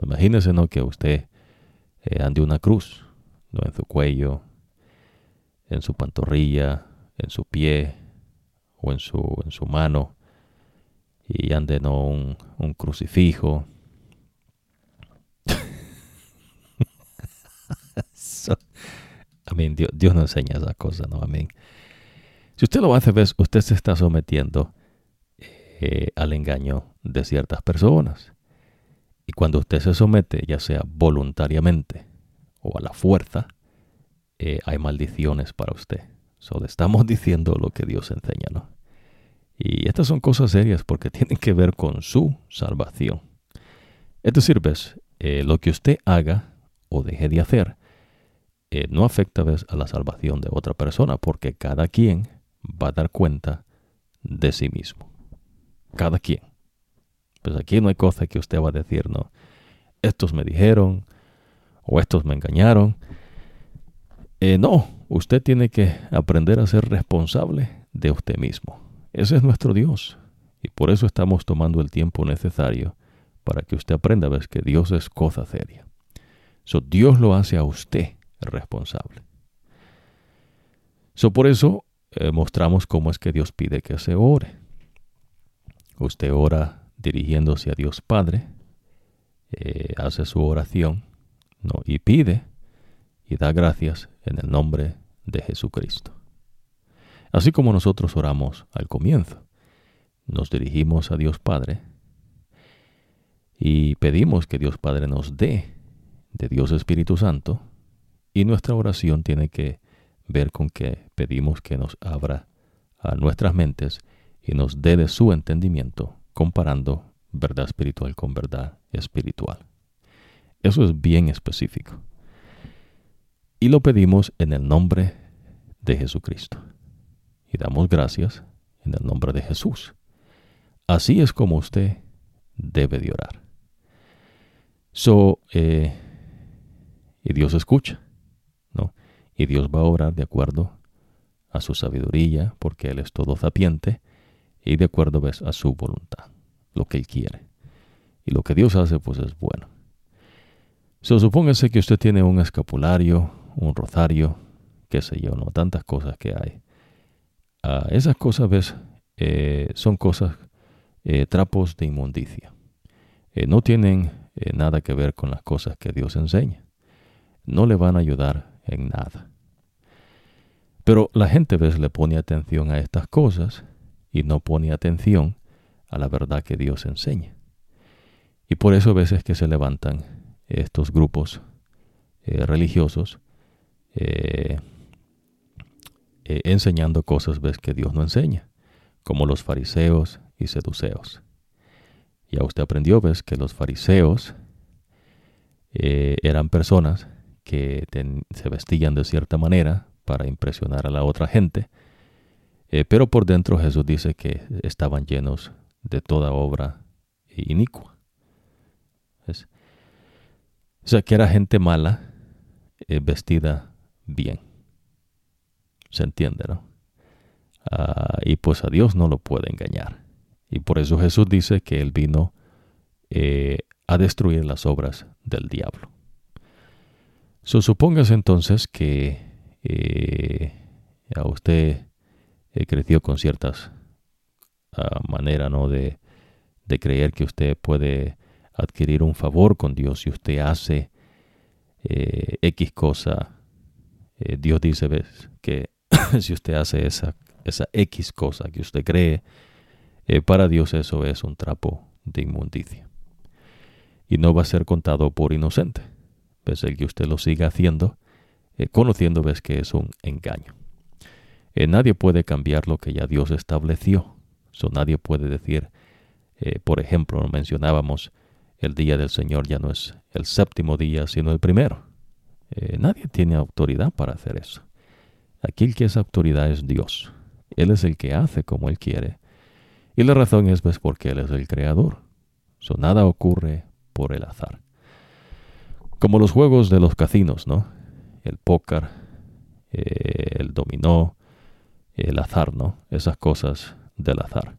A: Imagínese, ¿no? Que usted ande una cruz ¿no? en su cuello, en su pantorrilla, en su pie o en su, en su mano y ande ¿no? un, un crucifijo. [LAUGHS] Dios, Dios, no enseña esa cosa, ¿no? Amén. Si usted lo hace, ves, usted se está sometiendo eh, al engaño de ciertas personas. Y cuando usted se somete, ya sea voluntariamente o a la fuerza, eh, hay maldiciones para usted. Solo estamos [LAUGHS] diciendo lo que Dios enseña, ¿no? Y estas son cosas serias porque [LAUGHS] tienen que ver con su salvación. Es decir, eh, lo que usted haga o deje de hacer eh, no afecta ¿ves? a la salvación de otra persona porque cada quien va a dar cuenta de sí mismo. Cada quien. Pues aquí no hay cosa que usted va a decir, no. Estos me dijeron, o estos me engañaron. Eh, no, usted tiene que aprender a ser responsable de usted mismo. Ese es nuestro Dios. Y por eso estamos tomando el tiempo necesario para que usted aprenda a ver que Dios es cosa seria. So, Dios lo hace a usted responsable. So, por eso eh, mostramos cómo es que Dios pide que se ore. Usted ora dirigiéndose a Dios Padre, eh, hace su oración ¿no? y pide y da gracias en el nombre de Jesucristo. Así como nosotros oramos al comienzo, nos dirigimos a Dios Padre y pedimos que Dios Padre nos dé de Dios Espíritu Santo y nuestra oración tiene que ver con que pedimos que nos abra a nuestras mentes y nos dé de su entendimiento comparando verdad espiritual con verdad espiritual. Eso es bien específico. Y lo pedimos en el nombre de Jesucristo. Y damos gracias en el nombre de Jesús. Así es como usted debe de orar. So, eh, y Dios escucha. Y Dios va a orar de acuerdo a su sabiduría, porque Él es todo sapiente, y de acuerdo a su voluntad, lo que Él quiere. Y lo que Dios hace, pues es bueno. So, supóngase que usted tiene un escapulario, un rosario, qué sé yo, no tantas cosas que hay. Ah, esas cosas, ves, eh, son cosas, eh, trapos de inmundicia. Eh, no tienen nada que ver con las cosas que Dios enseña. No le van a ayudar en nada. Pero la gente, ves, le pone atención a estas cosas y no pone atención a la verdad que Dios enseña. Y por eso a veces que se levantan estos grupos eh, religiosos eh, eh, enseñando cosas ves que Dios no enseña, como los fariseos y seduceos. Ya usted aprendió, ves, que los fariseos eran personas que se vestían de cierta manera para impresionar a la otra gente, eh, pero por dentro Jesús dice que estaban llenos de toda obra inicua. O sea, que era gente mala eh, vestida bien. Se entiende, ¿no? Ah, y pues a Dios no lo puede engañar. Y por eso Jesús dice que Él vino eh, a destruir las obras del diablo. So, supóngase entonces que eh, a usted creció con ciertas uh, maneras ¿no? de, de creer que usted puede adquirir un favor con Dios si usted hace eh, X cosa. Eh, Dios dice ¿ves? que [COUGHS] si usted hace esa, esa X cosa que usted cree, eh, para Dios eso es un trapo de inmundicia. Y no va a ser contado por inocente. ¿Ves? El que usted lo siga haciendo, conociendo, ves que es un engaño. nadie puede cambiar lo que ya Dios estableció. So, nadie puede decir, por ejemplo, mencionábamos el día del Señor ya no es el séptimo día, sino el primero. Eh, nadie tiene autoridad para hacer eso. Aquí el que es autoridad es Dios. Él es el que hace como Él quiere. Y la razón es pues porque Él es el creador. So, nada ocurre por el azar. Como los juegos de los casinos, ¿no? El póker, eh, el dominó, el azar, ¿no? Esas cosas del azar.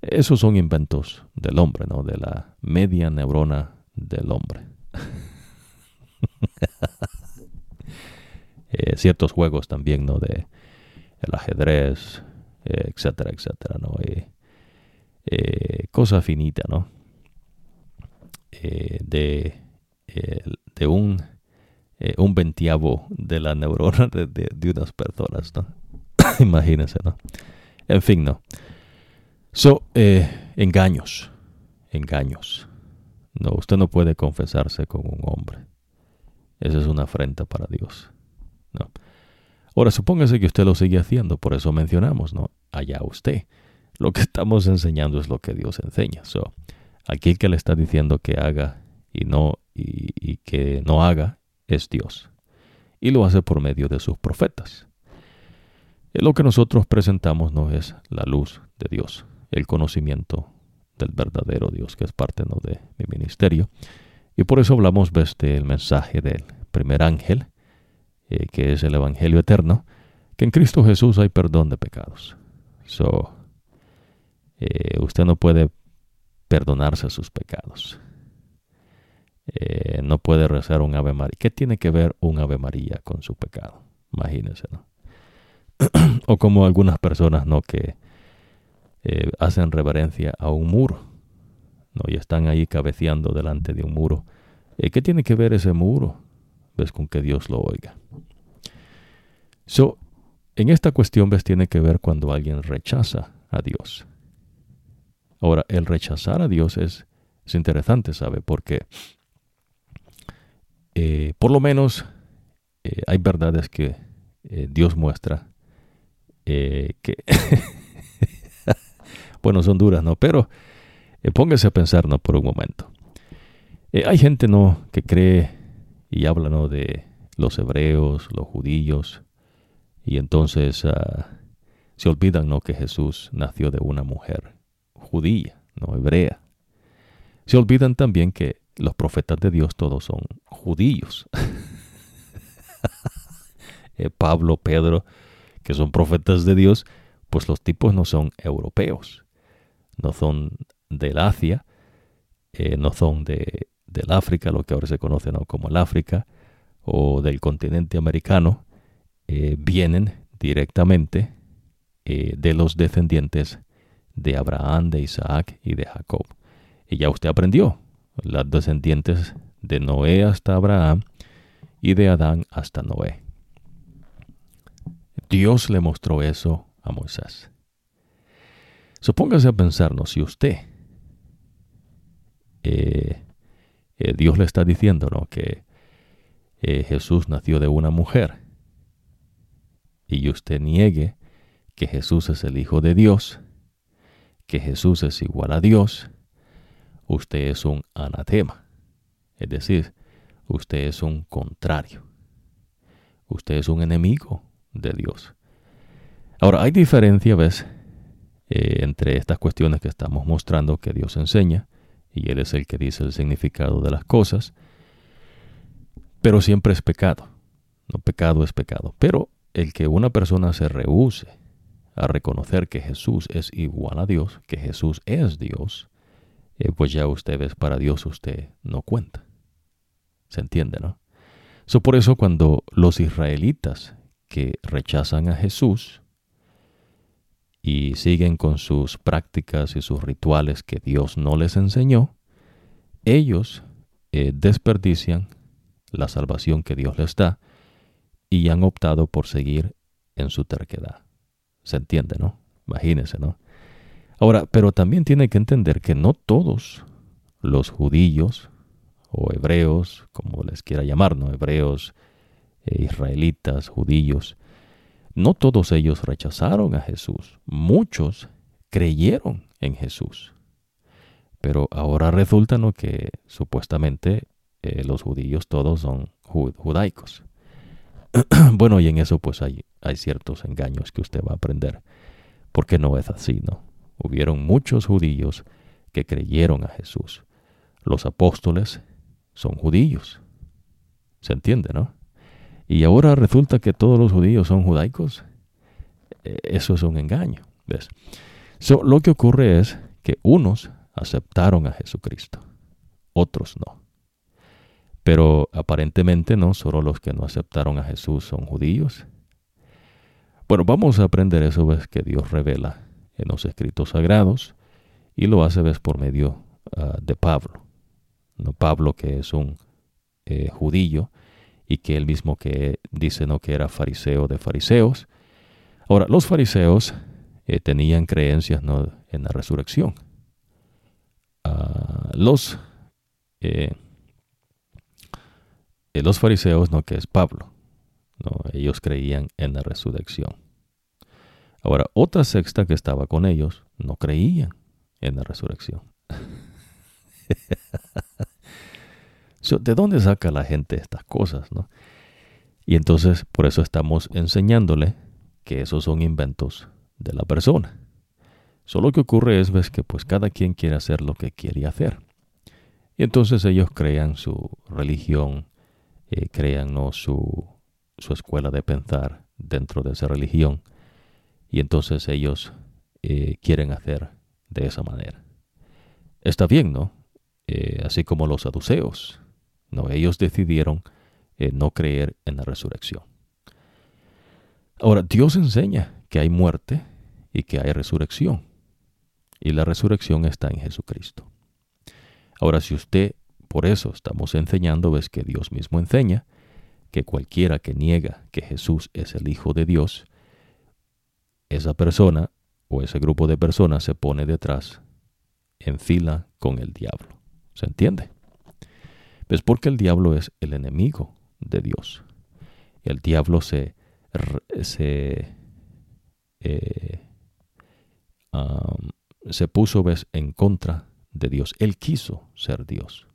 A: Esos son inventos del hombre, ¿no? De la media neurona del hombre. [LAUGHS] Eh, ciertos juegos también, ¿no? De el ajedrez, eh, etcétera, etcétera, ¿no? Eh, cosa finita, ¿no? de, de un, un ventiavo de la neurona de, de unas personas, ¿no? [COUGHS] Imagínense, ¿no? En fin, ¿no? So, eh, engaños, engaños. No, usted no puede confesarse con un hombre. Esa es una afrenta para Dios. No. Ahora, supóngase que usted lo sigue haciendo, por eso mencionamos, ¿no? Allá usted. Lo que estamos enseñando es lo que Dios enseña. So, aquí el que le está diciendo que haga y no y, que no haga es Dios. Y lo hace por medio de sus profetas. Y lo que nosotros presentamos no es la luz de Dios el conocimiento del verdadero Dios, que es parte ¿no? de mi ministerio. Y por eso hablamos desde este, el mensaje del primer ángel, eh, que es el Evangelio eterno, que en Cristo Jesús hay perdón de pecados. So, eh, usted no puede perdonarse sus pecados. Eh, no puede rezar un Ave María. ¿Qué tiene que ver un Ave María con su pecado? Imagínense, ¿no? [CLEARS THROAT] o como algunas personas, ¿no? Que eh, hacen reverencia a un muro, ¿no? y están ahí cabeceando delante de un muro. Eh, ¿Qué tiene que ver ese muro? ¿Ves con que Dios lo oiga? So, en esta cuestión, ¿ves? Tiene que ver cuando alguien rechaza a Dios. Ahora, el rechazar a Dios es, es interesante, ¿sabe? Porque eh, por lo menos hay verdades que Dios muestra que [LAUGHS] bueno, son duras, ¿no? Pero eh, póngase a pensar, ¿no? Por un momento. Eh, hay gente, ¿no? Que cree y habla, ¿no? De los hebreos, los judíos, y entonces ah, se olvidan, ¿no? Que Jesús nació de una mujer judía, ¿no? Hebrea. Se olvidan también que los profetas de Dios todos son judíos. [LAUGHS] Eh, Pablo, Pedro, que son profetas de Dios, pues los tipos no son europeos no son del Asia, eh, no son de, del África, lo que ahora se conoce como el África, o del continente americano, eh, vienen directamente de los descendientes de Abraham, de Isaac y de Jacob. Y ya usted aprendió, las descendientes de Noé hasta Abraham y de Adán hasta Noé. Dios le mostró eso a Moisés. Supóngase a pensarnos, si usted, eh, eh, Dios le está diciendo ¿no? que eh, Jesús nació de una mujer, y usted niegue que Jesús es el Hijo de Dios, que Jesús es igual a Dios, usted es un anatema. Es decir, usted es un contrario. Usted es un enemigo de Dios. Ahora, hay diferencia, ¿ves? Eh, entre estas cuestiones que estamos mostrando que Dios enseña, y Él es el que dice el significado de las cosas, pero siempre es pecado. No pecado es pecado. Pero el que una persona se rehúse a reconocer que Jesús es igual a Dios, que Jesús es Dios, eh, pues ya usted ves, para Dios usted no cuenta. ¿Se entiende, no? So, por eso cuando los israelitas que rechazan a Jesús y siguen con sus prácticas y sus rituales que Dios no les enseñó, ellos eh, desperdician la salvación que Dios les da y han optado por seguir en su terquedad. ¿Se entiende, no? Imagínense, ¿no? Ahora, pero también tiene que entender que no todos los judíos o hebreos, como les quiera llamar, ¿no? Hebreos, eh, israelitas, judíos, no todos ellos rechazaron a Jesús. Muchos creyeron en Jesús. Pero ahora resulta ¿no? que supuestamente eh, los judíos todos son judaicos. [CLEARS THROAT] bueno, y en eso pues hay, hay ciertos engaños que usted va a aprender, porque no es así, ¿no? Hubieron muchos judíos que creyeron a Jesús. Los apóstoles son judíos. ¿Se entiende, no? Y ahora resulta que todos los judíos son judaicos. E, eso es un engaño, ¿ves? lo que ocurre es que unos aceptaron a Jesucristo, otros no. Pero aparentemente no solo los que no aceptaron a Jesús son judíos. Bueno, vamos a aprender eso, ves, que Dios revela en los escritos sagrados y lo hace, ves, por medio ah, de Pablo. ¿no? Pablo que es un eh, judío y que él mismo que dice no que era fariseo de fariseos. Ahora, los fariseos eh, tenían creencias ¿no? en la resurrección. Ah, los eh, los fariseos, no que es Pablo, ellos creían en la resurrección. Ahora, otra sexta que estaba con ellos no creían en la resurrección. [LAUGHS] ¿De dónde saca la gente estas cosas? ¿no? Y entonces, por eso estamos enseñándole que esos son inventos de la persona. Solo que ocurre es ves, que pues cada quien quiere hacer lo que quiere hacer. Y entonces ellos crean su religión, eh, crean su, su, escuela de pensar dentro de esa religión y entonces ellos eh, quieren hacer de esa manera. Está bien, ¿no? Eh, así como los saduceos, ¿no? Ellos decidieron no creer en la resurrección. Ahora, Dios enseña que hay muerte y que hay resurrección. Y la resurrección está en Jesucristo. Ahora, si usted por eso estamos enseñando, ves que Dios mismo enseña, que cualquiera que niega que Jesús es el Hijo de Dios, esa persona o ese grupo de personas se pone detrás en fila con el diablo. ¿Se entiende? Pues porque el diablo es el enemigo de Dios. El diablo se, se, eh, se puso ¿ves? en contra de Dios. Él quiso ser Dios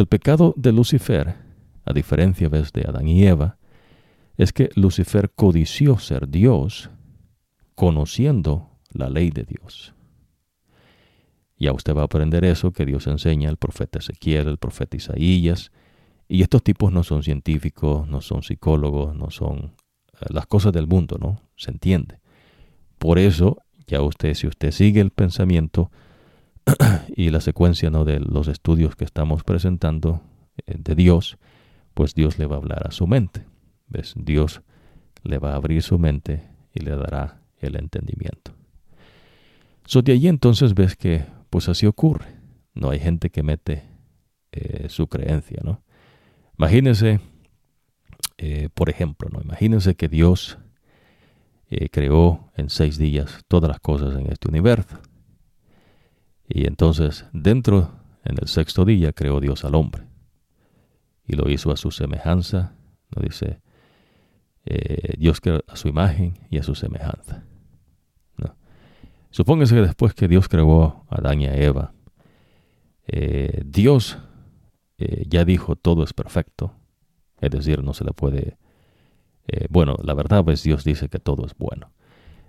A: el pecado de Lucifer, a diferencia de Adán y Eva, es que Lucifer codició ser Dios conociendo la ley de Dios. Ya usted va a aprender eso que Dios enseña al profeta Ezequiel, el profeta Isaías, y estos tipos no son científicos, no son psicólogos, no son eh, las cosas del mundo, ¿no? Se entiende. Por eso, ya usted, si usted sigue el pensamiento [CLEARS THROAT] y la secuencia ¿no? de los estudios que estamos presentando eh, de Dios, pues Dios le va a hablar a su mente. ¿Ves? Dios le va a abrir su mente y le dará el entendimiento. So, de ahí entonces ves que pues así ocurre. No hay gente que mete eh, su creencia, ¿no? Imagínense, eh, por ejemplo, ¿no? Imagínense que Dios creó en seis días todas las cosas en este universo. Y entonces, dentro, en el sexto día, creó Dios al hombre. Y lo hizo a su semejanza, lo dice, eh, Dios creó a su imagen y a su semejanza. Supóngase que después que Dios creó a Adán y Eva, eh, Dios eh, ya dijo todo es perfecto, es decir, no se le puede... Eh, bueno, la verdad es Dios dice que todo es bueno.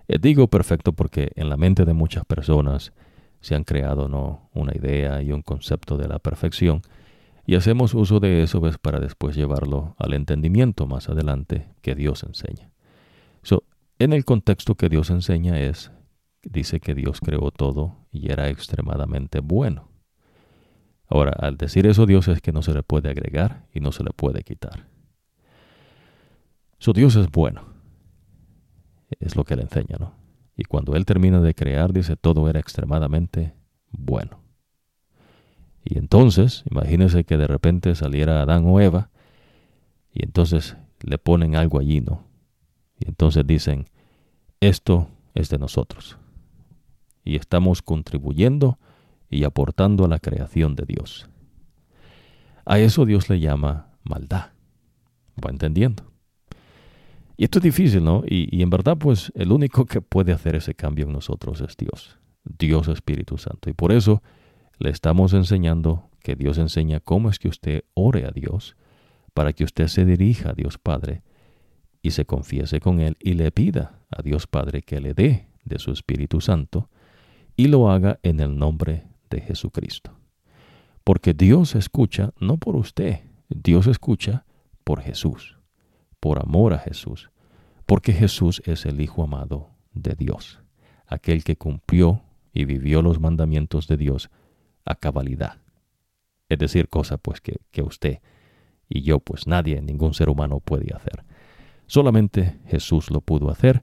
A: Digo perfecto porque en la mente de muchas personas se han creado ¿no? una idea y un concepto de la perfección y hacemos uso de eso ¿ves? para después llevarlo al entendimiento más adelante que Dios enseña. So, en el contexto que Dios enseña es, dice que Dios creó todo y era extremadamente bueno. Ahora, al decir eso Dios es que no se le puede agregar y no se le puede quitar. Su Dios es bueno. Es lo que le enseña, ¿no? Y cuando Él termina de crear, dice, todo era extremadamente bueno. Y entonces, imagínense que de repente saliera Adán o Eva, y entonces le ponen algo allí, ¿no? Y entonces dicen, esto es de nosotros. Y estamos contribuyendo y aportando a la creación de Dios. A eso Dios le llama maldad. ¿Va entendiendo? Y esto es difícil, ¿no? Y, en verdad, pues el único que puede hacer ese cambio en nosotros es Dios, Dios Espíritu Santo. Y por eso le estamos enseñando que Dios enseña cómo es que usted ore a Dios, para que usted se dirija a Dios Padre y se confiese con Él y le pida a Dios Padre que le dé de su Espíritu Santo y lo haga en el nombre de Jesucristo. Porque Dios escucha no por usted, Dios escucha por Jesús, por amor a Jesús, porque Jesús es el Hijo amado de Dios, aquel que cumplió y vivió los mandamientos de Dios a cabalidad. Es decir, cosa pues que, que usted y yo pues nadie, ningún ser humano puede hacer. Solamente Jesús lo pudo hacer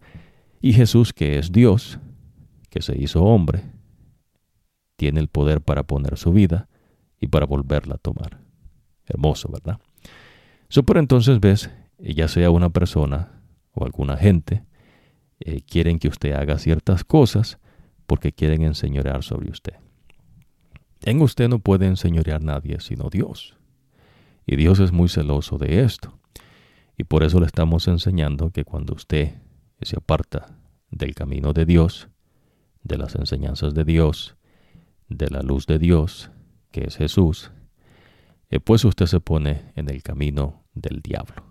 A: y Jesús que es Dios, que se hizo hombre, tiene el poder para poner su vida y para volverla a tomar. Hermoso, ¿verdad? Super entonces ves, ya sea una persona o alguna gente, eh, quieren que usted haga ciertas cosas porque quieren enseñorear sobre usted. En usted no puede enseñorear nadie sino Dios. Y Dios es muy celoso de esto. Y por eso le estamos enseñando que cuando usted se aparta del camino de Dios, de las enseñanzas de Dios, de la luz de Dios, que es Jesús, eh, pues usted se pone en el camino del diablo.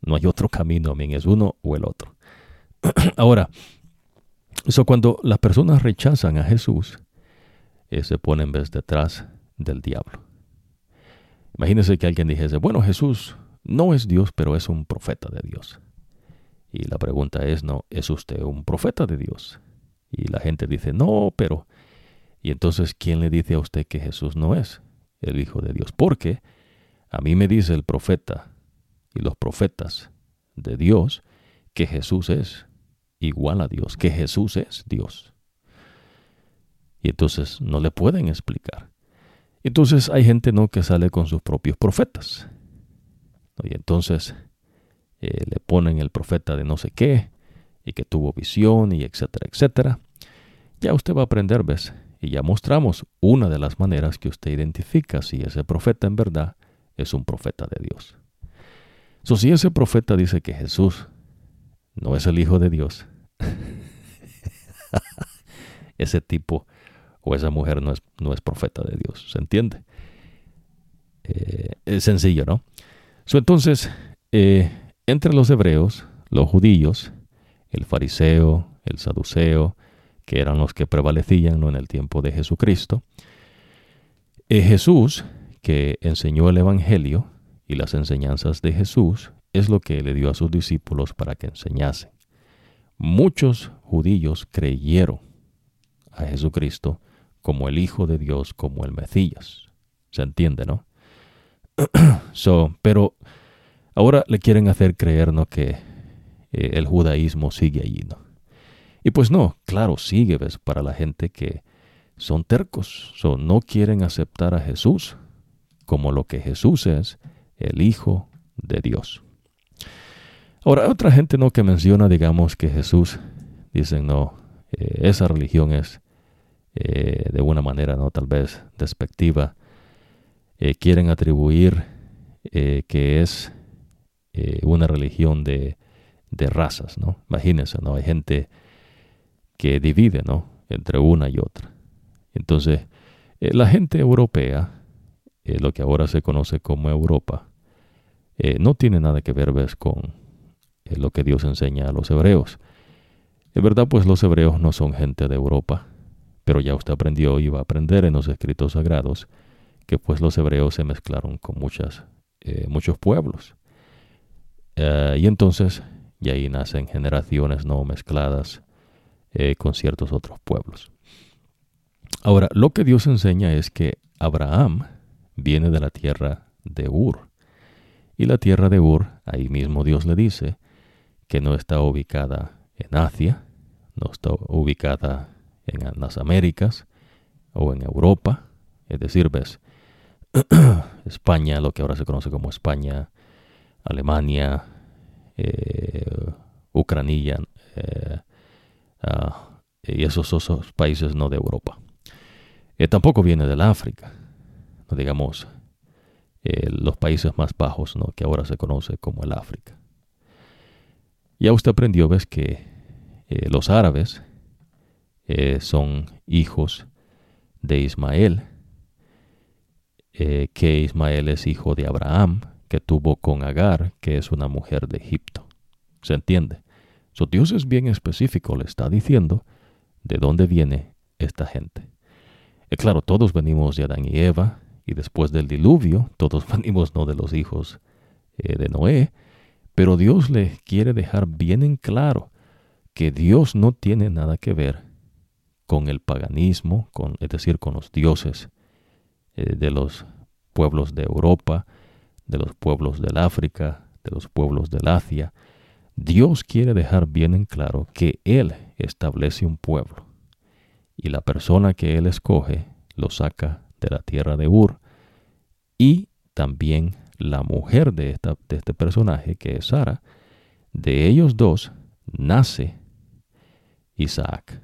A: No hay otro camino, amén, es uno o el otro. [CLEARS THROAT] Ahora, eso cuando las personas rechazan a Jesús, eh, se pone en vez detrás del diablo. Imagínese que alguien dijese, bueno, Jesús no es Dios, pero es un profeta de Dios. Y la pregunta es, ¿no? ¿Es usted un profeta de Dios? Y la gente dice, no, pero y entonces, ¿quién le dice a usted que Jesús no es el Hijo de Dios? Porque a mí me dice el profeta y los profetas de Dios que Jesús es igual a Dios, que Jesús es Dios. Y entonces no le pueden explicar. Entonces hay gente no que sale con sus propios profetas. Y entonces eh, le ponen el profeta de no sé qué, y que tuvo visión, y etcétera, etcétera. Ya usted va a aprender, ¿ves? Y ya mostramos una de las maneras que usted identifica si ese profeta en verdad es un profeta de Dios. So, si ese profeta dice que Jesús no es el Hijo de Dios, [LAUGHS] ese tipo o esa mujer no es, no es profeta de Dios. ¿Se entiende? Eh, es sencillo, ¿no? So, entonces, eh, entre los hebreos, los judíos, el fariseo, el saduceo, que eran los que prevalecían en el tiempo de Jesucristo. Eh, Jesús, que enseñó el Evangelio y las enseñanzas de Jesús, es lo que le dio a sus discípulos para que enseñasen. Muchos judíos creyeron a Jesucristo como el Hijo de Dios, como el Mesías. ¿Se entiende, no? [CLEARS THROAT] so, pero ahora le quieren hacer creer ¿no? que eh, el judaísmo sigue allí, ¿no? Y pues no, claro, sigue, ves, para la gente que son tercos, no quieren aceptar a Jesús como lo que Jesús es, el Hijo de Dios. Ahora, otra gente no que menciona, digamos, que Jesús, dicen, no, eh, esa religión es eh, de una manera, no, tal vez despectiva, quieren atribuir que es una religión de, de razas, ¿no? Imagínense, ¿no? Hay gente que divide ¿no? entre una y otra. Entonces, eh, la gente europea lo que ahora se conoce como Europa, no tiene nada que ver con lo que Dios enseña a los hebreos. En verdad, pues los hebreos no son gente de Europa, pero ya usted aprendió y va a aprender en los escritos sagrados que pues los hebreos se mezclaron con muchas, muchos pueblos. y entonces, y ahí nacen generaciones no mezcladas con ciertos otros pueblos. Ahora, lo que Dios enseña es que Abraham viene de la tierra de Ur. Y la tierra de Ur, ahí mismo Dios le dice que no está ubicada en Asia, no está ubicada en las Américas o en Europa. Es decir, ves, [CLEARS THROAT] España, lo que ahora se conoce como España, Alemania, eh, Ucrania, eh, ah, y esos, esos países no de Europa. Eh, tampoco viene del África, digamos eh, los países más bajos, ¿no? que ahora se conoce como el África. Ya usted aprendió, ves, que eh, los árabes son hijos de Ismael, que Ismael es hijo de Abraham, que tuvo con Agar, que es una mujer de Egipto. ¿Se entiende? Su Dios es bien específico, le está diciendo de dónde viene esta gente. Eh, claro, todos venimos de Adán y Eva, y después del diluvio, todos [LAUGHS] venimos no de los hijos eh, de Noé, pero Dios le quiere dejar bien en claro que Dios no tiene nada que ver con el paganismo, con, es decir, con los dioses eh, de los pueblos de Europa, de los pueblos del África, de los pueblos del Asia. Dios quiere dejar bien en claro que Él establece un pueblo y la persona que él escoge lo saca de la tierra de Ur y también la mujer de, de este personaje que es Sara, de ellos dos nace Isaac.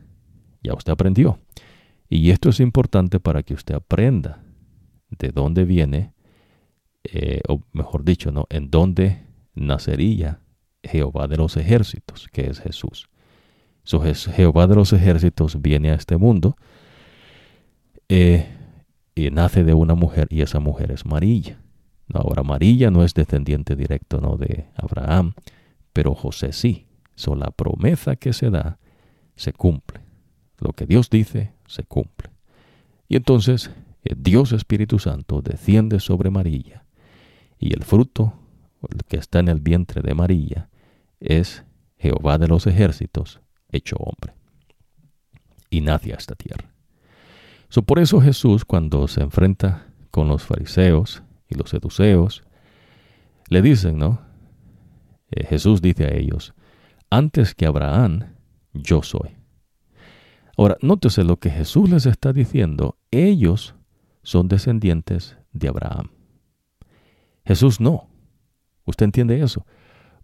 A: Ya usted aprendió. Y esto es importante para que usted aprenda de dónde viene, eh, o mejor dicho, ¿no? en dónde nacería Jehová de los ejércitos, que es Jesús. So, Jehová de los ejércitos viene a este mundo eh, y nace de una mujer y esa mujer es María. Ahora María no es descendiente directo ¿no? de Abraham, pero José sí. So, la promesa que se da se cumple. Lo que Dios dice se cumple. Y entonces el Dios Espíritu Santo desciende sobre María y el fruto que está en el vientre de María es Jehová de los ejércitos hecho hombre. Y nace a esta tierra. So, por eso Jesús, cuando se enfrenta con los fariseos y los seduceos, le dicen, ¿no? Eh, Jesús dice a ellos, antes que Abraham, yo soy. Ahora, nótese lo que Jesús les está diciendo, ellos son descendientes de Abraham. Jesús no. ¿Usted entiende eso?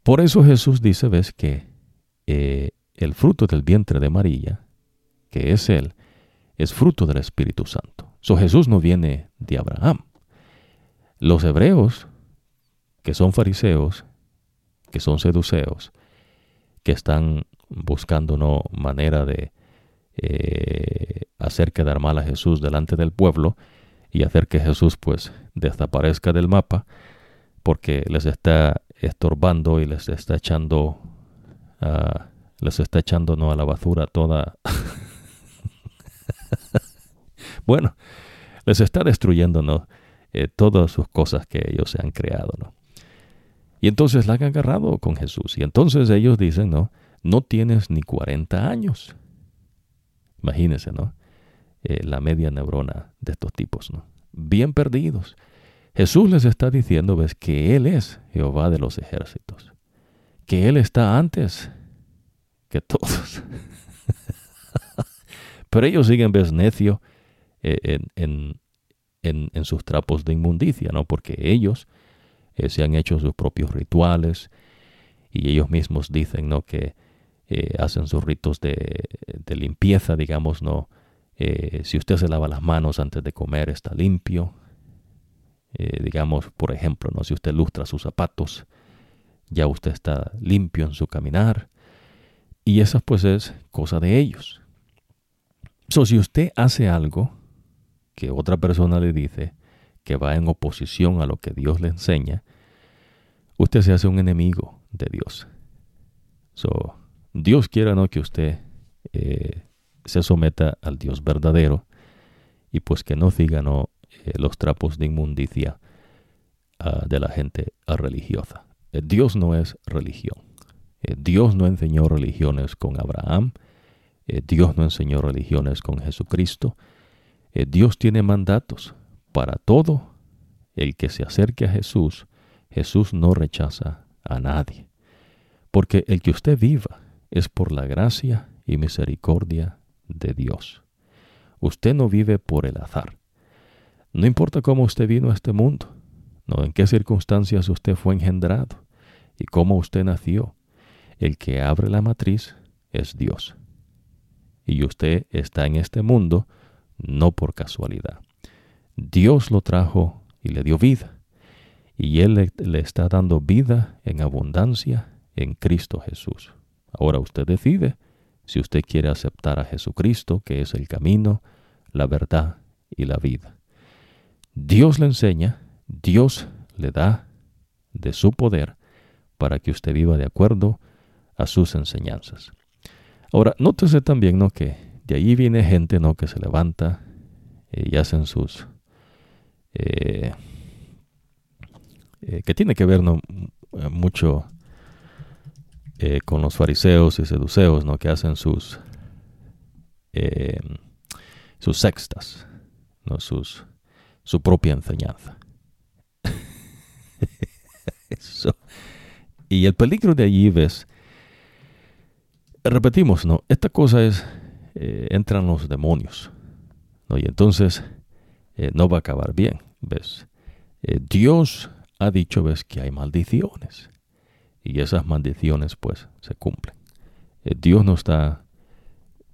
A: Por eso Jesús dice, ves que eh, el fruto del vientre de María, que es Él, es fruto del Espíritu Santo. So Jesús no viene de Abraham. Los hebreos, que son fariseos, que son seduceos, que están buscando manera de eh, hacer quedar mal a Jesús delante del pueblo y hacer que Jesús pues desaparezca del mapa porque les está estorbando y les está echando a les está echando ¿no? a la basura toda... [LAUGHS] bueno, les está destruyendo ¿no? Eh, todas sus cosas que ellos se han creado. ¿no? Y entonces la han agarrado con Jesús. Y entonces ellos dicen, no, no tienes ni 40 años. Imagínense, ¿no? Eh, la media neurona de estos tipos, ¿no? Bien perdidos. Jesús les está diciendo, ves, que Él es Jehová de los ejércitos. Que Él está antes que todos. [LAUGHS] Pero ellos siguen ves necio eh, en, en, sus trapos de inmundicia, ¿no? Porque ellos eh, se han hecho sus propios rituales y ellos mismos dicen, ¿no? Que eh, hacen sus ritos de, de limpieza, digamos, ¿no? si usted se lava las manos antes de comer, está limpio. Digamos, por ejemplo, ¿no? Si usted lustra sus zapatos, ya usted está limpio en su caminar. Y esa pues es cosa de ellos. So, si usted hace algo que otra persona le dice que va en oposición a lo que Dios le enseña, usted se hace un enemigo de Dios. So, Dios quiera no que usted eh, se someta al Dios verdadero y pues que no siga no, eh, los trapos de inmundicia uh, de la gente religiosa. Eh, Dios no es religión. Dios no enseñó religiones con Abraham. Dios no enseñó religiones con Jesucristo. Dios tiene mandatos para todo el que se acerque a Jesús. Jesús no rechaza a nadie. Porque el que usted viva es por la gracia y misericordia de Dios. Usted no vive por el azar. No importa cómo usted vino a este mundo, no en qué circunstancias usted fue engendrado y cómo usted nació. El que abre la matriz es Dios. Y usted está en este mundo no por casualidad. Dios lo trajo y le dio vida. Y Él le, le está dando vida en abundancia en Cristo Jesús. Ahora usted decide si usted quiere aceptar a Jesucristo, que es el camino, la verdad y la vida. Dios le enseña, Dios le da de su poder para que usted viva de acuerdo a sus enseñanzas. Ahora, nótese también ¿no? que de ahí viene gente ¿no? que se levanta eh, y hacen sus... Eh, eh, que tiene que ver ¿no? mucho con los fariseos y seduceos, ¿no? que hacen sus, sus sextas, ¿no? sus, su propia enseñanza. [LAUGHS] Y el peligro de allí ves, repetimos, ¿no? Esta cosa es, eh, entran los demonios, ¿no? Y entonces no va a acabar bien, ¿ves? Dios ha dicho, ¿ves? Que hay maldiciones y esas maldiciones pues se cumplen. Eh, Dios no está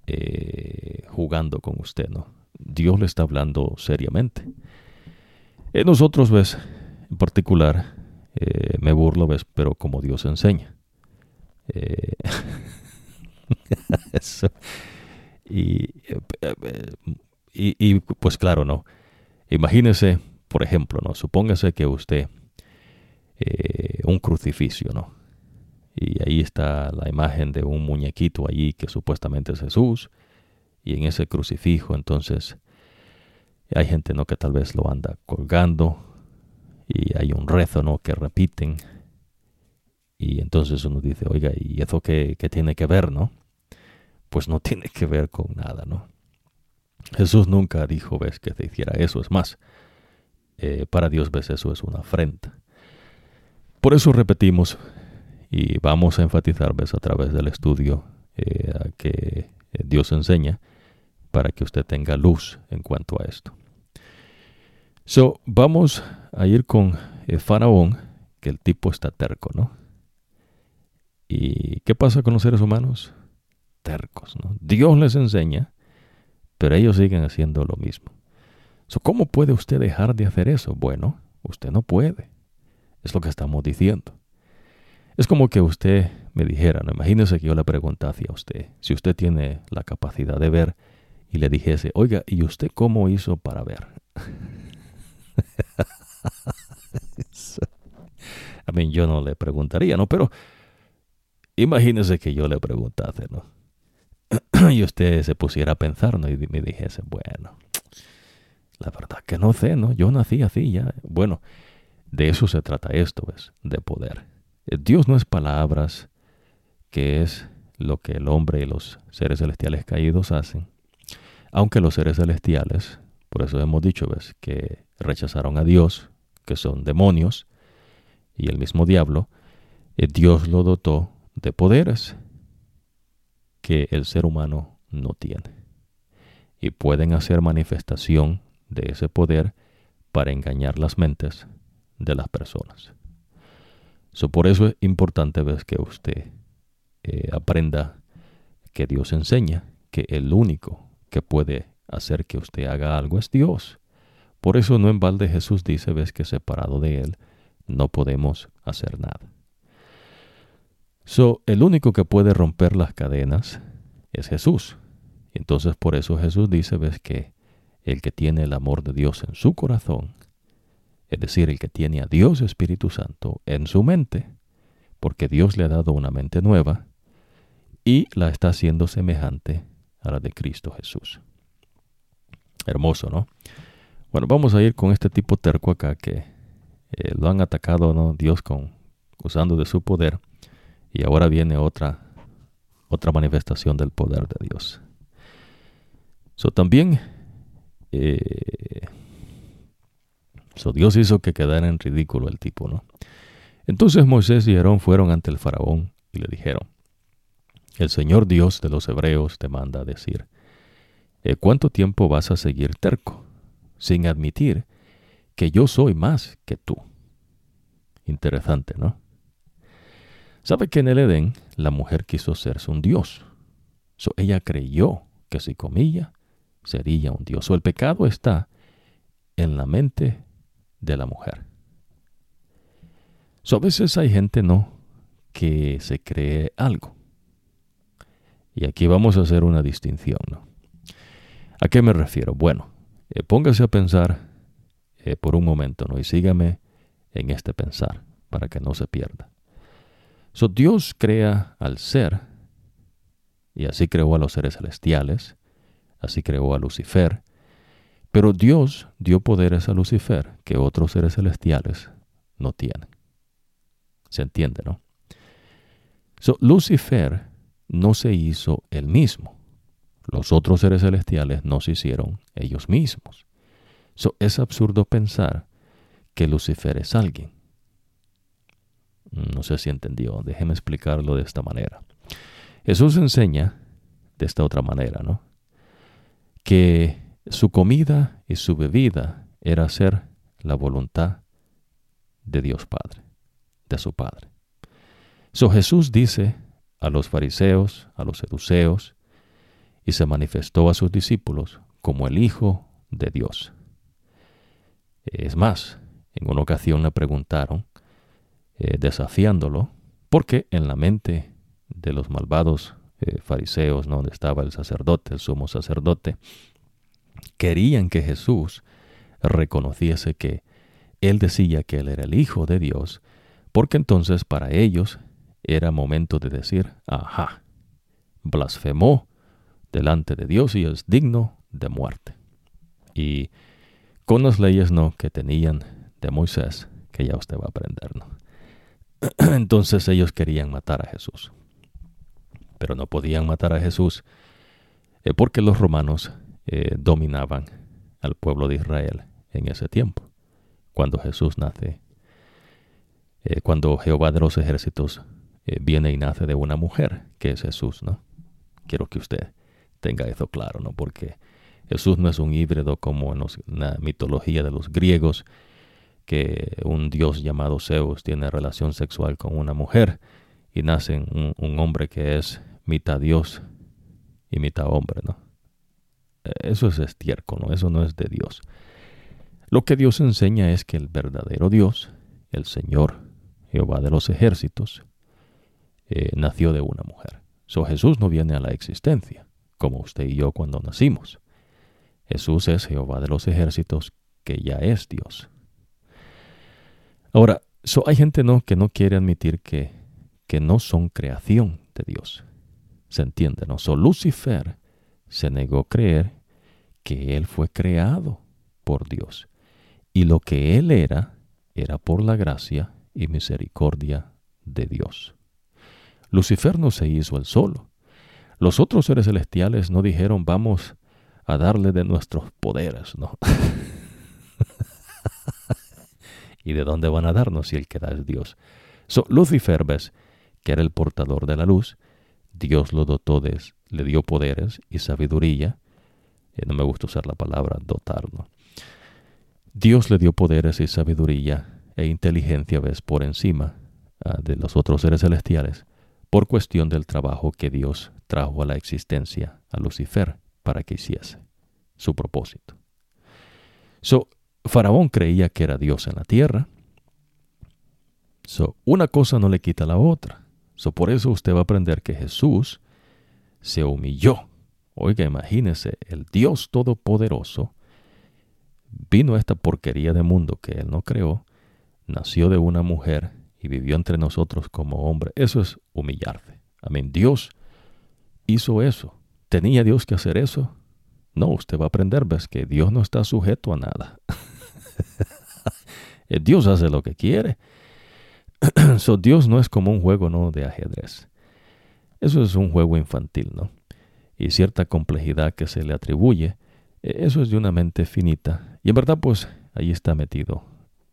A: eh, jugando con usted, ¿no? Dios le está hablando seriamente. Eh, nosotros, ves, en particular, me burlo, ves, pero como Dios enseña. [LAUGHS] y, y, pues claro, ¿no? Imagínese, por ejemplo, ¿no? Supóngase que usted, un crucificio, ¿no? y ahí está la imagen de un muñequito allí que supuestamente es Jesús y en ese crucifijo entonces hay gente no que tal vez lo anda colgando y hay un rezo no que repiten. Y entonces uno dice oiga y eso qué, tiene que ver no pues no [LAUGHS] tiene que ver con nada no Jesús nunca dijo ves que se hiciera eso es más eh, para Dios ves eso es una afrenta. Por eso repetimos y vamos a enfatizar ¿ves? a través del estudio eh, que Dios enseña para que usted tenga luz en cuanto a esto. So, vamos a ir con eh, Faraón, que el tipo está terco, ¿no? ¿Y qué pasa con los seres humanos? Tercos, ¿no? Dios les enseña, pero ellos siguen haciendo lo mismo. So, ¿Cómo puede usted dejar de hacer eso? Bueno, usted no puede. Es lo que estamos diciendo. Es como que usted me dijera, no imagínese que yo le preguntase a usted, si usted tiene la capacidad de ver, y le dijese, oiga, ¿y usted cómo hizo para ver? [LAUGHS] a mí yo no le preguntaría, ¿no? Pero imagínese que yo le preguntase, ¿no? [CLEARS THROAT] y usted se pusiera a pensar, ¿no? Y me dijese, bueno, la verdad que no sé, ¿no? Yo nací así ya. Bueno, de eso se trata esto, ¿ves? De poder. Dios no es palabras, que es lo que el hombre y los seres celestiales caídos hacen. Aunque los seres celestiales, por eso hemos dicho, ves, que rechazaron a Dios, que son demonios, y el mismo diablo, eh, Dios lo dotó de poderes que el ser humano no tiene. Y pueden hacer manifestación de ese poder para engañar las mentes de las personas. Por eso es importante ver que usted eh, aprenda que Dios enseña que el único que puede hacer que usted haga algo es Dios. Por eso no en balde Jesús dice, ves que separado de Él no podemos hacer nada. So, el único que puede romper las cadenas es Jesús. Entonces por eso Jesús dice, ves que el que tiene el amor de Dios en su corazón es decir, el que tiene a Dios Espíritu Santo en su mente, porque Dios le ha dado una mente nueva y la está haciendo semejante de Cristo Jesús. Hermoso, ¿no? Bueno, vamos a ir con este tipo terco acá que eh, lo han atacado, ¿no? Dios con usando de su poder y ahora viene otra otra manifestación del poder de Dios. So, también eh, so, Dios hizo que quedara en ridículo el tipo, ¿no? Entonces Moisés y Aarón fueron ante el faraón y le dijeron, el Señor Dios de los hebreos te manda a decir, ¿cuánto tiempo vas a seguir terco, sin admitir que yo soy más que tú? Interesante, ¿no? Sabe que en el Edén la mujer quiso serse un dios. Ella creyó que si comía, sería un dios. O el pecado está en la mente de la mujer. A veces hay gente, ¿no?, que se cree algo. Y aquí vamos a hacer una distinción. ¿A qué me refiero? Bueno, eh, póngase a pensar eh, por un momento, ¿no? Y sígame en este pensar para que no se pierda. So, Dios crea al ser, y así creó a los seres celestiales, así creó a Lucifer, pero Dios dio poderes a Lucifer que otros seres celestiales no tienen. ¿Se entiende, no? So, Lucifer no se hizo él mismo. Los otros seres celestiales no se hicieron ellos mismos. So, es absurdo pensar que Lucifer es alguien. No sé si entendió, déjeme explicarlo de esta manera. Jesús enseña de esta otra manera, ¿no? Que su comida y su bebida era hacer la voluntad de Dios Padre, de su Padre. So Jesús dice a los fariseos, a los seduceos, y se manifestó a sus discípulos como el Hijo de Dios. Es más, en una ocasión le preguntaron, eh, desafiándolo, porque en la mente de los malvados eh, fariseos, donde estaba el sacerdote, el sumo sacerdote, querían que Jesús reconociese que él decía que él era el Hijo de Dios, porque entonces para ellos era momento de decir, ajá, blasfemó delante de Dios y es digno de muerte. Y con las leyes no que tenían de Moisés, que ya usted va a aprender, ¿no? [CLEARS THROAT] Entonces ellos querían matar a Jesús. Pero no podían matar a Jesús eh, porque los romanos eh, dominaban al pueblo de Israel en ese tiempo, cuando Jesús nace, eh, cuando Jehová de los ejércitos viene y nace de una mujer, que es Jesús, ¿no? Quiero que usted tenga eso claro, ¿no? Porque Jesús no es un híbrido como en la mitología de los griegos, que un dios llamado Zeus tiene relación sexual con una mujer y nace un, hombre que es mitad dios y mitad hombre, ¿no? E, eso es estiércol, ¿no? Eso no es de Dios. Lo que Dios enseña es que el verdadero Dios, el Señor, Jehová de los ejércitos, eh, nació de una mujer. So Jesús no viene a la existencia, como usted y yo cuando nacimos. Jesús es Jehová de los ejércitos, que ya es Dios. Ahora, hay gente ¿no? que no quiere admitir que, que no son creación de Dios. ¿Se entiende? ¿no? So, Lucifer se negó a creer que él fue creado por Dios. Y lo que él era, era por la gracia y misericordia de Dios. Lucifer no se hizo él solo. Los otros seres celestiales no dijeron vamos a darle de nuestros poderes, ¿no? [LAUGHS] ¿Y de dónde van a darnos si el que da es Dios? So, Lucifer, ves, que era el portador de la luz, Dios lo dotó de, le dio poderes y sabiduría. No me gusta usar la palabra dotar, Dios le dio poderes y sabiduría e inteligencia, ves, por encima ah, de los otros seres celestiales, por cuestión del trabajo que Dios trajo a la existencia a Lucifer para que hiciese su propósito. So, Faraón creía que era Dios en la tierra. So, una cosa no le quita la otra. So, por eso usted va a aprender que Jesús se humilló. Oiga, imagínese, el Dios Todopoderoso vino esta porquería de mundo que Él no creó, nació de una mujer vivió entre nosotros como hombre. Eso es humillarse. Amén. Dios hizo eso. ¿Tenía Dios que hacer eso? No, usted va a aprender, ves, que Dios no está sujeto a nada. [LAUGHS] Eh, Dios hace lo que quiere. [CLEARS THROAT] so, Dios no es como un juego ¿no? de ajedrez. Eso es un juego infantil, ¿no? Y cierta complejidad que se le atribuye, eh, eso es de una mente finita. Y en verdad, pues, ahí está metido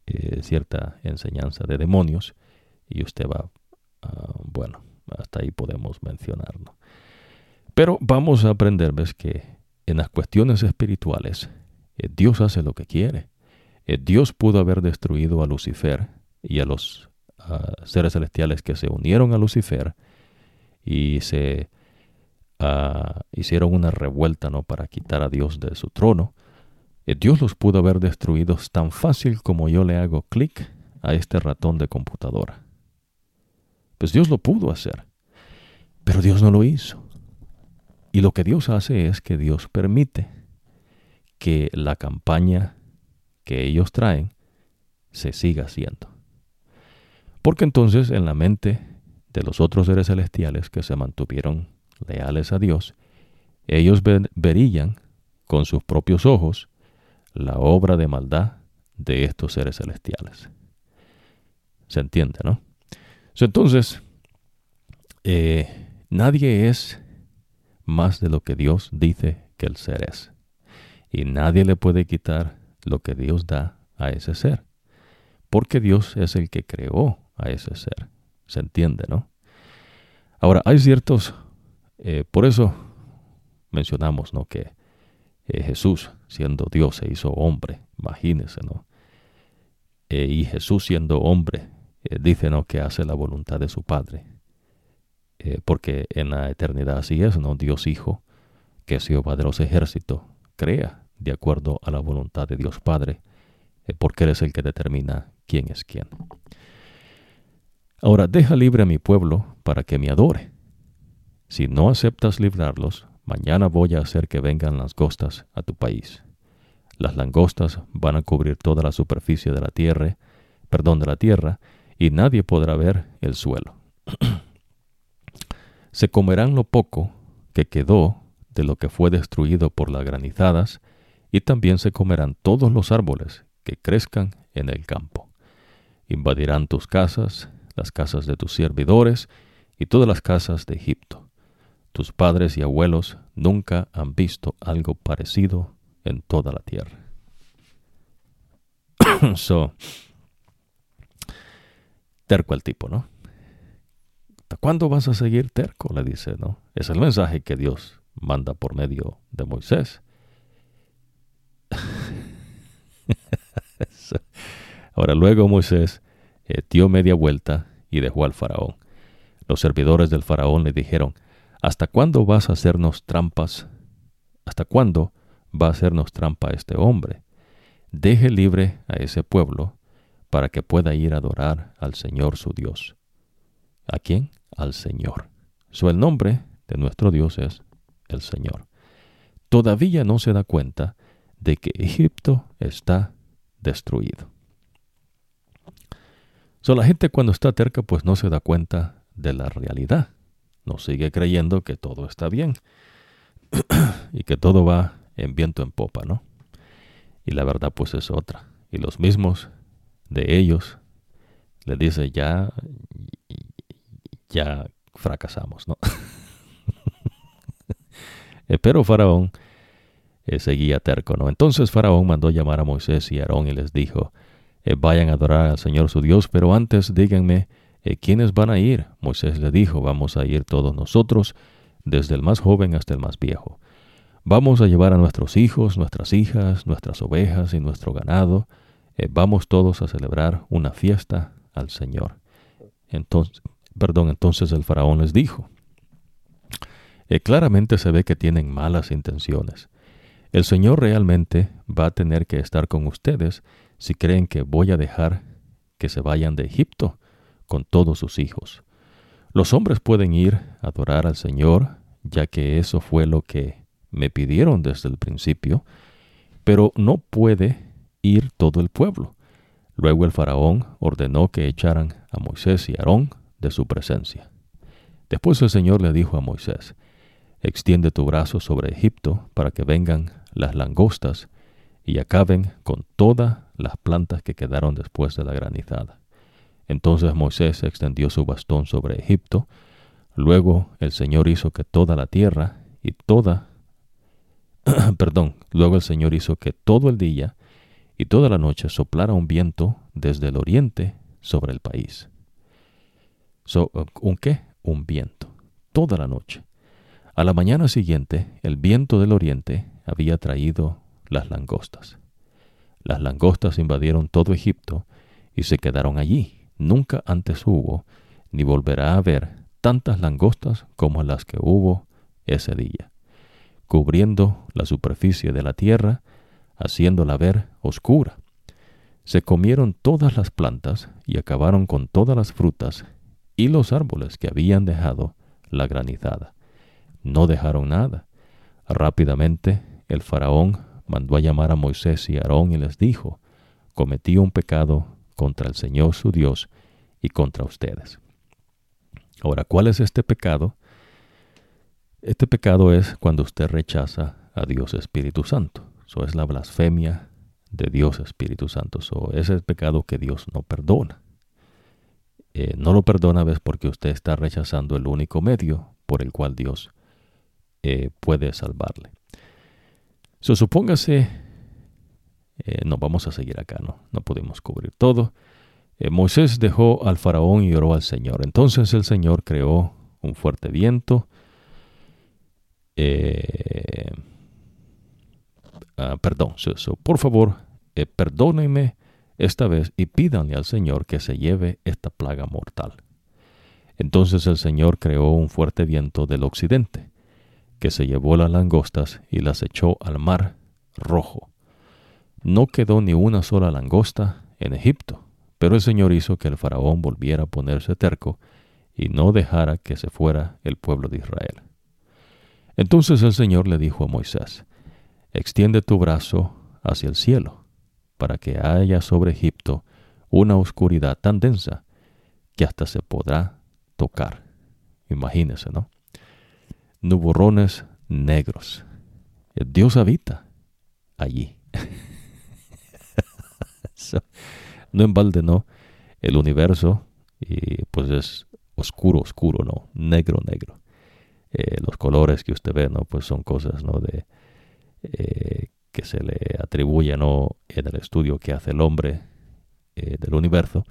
A: eh, cierta enseñanza de demonios. Y usted va, uh, bueno, hasta ahí podemos mencionarlo. Pero vamos a aprender, ves, que en las cuestiones espirituales, eh, Dios hace lo que quiere. Eh, Dios pudo haber destruido a Lucifer y a los seres celestiales que se unieron a Lucifer y se ah, hicieron una revuelta ¿no? para quitar a Dios de su trono. Eh, Dios los pudo haber destruido tan fácil como yo le hago clic a este ratón de computadora. Pues Dios lo pudo hacer, pero Dios no lo hizo. Y lo que Dios hace es que Dios permite que la campaña que ellos traen se siga haciendo. Porque entonces en la mente de los otros seres celestiales que se mantuvieron leales a Dios, ellos verían con sus propios ojos la obra de maldad de estos seres celestiales. ¿Se entiende, no? Entonces, eh, nadie es más de lo que Dios dice que el ser es. Y nadie le puede quitar lo que Dios da a ese ser. Porque Dios es el que creó a ese ser. ¿Se entiende, no? Ahora, hay ciertos... Eh, por eso mencionamos, ¿no? Que eh, Jesús, siendo Dios, se hizo hombre. Imagínense, ¿no? Y Jesús, siendo hombre, dice, ¿no? Que hace la voluntad de su Padre. Eh, porque en la eternidad así es, ¿no? Dios Hijo, que es Jehová de los ejércitos, crea de acuerdo a la voluntad de Dios Padre, eh, porque Él es el que determina quién es quién. Ahora, deja libre a mi pueblo para que me adore. Si no aceptas librarlos, mañana voy a hacer que vengan las langostas a tu país. Las langostas van a cubrir toda la superficie de la tierra, perdón, de la tierra, y nadie podrá ver el suelo. [CLEARS THROAT] Se comerán lo poco que quedó de lo que fue destruido por las granizadas, y también se comerán todos los árboles que crezcan en el campo. Invadirán tus casas, las casas de tus servidores, y todas las casas de Egipto. Tus padres y abuelos nunca han visto algo parecido en toda la tierra. [CLEARS THROAT] so, terco el tipo, ¿no? cuándo vas a seguir terco? Le dice, ¿no? Es el mensaje que Dios manda por medio de Moisés. [LAUGHS] Ahora luego Moisés eh, dio media vuelta y dejó al faraón. Los servidores del faraón le dijeron, ¿hasta cuándo vas a hacernos trampas? ¿Hasta cuándo va a hacernos trampa este hombre? Deje libre a ese pueblo para que pueda ir a adorar al Señor su Dios. ¿A quién? Al Señor. Su el nombre de nuestro Dios es el Señor. Todavía no se da cuenta de que Egipto está destruido. So, la gente cuando está terca pues no se da cuenta de la realidad. No sigue creyendo que todo está bien [CLEARS THROAT] y que todo va en viento en popa, ¿no? Y la verdad pues es otra. Y los mismos de ellos le dice ya ya fracasamos, ¿no? Eh, [LAUGHS] pero Faraón eh, seguía terco, ¿no? Entonces Faraón mandó llamar a Moisés y Aarón y les dijo, eh, vayan a adorar al Señor su Dios, pero antes díganme, ¿quiénes van a ir? Moisés le dijo, vamos a ir todos nosotros, desde el más joven hasta el más viejo. Vamos a llevar a nuestros hijos, nuestras hijas, nuestras ovejas y nuestro ganado. Vamos todos a celebrar una fiesta al Señor. Entonces, Perdón, entonces el faraón les dijo, eh, claramente se ve que tienen malas intenciones. El Señor realmente va a tener que estar con ustedes si creen que voy a dejar que se vayan de Egipto con todos sus hijos. Los hombres pueden ir a adorar al Señor, ya que eso fue lo que me pidieron desde el principio, pero no puede ir todo el pueblo. Luego el faraón ordenó que echaran a Moisés y Aarón de su presencia. Después el Señor le dijo a Moisés, Extiende tu brazo sobre Egipto para que vengan las langostas y acaben con todas las plantas que quedaron después de la granizada. Entonces Moisés extendió su bastón sobre Egipto. Luego el Señor hizo que toda la tierra y toda, [CLEARS THROAT] perdón, luego el Señor hizo que todo el día y toda la noche soplara un viento desde el oriente sobre el país. ¿Un qué? Un viento. Toda la noche. A la mañana siguiente, el viento del oriente había traído las langostas. Las langostas invadieron todo Egipto y se quedaron allí. Nunca antes hubo, ni volverá a haber, tantas langostas como las que hubo ese día, cubriendo la superficie de la tierra, haciéndola ver oscura. Se comieron todas las plantas y acabaron con todas las frutas y los árboles que habían dejado la granizada. No dejaron nada. Rápidamente el faraón mandó a llamar a Moisés y Aarón y les dijo, cometí un pecado contra el Señor su Dios y contra ustedes. Ahora, ¿cuál es este pecado? Este pecado es cuando usted rechaza a Dios Espíritu Santo. Eso es la blasfemia de Dios Espíritu Santo. Eso es el pecado que Dios no perdona. Eh, no lo perdona, ¿ves? Porque usted está rechazando el único medio por el cual Dios eh, puede salvarle. So, supóngase, eh, no vamos a seguir acá, no, no podemos cubrir todo. Moisés dejó al faraón y oró al Señor. Entonces el Señor creó un fuerte viento. Ah, perdón, por favor, perdónenme esta vez y pídanle al Señor que se lleve esta plaga mortal. Entonces el Señor creó un fuerte viento del occidente que se llevó las langostas y las echó al mar rojo. No quedó ni una sola langosta en Egipto, pero el Señor hizo que el faraón volviera a ponerse terco y no dejara que se fuera el pueblo de Israel. Entonces el Señor le dijo a Moisés, extiende tu brazo hacia el cielo, para que haya sobre Egipto una oscuridad tan densa que hasta se podrá tocar. Imagínese, ¿no? nuborrones negros. Dios habita allí. [LAUGHS] no en balde, no. El universo, pues es oscuro, oscuro, no. Negro, negro. Eh, los colores que usted ve, ¿no? Pues son cosas, ¿no? De, eh, que se le atribuyen. En el estudio que hace el hombre eh, del universo.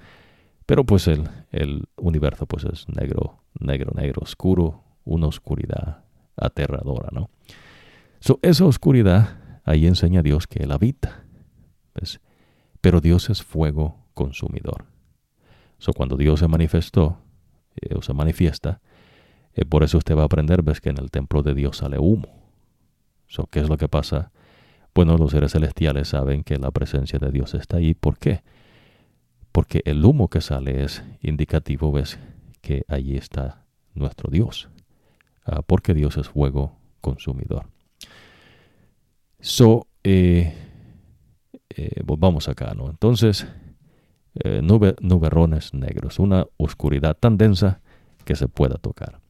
A: Pero pues el, el universo, pues es negro, negro, negro, oscuro, una oscuridad aterradora, ¿no? esa oscuridad, ahí enseña Dios que Él habita. Pero Dios es fuego consumidor. So, cuando Dios se manifestó, eh, o se manifiesta, eh, por eso usted va a aprender, ves que en el templo de Dios sale humo. ¿Qué es lo que pasa? Bueno, los seres celestiales saben que la presencia de Dios está ahí. ¿Por qué? Porque el humo que sale es indicativo, ves, que allí está nuestro Dios. Ah, porque Dios es fuego consumidor. So, eh, eh, vamos acá, ¿no? Entonces, eh, nube, nuberrones negros, una oscuridad tan densa que se pueda tocar.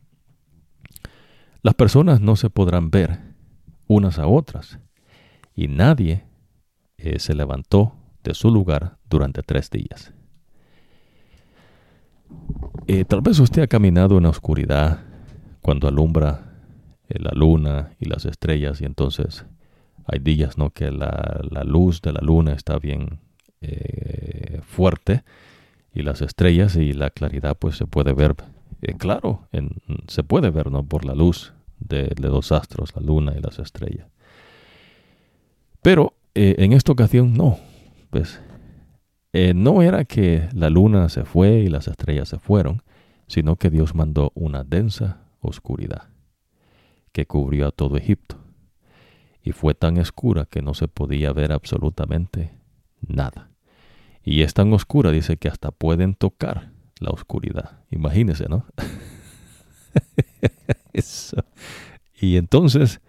A: Las personas no se podrán ver unas a otras y nadie se levantó de su lugar durante tres días. tal vez usted ha caminado en la oscuridad cuando alumbra eh, la luna y las estrellas y entonces hay días ¿no? que la, luz de la luna está bien eh, fuerte y las estrellas y la claridad pues se puede ver eh, claro se puede ver ¿no? por la luz de, los astros la luna y las estrellas pero en esta ocasión no pues no era que la luna se fue y las estrellas se fueron sino que Dios mandó una densa oscuridad que cubrió a todo Egipto, y fue tan oscura que no se podía ver absolutamente nada. Y es tan oscura, dice, que hasta pueden tocar la oscuridad. Imagínense, ¿no? [LAUGHS] Y entonces,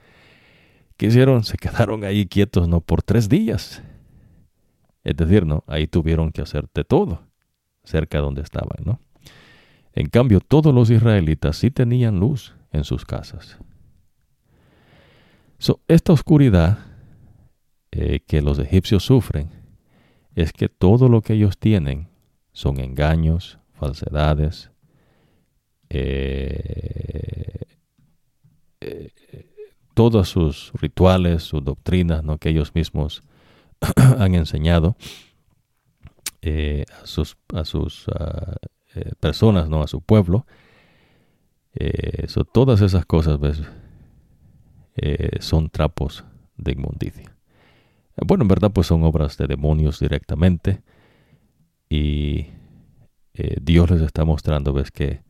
A: ¿qué hicieron? Se quedaron ahí quietos, ¿no? Por tres días. Es decir, ¿no? Ahí tuvieron que hacer de todo cerca de donde estaban, ¿no? En cambio, todos los israelitas sí tenían luz en sus casas. esta oscuridad eh, que los egipcios sufren es que todo lo que ellos tienen son engaños, falsedades, eh, eh, todos sus rituales, sus doctrinas, ¿no? que ellos mismos [CLEARS THROAT] han enseñado a sus, a sus ah, personas, ¿no? a su pueblo. todas esas cosas son trapos de inmundicia. Bueno, en verdad pues son obras de demonios directamente y eh, Dios les está mostrando, ves que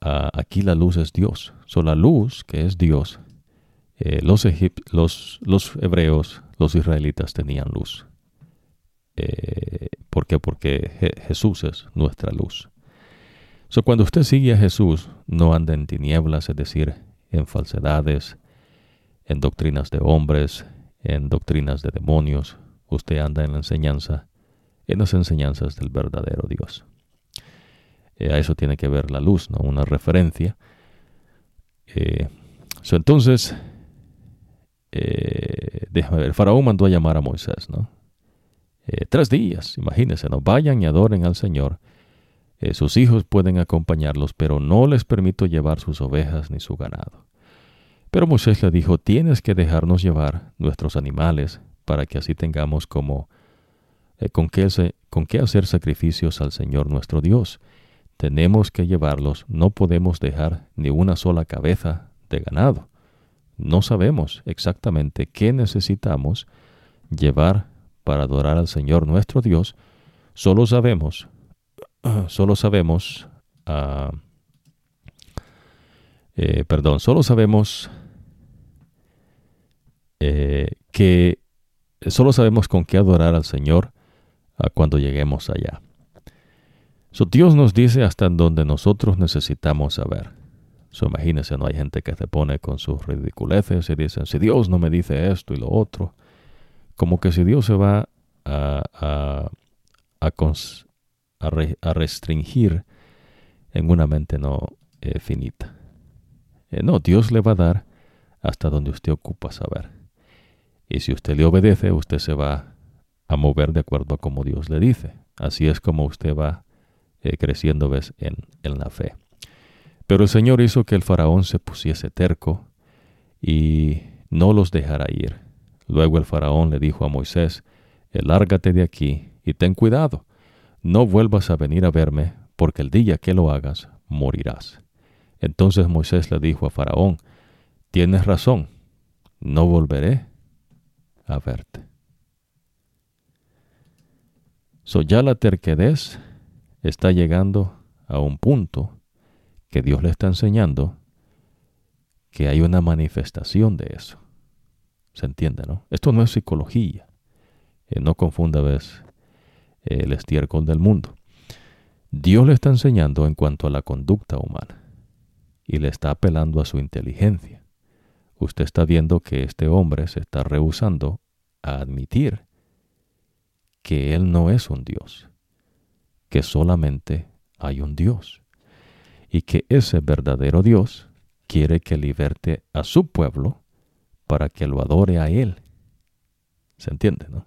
A: ah, aquí la luz es Dios. So, la luz que es Dios, eh, los, los, los, hebreos, los israelitas tenían luz. Eh, ¿Por qué? Porque Jesús es nuestra luz. So, cuando usted sigue a Jesús, no anda en tinieblas, es decir, en falsedades, en doctrinas de hombres, en doctrinas de demonios, usted anda en la enseñanza, en las enseñanzas del verdadero Dios. Eh, a eso tiene que ver la luz, ¿no? Una referencia. Eh, entonces, eh, déjame ver, el faraón mandó a llamar a Moisés, ¿no? tres días, imagínense, ¿no? Vayan y adoren al Señor. sus hijos pueden acompañarlos, pero no les permito llevar sus ovejas ni su ganado. Pero Moisés le dijo, tienes que dejarnos llevar nuestros animales para que así tengamos como eh, con qué hacer sacrificios al Señor nuestro Dios. Tenemos que llevarlos, no podemos dejar ni una sola cabeza de ganado. No sabemos exactamente qué necesitamos llevar para adorar al Señor nuestro Dios, solo sabemos, [CLEARS THROAT] solo sabemos, uh, eh, perdón, solo sabemos eh, que solo sabemos con qué adorar al Señor cuando lleguemos allá. So, Dios nos dice hasta donde nosotros necesitamos saber. So, imagínense, no hay gente que se pone con sus ridiculeces y dicen, si Dios no me dice esto y lo otro, como que si Dios se va a, a, a, restringir en una mente no eh, finita. Eh, no, Dios le va a dar hasta donde usted ocupa saber. Y si usted le obedece, usted se va a mover de acuerdo a como Dios le dice. Así es como usted va eh, creciendo ¿ves? En, en la fe. Pero el Señor hizo que el faraón se pusiese terco y no los dejara ir. Luego el faraón le dijo a Moisés, lárgate de aquí y ten cuidado, no vuelvas a venir a verme, porque el día que lo hagas, morirás. Entonces Moisés le dijo a faraón, tienes razón, no volveré a verte. So ya la terquedez está llegando a un punto que Dios le está enseñando que hay una manifestación de eso. ¿Se entiende, no? Esto no es psicología. Eh, no confunda, ves, el estiércol del mundo. Dios le está enseñando en cuanto a la conducta humana y le está apelando a su inteligencia usted está viendo que este hombre se está rehusando a admitir que él no es un Dios, que solamente hay un Dios, y que ese verdadero Dios quiere que liberte a su pueblo para que lo adore a él. ¿Se entiende, no?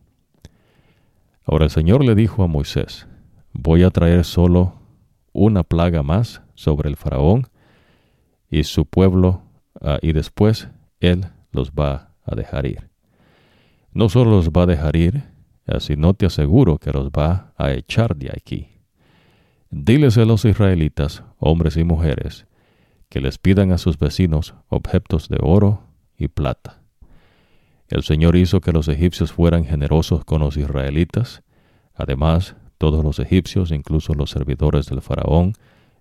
A: Ahora el Señor le dijo a Moisés, voy a traer solo una plaga más sobre el faraón y su pueblo, ah, y después él los va a dejar ir. No solo los va a dejar ir, sino te aseguro que los va a echar de aquí. Diles a los israelitas, hombres y mujeres, que les pidan a sus vecinos objetos de oro y plata. El Señor hizo que los egipcios fueran generosos con los israelitas. Además, todos los egipcios, incluso los servidores del faraón,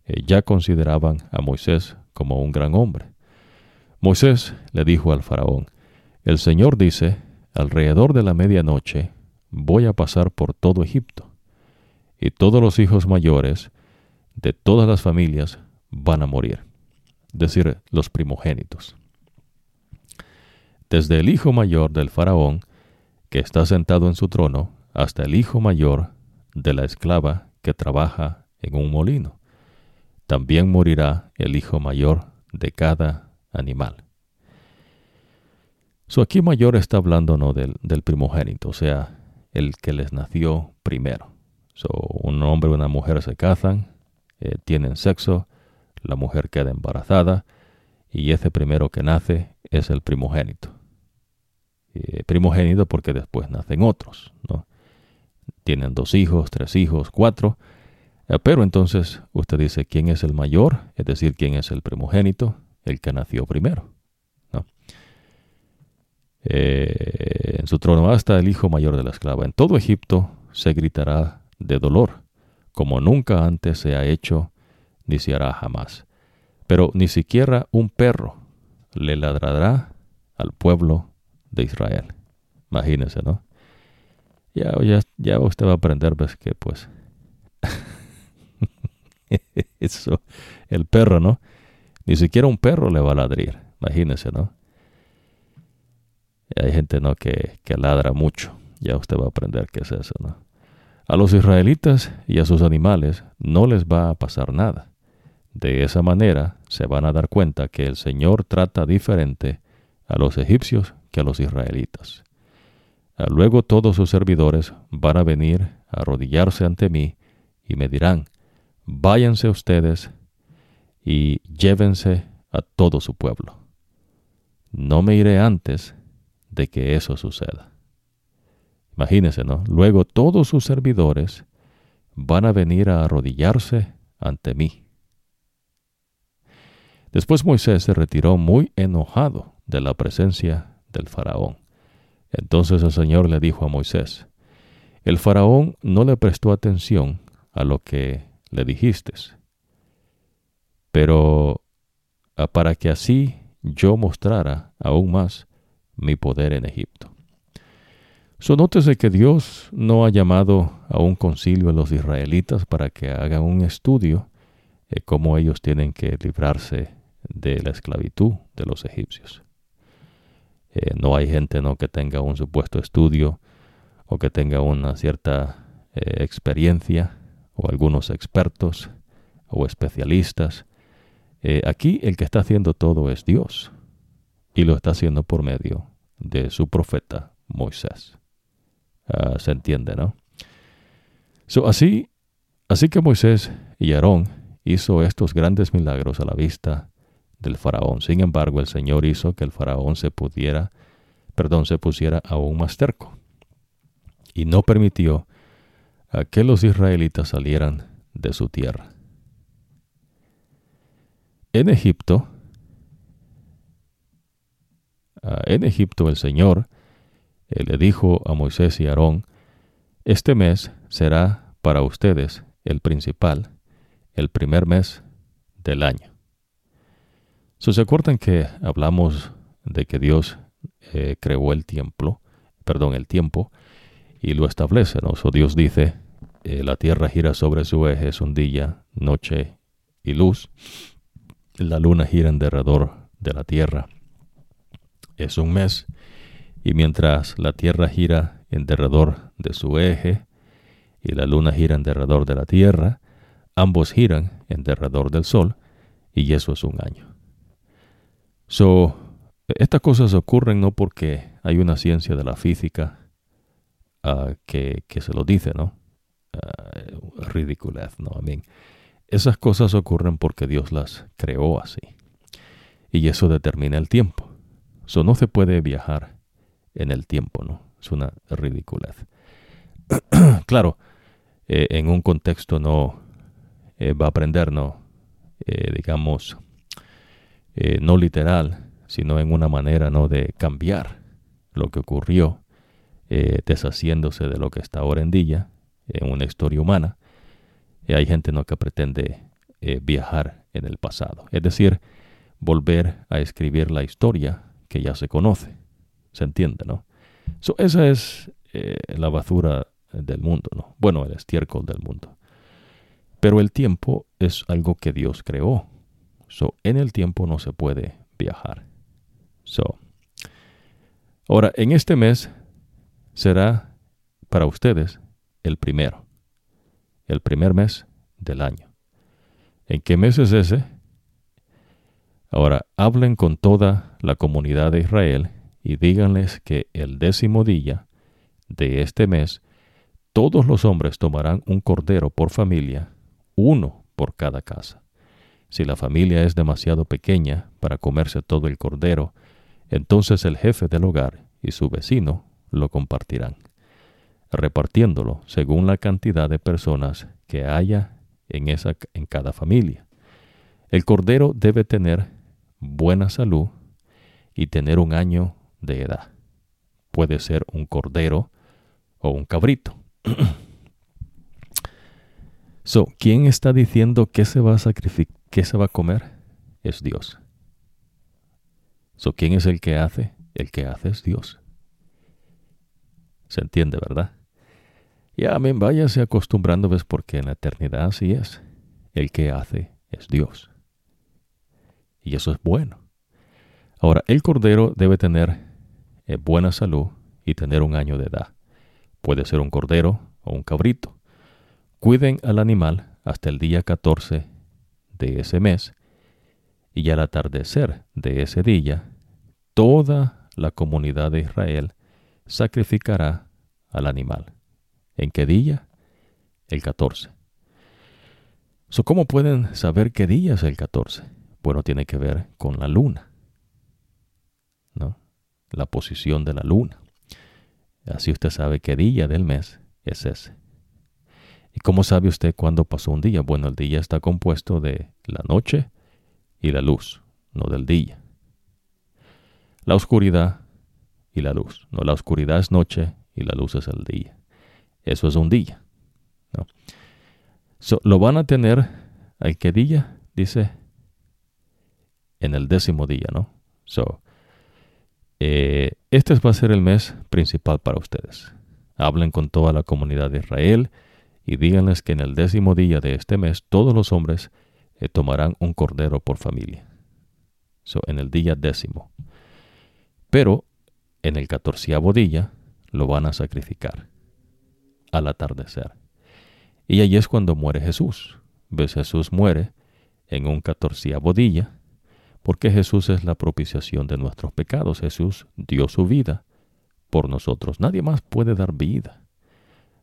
A: eh, ya consideraban a Moisés como un gran hombre. Moisés le dijo al faraón, El Señor dice, alrededor de la medianoche voy a pasar por todo Egipto, y todos los hijos mayores de todas las familias van a morir, es decir, los primogénitos. Desde el hijo mayor del faraón, que está sentado en su trono, hasta el hijo mayor de la esclava que trabaja en un molino. También morirá el hijo mayor de cada animal. So aquí mayor está hablando ¿no? del, del primogénito, o sea, el que les nació primero. So, un hombre y una mujer se casan, eh, tienen sexo, la mujer queda embarazada y ese primero que nace es el primogénito. Eh, primogénito porque después nacen otros, ¿no? Tienen dos hijos, tres hijos, cuatro, eh, pero entonces usted dice quién es el mayor, es decir, quién es el primogénito, el que nació primero. ¿no? en su trono hasta el hijo mayor de la esclava. En todo Egipto se gritará de dolor, como nunca antes se ha hecho ni se hará jamás. Pero ni siquiera un perro le ladrará al pueblo de Israel. Imagínese, ¿no? Ya, ya, usted va a aprender pues, que pues [LAUGHS] eso, el perro, ¿no? Ni siquiera un perro le va a ladrir. Imagínese, ¿no? hay gente, ¿no? Que, que ladra mucho. Ya usted va a aprender qué es eso, ¿no? A los israelitas y a sus animales no les va a pasar nada. De esa manera se van a dar cuenta que el Señor trata diferente a los egipcios que a los israelitas. Luego todos sus servidores van a venir a arrodillarse ante mí y me dirán, váyanse ustedes y llévense a todo su pueblo. No me iré antes de que eso suceda. Imagínense, ¿no? Luego todos sus servidores van a venir a arrodillarse ante mí. Después Moisés se retiró muy enojado de la presencia del faraón. Entonces el Señor le dijo a Moisés, el faraón no le prestó atención a lo que le dijiste, pero ah, para que así yo mostrara aún más mi poder en Egipto. So, nótese que Dios no ha llamado a un concilio a los israelitas para que hagan un estudio de cómo ellos tienen que librarse de la esclavitud de los egipcios. Eh, no hay gente ¿no? que tenga un supuesto estudio o que tenga una cierta eh, experiencia o algunos expertos o especialistas. Eh, aquí el que está haciendo todo es Dios y lo está haciendo por medio de su profeta Moisés. Ah, se entiende, ¿no? Así, así que Moisés y Aarón hizo estos grandes milagros a la vista del faraón. Sin embargo, el Señor hizo que el faraón se pudiera, perdón, se pusiera aún más terco y no permitió a que los israelitas salieran de su tierra. En Egipto, ah, en Egipto el Señor él le dijo a Moisés y Aarón, Este mes será para ustedes el principal, el primer mes del año. ¿Se acuerdan que hablamos de que Dios eh, creó el templo, perdón, el tiempo, y lo establece, ¿no? Dios dice, eh, la tierra gira sobre su eje, es un día, noche y luz. La luna gira en derredor de la tierra. Es un mes y mientras la Tierra gira en derredor de su eje y la Luna gira en derredor de la Tierra, ambos giran en derredor del Sol y eso es un año. So, estas cosas ocurren no porque hay una ciencia de la física uh, que, que, se lo dice, ¿no? Uh, ridiculez, ¿no? I mean, esas cosas ocurren porque Dios las creó así. Y eso determina el tiempo. So, no se puede viajar en el tiempo, ¿no? Es una ridiculez. [CLEARS THROAT] claro, eh, en un contexto no eh, va a aprender, ¿no? Eh, digamos, no literal, sino en una manera, ¿no? De cambiar lo que ocurrió, deshaciéndose de lo que está ahora en día, en una historia humana. Hay gente, ¿no? Que pretende viajar en el pasado. Es decir, volver a escribir la historia que ya se conoce. Se entiende, ¿no? esa es eh, la basura del mundo, ¿no? Bueno, el estiércol del mundo. Pero el tiempo es algo que Dios creó. So, en el tiempo no se puede viajar. So, ahora, en este mes será para ustedes el primero, el primer mes del año. ¿En qué mes es ese? Ahora, hablen con toda la comunidad de Israel y díganles que el décimo día de este mes, todos los hombres tomarán un cordero por familia, uno por cada casa. Si la familia es demasiado pequeña para comerse todo el cordero, entonces el jefe del hogar y su vecino lo compartirán, repartiéndolo según la cantidad de personas que haya en, esa, en cada familia. El cordero debe tener buena salud y tener un año de edad. Puede ser un cordero o un cabrito. [CLEARS THROAT] so, ¿quién está diciendo que se va a sacrificar, qué se va a comer? Es Dios. So, ¿quién es el que hace? El que hace es Dios. Se entiende, ¿verdad? Y amén, váyase acostumbrando, ¿ves? Porque en la eternidad así es. El que hace es Dios. Y eso es bueno. Ahora, el cordero debe tener buena salud y tener un año de edad. Puede ser un cordero o un cabrito. Cuiden al animal hasta el día 14 de ese mes y al atardecer de ese día, toda la comunidad de Israel sacrificará al animal. ¿En qué día? El 14. ¿Cómo pueden saber qué día es el 14? Bueno, tiene que ver con la luna, ¿no? La posición de la luna. Así usted sabe qué día del mes es ese. ¿Y cómo sabe usted cuándo pasó un día? Bueno, el día está compuesto de la noche y la luz, no del día. La oscuridad y la luz. No, la oscuridad es noche y la luz es el día. Eso es un día. ¿no? lo van a tener, ¿en qué día? Dice, en el décimo día, ¿no? So, eh, este va a ser el mes principal para ustedes. Hablen con toda la comunidad de Israel y díganles que en el décimo día de este mes todos los hombres eh, tomarán un cordero por familia. So, en el día décimo. Pero en el catorceavo día lo van a sacrificar al atardecer. Y allí es cuando muere Jesús. ¿Ves? Jesús muere en un catorceavo día porque Jesús es la propiciación de nuestros pecados. Jesús dio su vida por nosotros. Nadie más puede dar vida.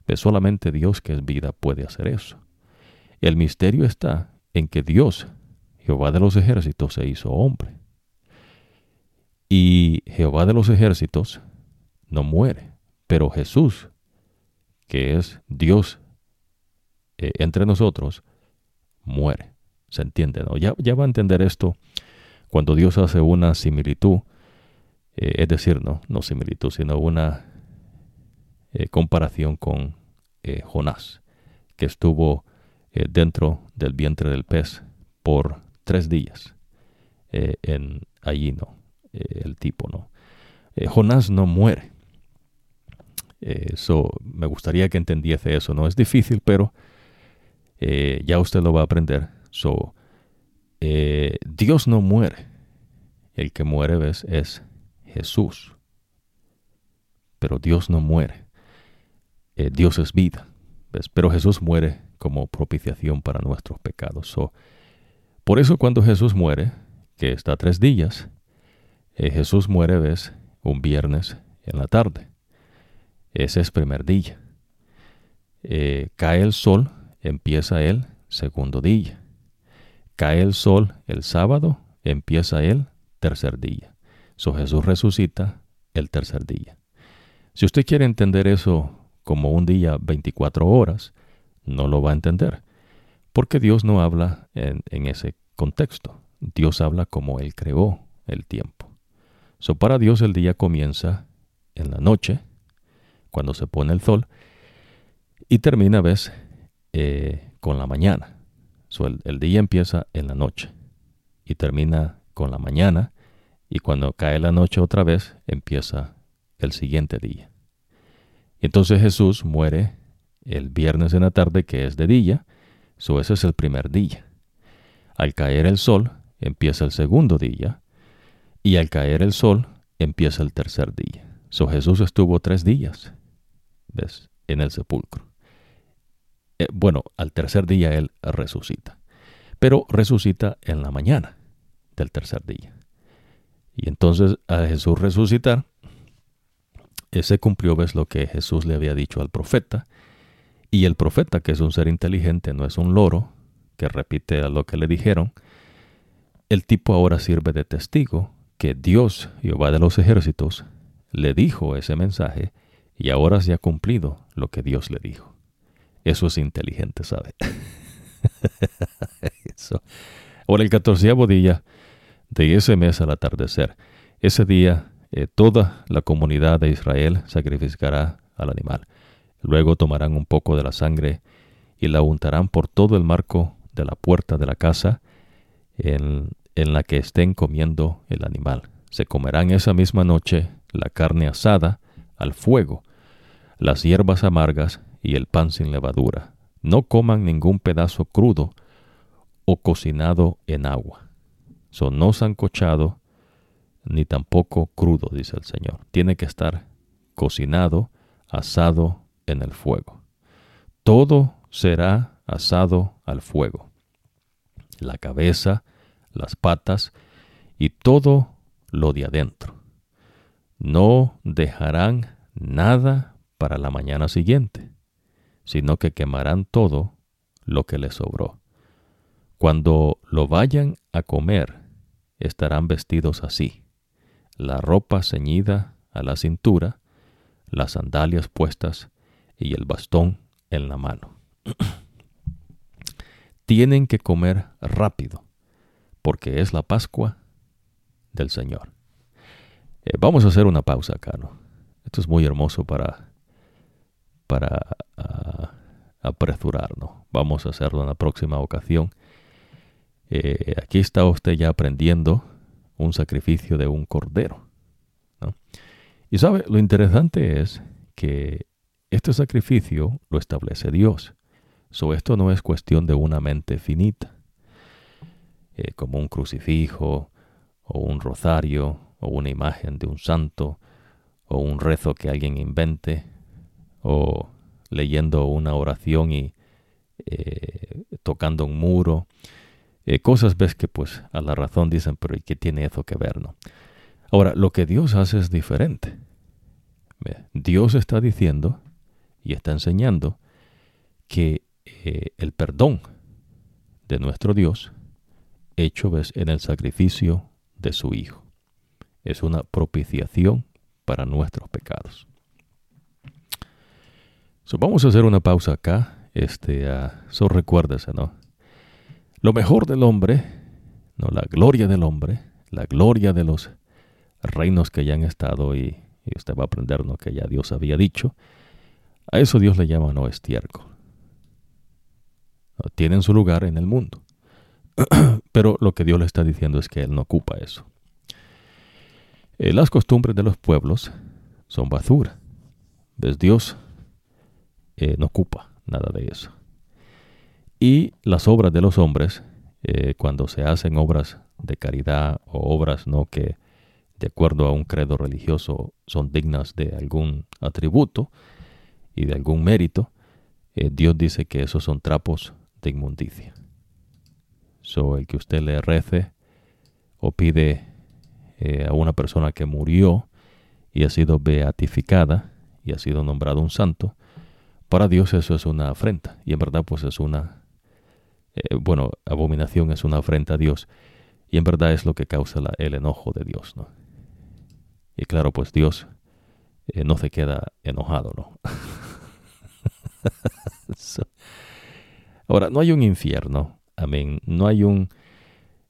A: ¿Ves? Solamente Dios que es vida puede hacer eso. El misterio está en que Dios, Jehová de los ejércitos, se hizo hombre. Y Jehová de los ejércitos no muere, pero Jesús, que es Dios eh, entre nosotros, muere. ¿Se entiende? No? Ya va a entender esto cuando Dios hace una similitud, eh, es decir, no, no similitud, sino una eh, comparación con Jonás, que estuvo dentro del vientre del pez por tres días en allí, ¿no? Eh, el tipo, ¿no? Eh, Jonás no muere. Eso, me gustaría que entendiese eso, ¿no? Es difícil, pero eh, ya usted lo va a aprender. So, Dios no muere. El que muere, ¿ves? Es Jesús. Pero Dios no muere. Dios es vida. ¿ves? Pero Jesús muere como propiciación para nuestros pecados. So, por eso cuando Jesús muere, que está tres días, eh, Jesús muere, ves, un viernes en la tarde. Ese es primer día. Eh, cae el sol, empieza el segundo día. Cae el sol el sábado, empieza el tercer día. So Jesús resucita el tercer día. Si usted quiere entender eso como un día 24 horas, no lo va a entender, porque Dios no habla en, ese contexto. Dios habla como Él creó el tiempo. So, para Dios el día comienza en la noche, cuando se pone el sol, y termina, ves, eh, con la mañana. El, día empieza en la noche y termina con la mañana, y cuando cae la noche otra vez, empieza el siguiente día. Entonces Jesús muere el viernes en la tarde, que es de día, so ese es el primer día. Al caer el sol, empieza el segundo día, y al caer el sol empieza el tercer día. So Jesús estuvo tres días. ¿Ves? en el sepulcro. Eh, bueno, al tercer día Él resucita, pero resucita en la mañana del tercer día. Y entonces a Jesús resucitar, ese cumplió, ves lo que Jesús le había dicho al profeta, y el profeta, que es un ser inteligente, no es un loro, que repite lo que le dijeron, el tipo ahora sirve de testigo que Dios, Jehová de los ejércitos, le dijo ese mensaje y ahora se ha cumplido lo que Dios le dijo. Eso es inteligente, ¿sabe? [LAUGHS] Eso. Ahora el catorceavo día de ese mes al atardecer, ese día eh, toda la comunidad de Israel sacrificará al animal. Luego tomarán un poco de la sangre y la untarán por todo el marco de la puerta de la casa en, en la que estén comiendo el animal. Se comerán esa misma noche la carne asada al fuego las hierbas amargas y el pan sin levadura. No coman ningún pedazo crudo o cocinado en agua. Son no sancochado ni tampoco crudo, dice el Señor. Tiene que estar cocinado, asado en el fuego. Todo será asado al fuego. La cabeza, las patas y todo lo de adentro. No dejarán nada para la mañana siguiente, sino que quemarán todo lo que les sobró. Cuando lo vayan a comer, estarán vestidos así, la ropa ceñida a la cintura, las sandalias puestas y el bastón en la mano. [CLEARS THROAT] Tienen que comer rápido, porque es la Pascua del Señor. Eh, vamos a hacer una pausa acá. Esto es muy hermoso para para ah, apresurarnos. Vamos a hacerlo en la próxima ocasión. Eh, aquí está usted ya aprendiendo un sacrificio de un cordero. Y sabe, lo interesante es que este sacrificio lo establece Dios. So, esto no es cuestión de una mente finita, eh, como un crucifijo, o un rosario, o una imagen de un santo, o un rezo que alguien invente o leyendo una oración y eh, tocando un muro. Eh, cosas ves que pues a la razón dicen, pero ¿y qué tiene eso que ver? No? Ahora, lo que Dios hace es diferente. Dios está diciendo y está enseñando que eh, el perdón de nuestro Dios, hecho ves en el sacrificio de su Hijo, es una propiciación para nuestros pecados vamos a hacer una pausa acá. Este, uh, so recuérdese, ¿no? Lo mejor del hombre, no la gloria del hombre, la gloria de los reinos que ya han estado y, usted va a aprender lo que ya Dios había dicho. A eso Dios le llama no estiércol. Tienen su lugar en el mundo. [CLEARS THROAT] Pero lo que Dios le está diciendo es que Él no ocupa eso. Eh, las costumbres de los pueblos son basura. ¿Ves? Dios eh, no ocupa nada de eso. Y las obras de los hombres, eh, cuando se hacen obras de caridad o obras no que de acuerdo a un credo religioso son dignas de algún atributo y de algún mérito, eh, Dios dice que esos son trapos de inmundicia. So, el que usted le rece o pide a una persona que murió y ha sido beatificada y ha sido nombrado un santo, para Dios eso es una afrenta y en verdad pues es una, eh, bueno, abominación es una afrenta a Dios y en verdad es lo que causa el enojo de Dios, ¿no? Y claro, pues Dios eh, no se queda enojado, ¿no? [LAUGHS] Ahora, no hay un infierno, amén, no hay un...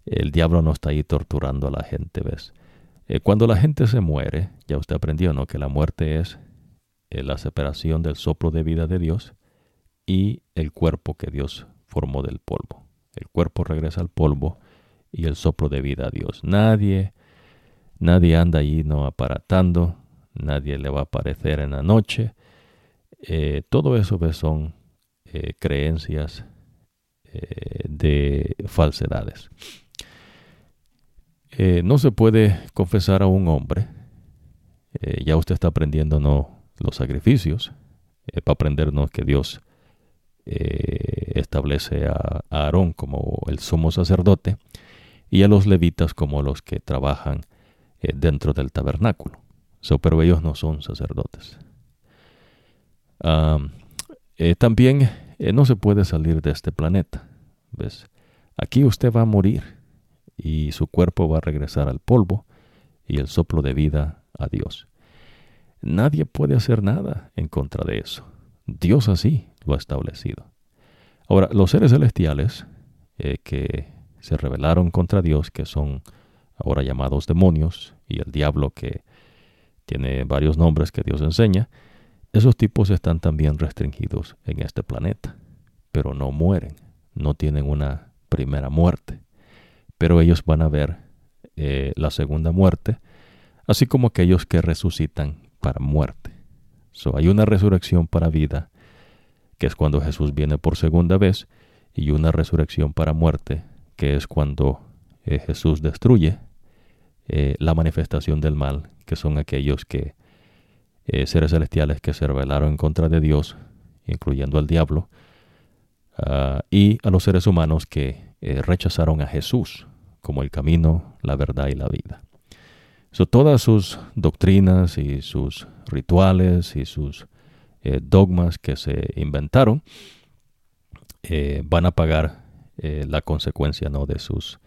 A: El diablo no está ahí torturando a la gente, ¿ves? Eh, cuando la gente se muere, ya usted aprendió, ¿no? Que la muerte es la separación del soplo de vida de Dios y el cuerpo que Dios formó del polvo. El cuerpo regresa al polvo y el soplo de vida a Dios. Nadie, nadie anda allí no aparatando, nadie le va a aparecer en la noche. Eh, todo eso son eh, creencias de falsedades. no se puede confesar a un hombre, ya usted está aprendiendo no los sacrificios, para aprendernos que Dios establece a, Aarón como el sumo sacerdote y a los levitas como los que trabajan dentro del tabernáculo. pero ellos no son sacerdotes. también no se puede salir de este planeta. ¿ves? Aquí usted va a morir y su cuerpo va a regresar al polvo y el soplo de vida a Dios. Nadie puede hacer nada en contra de eso. Dios así lo ha establecido. Ahora, los seres celestiales eh, que se rebelaron contra Dios, que son ahora llamados demonios, y el diablo que tiene varios nombres que Dios enseña, esos tipos están también restringidos en este planeta, pero no mueren, no tienen una primera muerte, pero ellos van a ver eh, la segunda muerte, así como aquellos que resucitan para muerte. So, hay una resurrección para vida, que es cuando Jesús viene por segunda vez, y una resurrección para muerte, que es cuando eh, Jesús destruye eh, la manifestación del mal, que son aquellos que seres celestiales que se rebelaron en contra de Dios, incluyendo al diablo, Ah, y a los seres humanos que eh, rechazaron a Jesús como el camino, la verdad y la vida. Todas sus doctrinas y sus rituales y sus eh, dogmas que se inventaron eh, van a pagar la consecuencia ¿no? de, sus,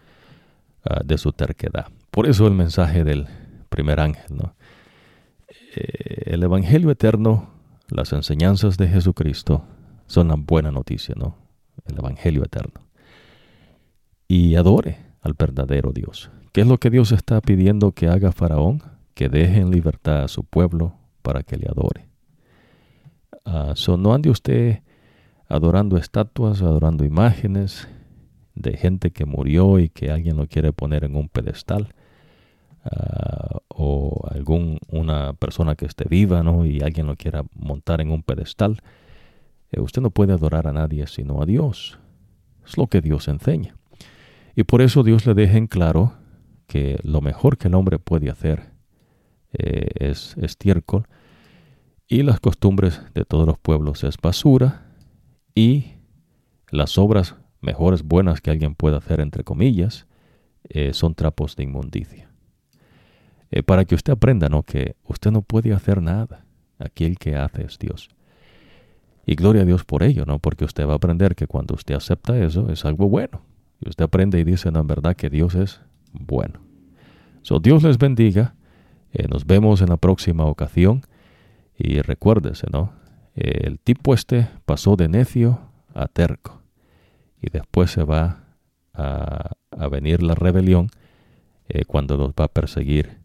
A: ah, de su terquedad. Por eso el mensaje del primer ángel. ¿no? el Evangelio eterno, las enseñanzas de Jesucristo, son una buena noticia, ¿no? El Evangelio eterno. Y adore al verdadero Dios. ¿Qué es lo que Dios está pidiendo que haga Faraón? Que deje en libertad a su pueblo para que le adore. Uh, no ande usted adorando estatuas, adorando imágenes de gente que murió y que alguien lo quiere poner en un pedestal. Ah, o algún una persona que esté viva, ¿no? Y alguien lo quiera montar en un pedestal. Eh, usted no puede adorar a nadie sino a Dios. Es lo que Dios enseña. Y por eso Dios le deja en claro que lo mejor que el hombre puede hacer eh, es estiércol y las costumbres de todos los pueblos es basura y las obras mejores, buenas que alguien pueda hacer, entre comillas, eh, son trapos de inmundicia. para que usted aprenda ¿no? que usted no puede hacer nada. Aquí el que hace es Dios. Y gloria a Dios por ello, ¿no? Porque usted va a aprender que cuando usted acepta eso es algo bueno. Y usted aprende y dice, no, en verdad que Dios es bueno. So, Dios les bendiga. Eh, nos vemos en la próxima ocasión. Y recuérdese, ¿no? el tipo este pasó de necio a terco. Y después se va a, venir la rebelión eh, cuando los va a perseguir.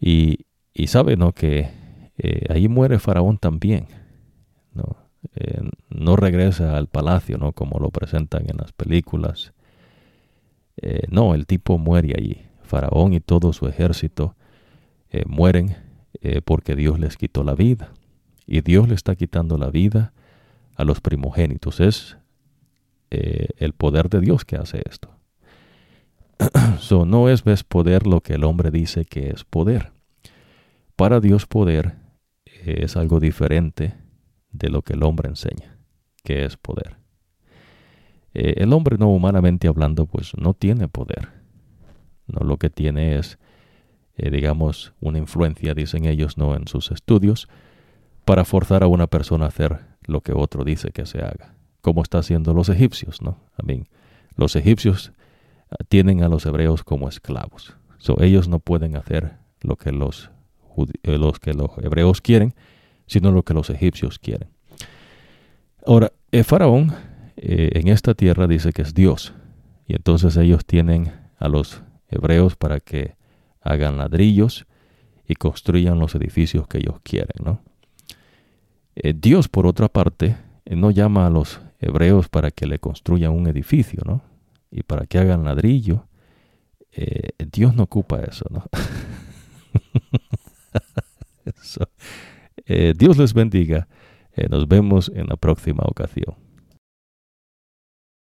A: Y, y sabe, ¿no? Que eh, ahí muere Faraón también. ¿no? Eh, no regresa al palacio, ¿no? Como lo presentan en las películas. Eh, no, el tipo muere allí. Faraón y todo su ejército eh, mueren porque Dios les quitó la vida. Y Dios le está quitando la vida a los primogénitos. Es el poder de Dios que hace esto. [CLEARS THROAT] so, no es ves poder lo que el hombre dice que es poder. Para Dios poder es algo diferente de lo que el hombre enseña, que es poder. Eh, el hombre no humanamente hablando, pues no tiene poder. No lo que tiene es, eh, digamos, una influencia, dicen ellos, no en sus estudios, para forzar a una persona a hacer lo que otro dice que se haga, como está haciendo los egipcios, ¿no? los egipcios ah, tienen a los hebreos como esclavos. So, ellos no pueden hacer lo que los, eh, los que los hebreos quieren, sino lo que los egipcios quieren. Ahora, el faraón eh, en esta tierra dice que es Dios, y entonces ellos tienen a los hebreos para que hagan ladrillos y construyan los edificios que ellos quieren, ¿no? Eh, Dios, por otra parte, eh, no llama a los hebreos para que le construyan un edificio, ¿no? Y para que hagan ladrillo. Dios no ocupa eso, ¿no? [LAUGHS] Dios les bendiga. Nos vemos en la próxima ocasión.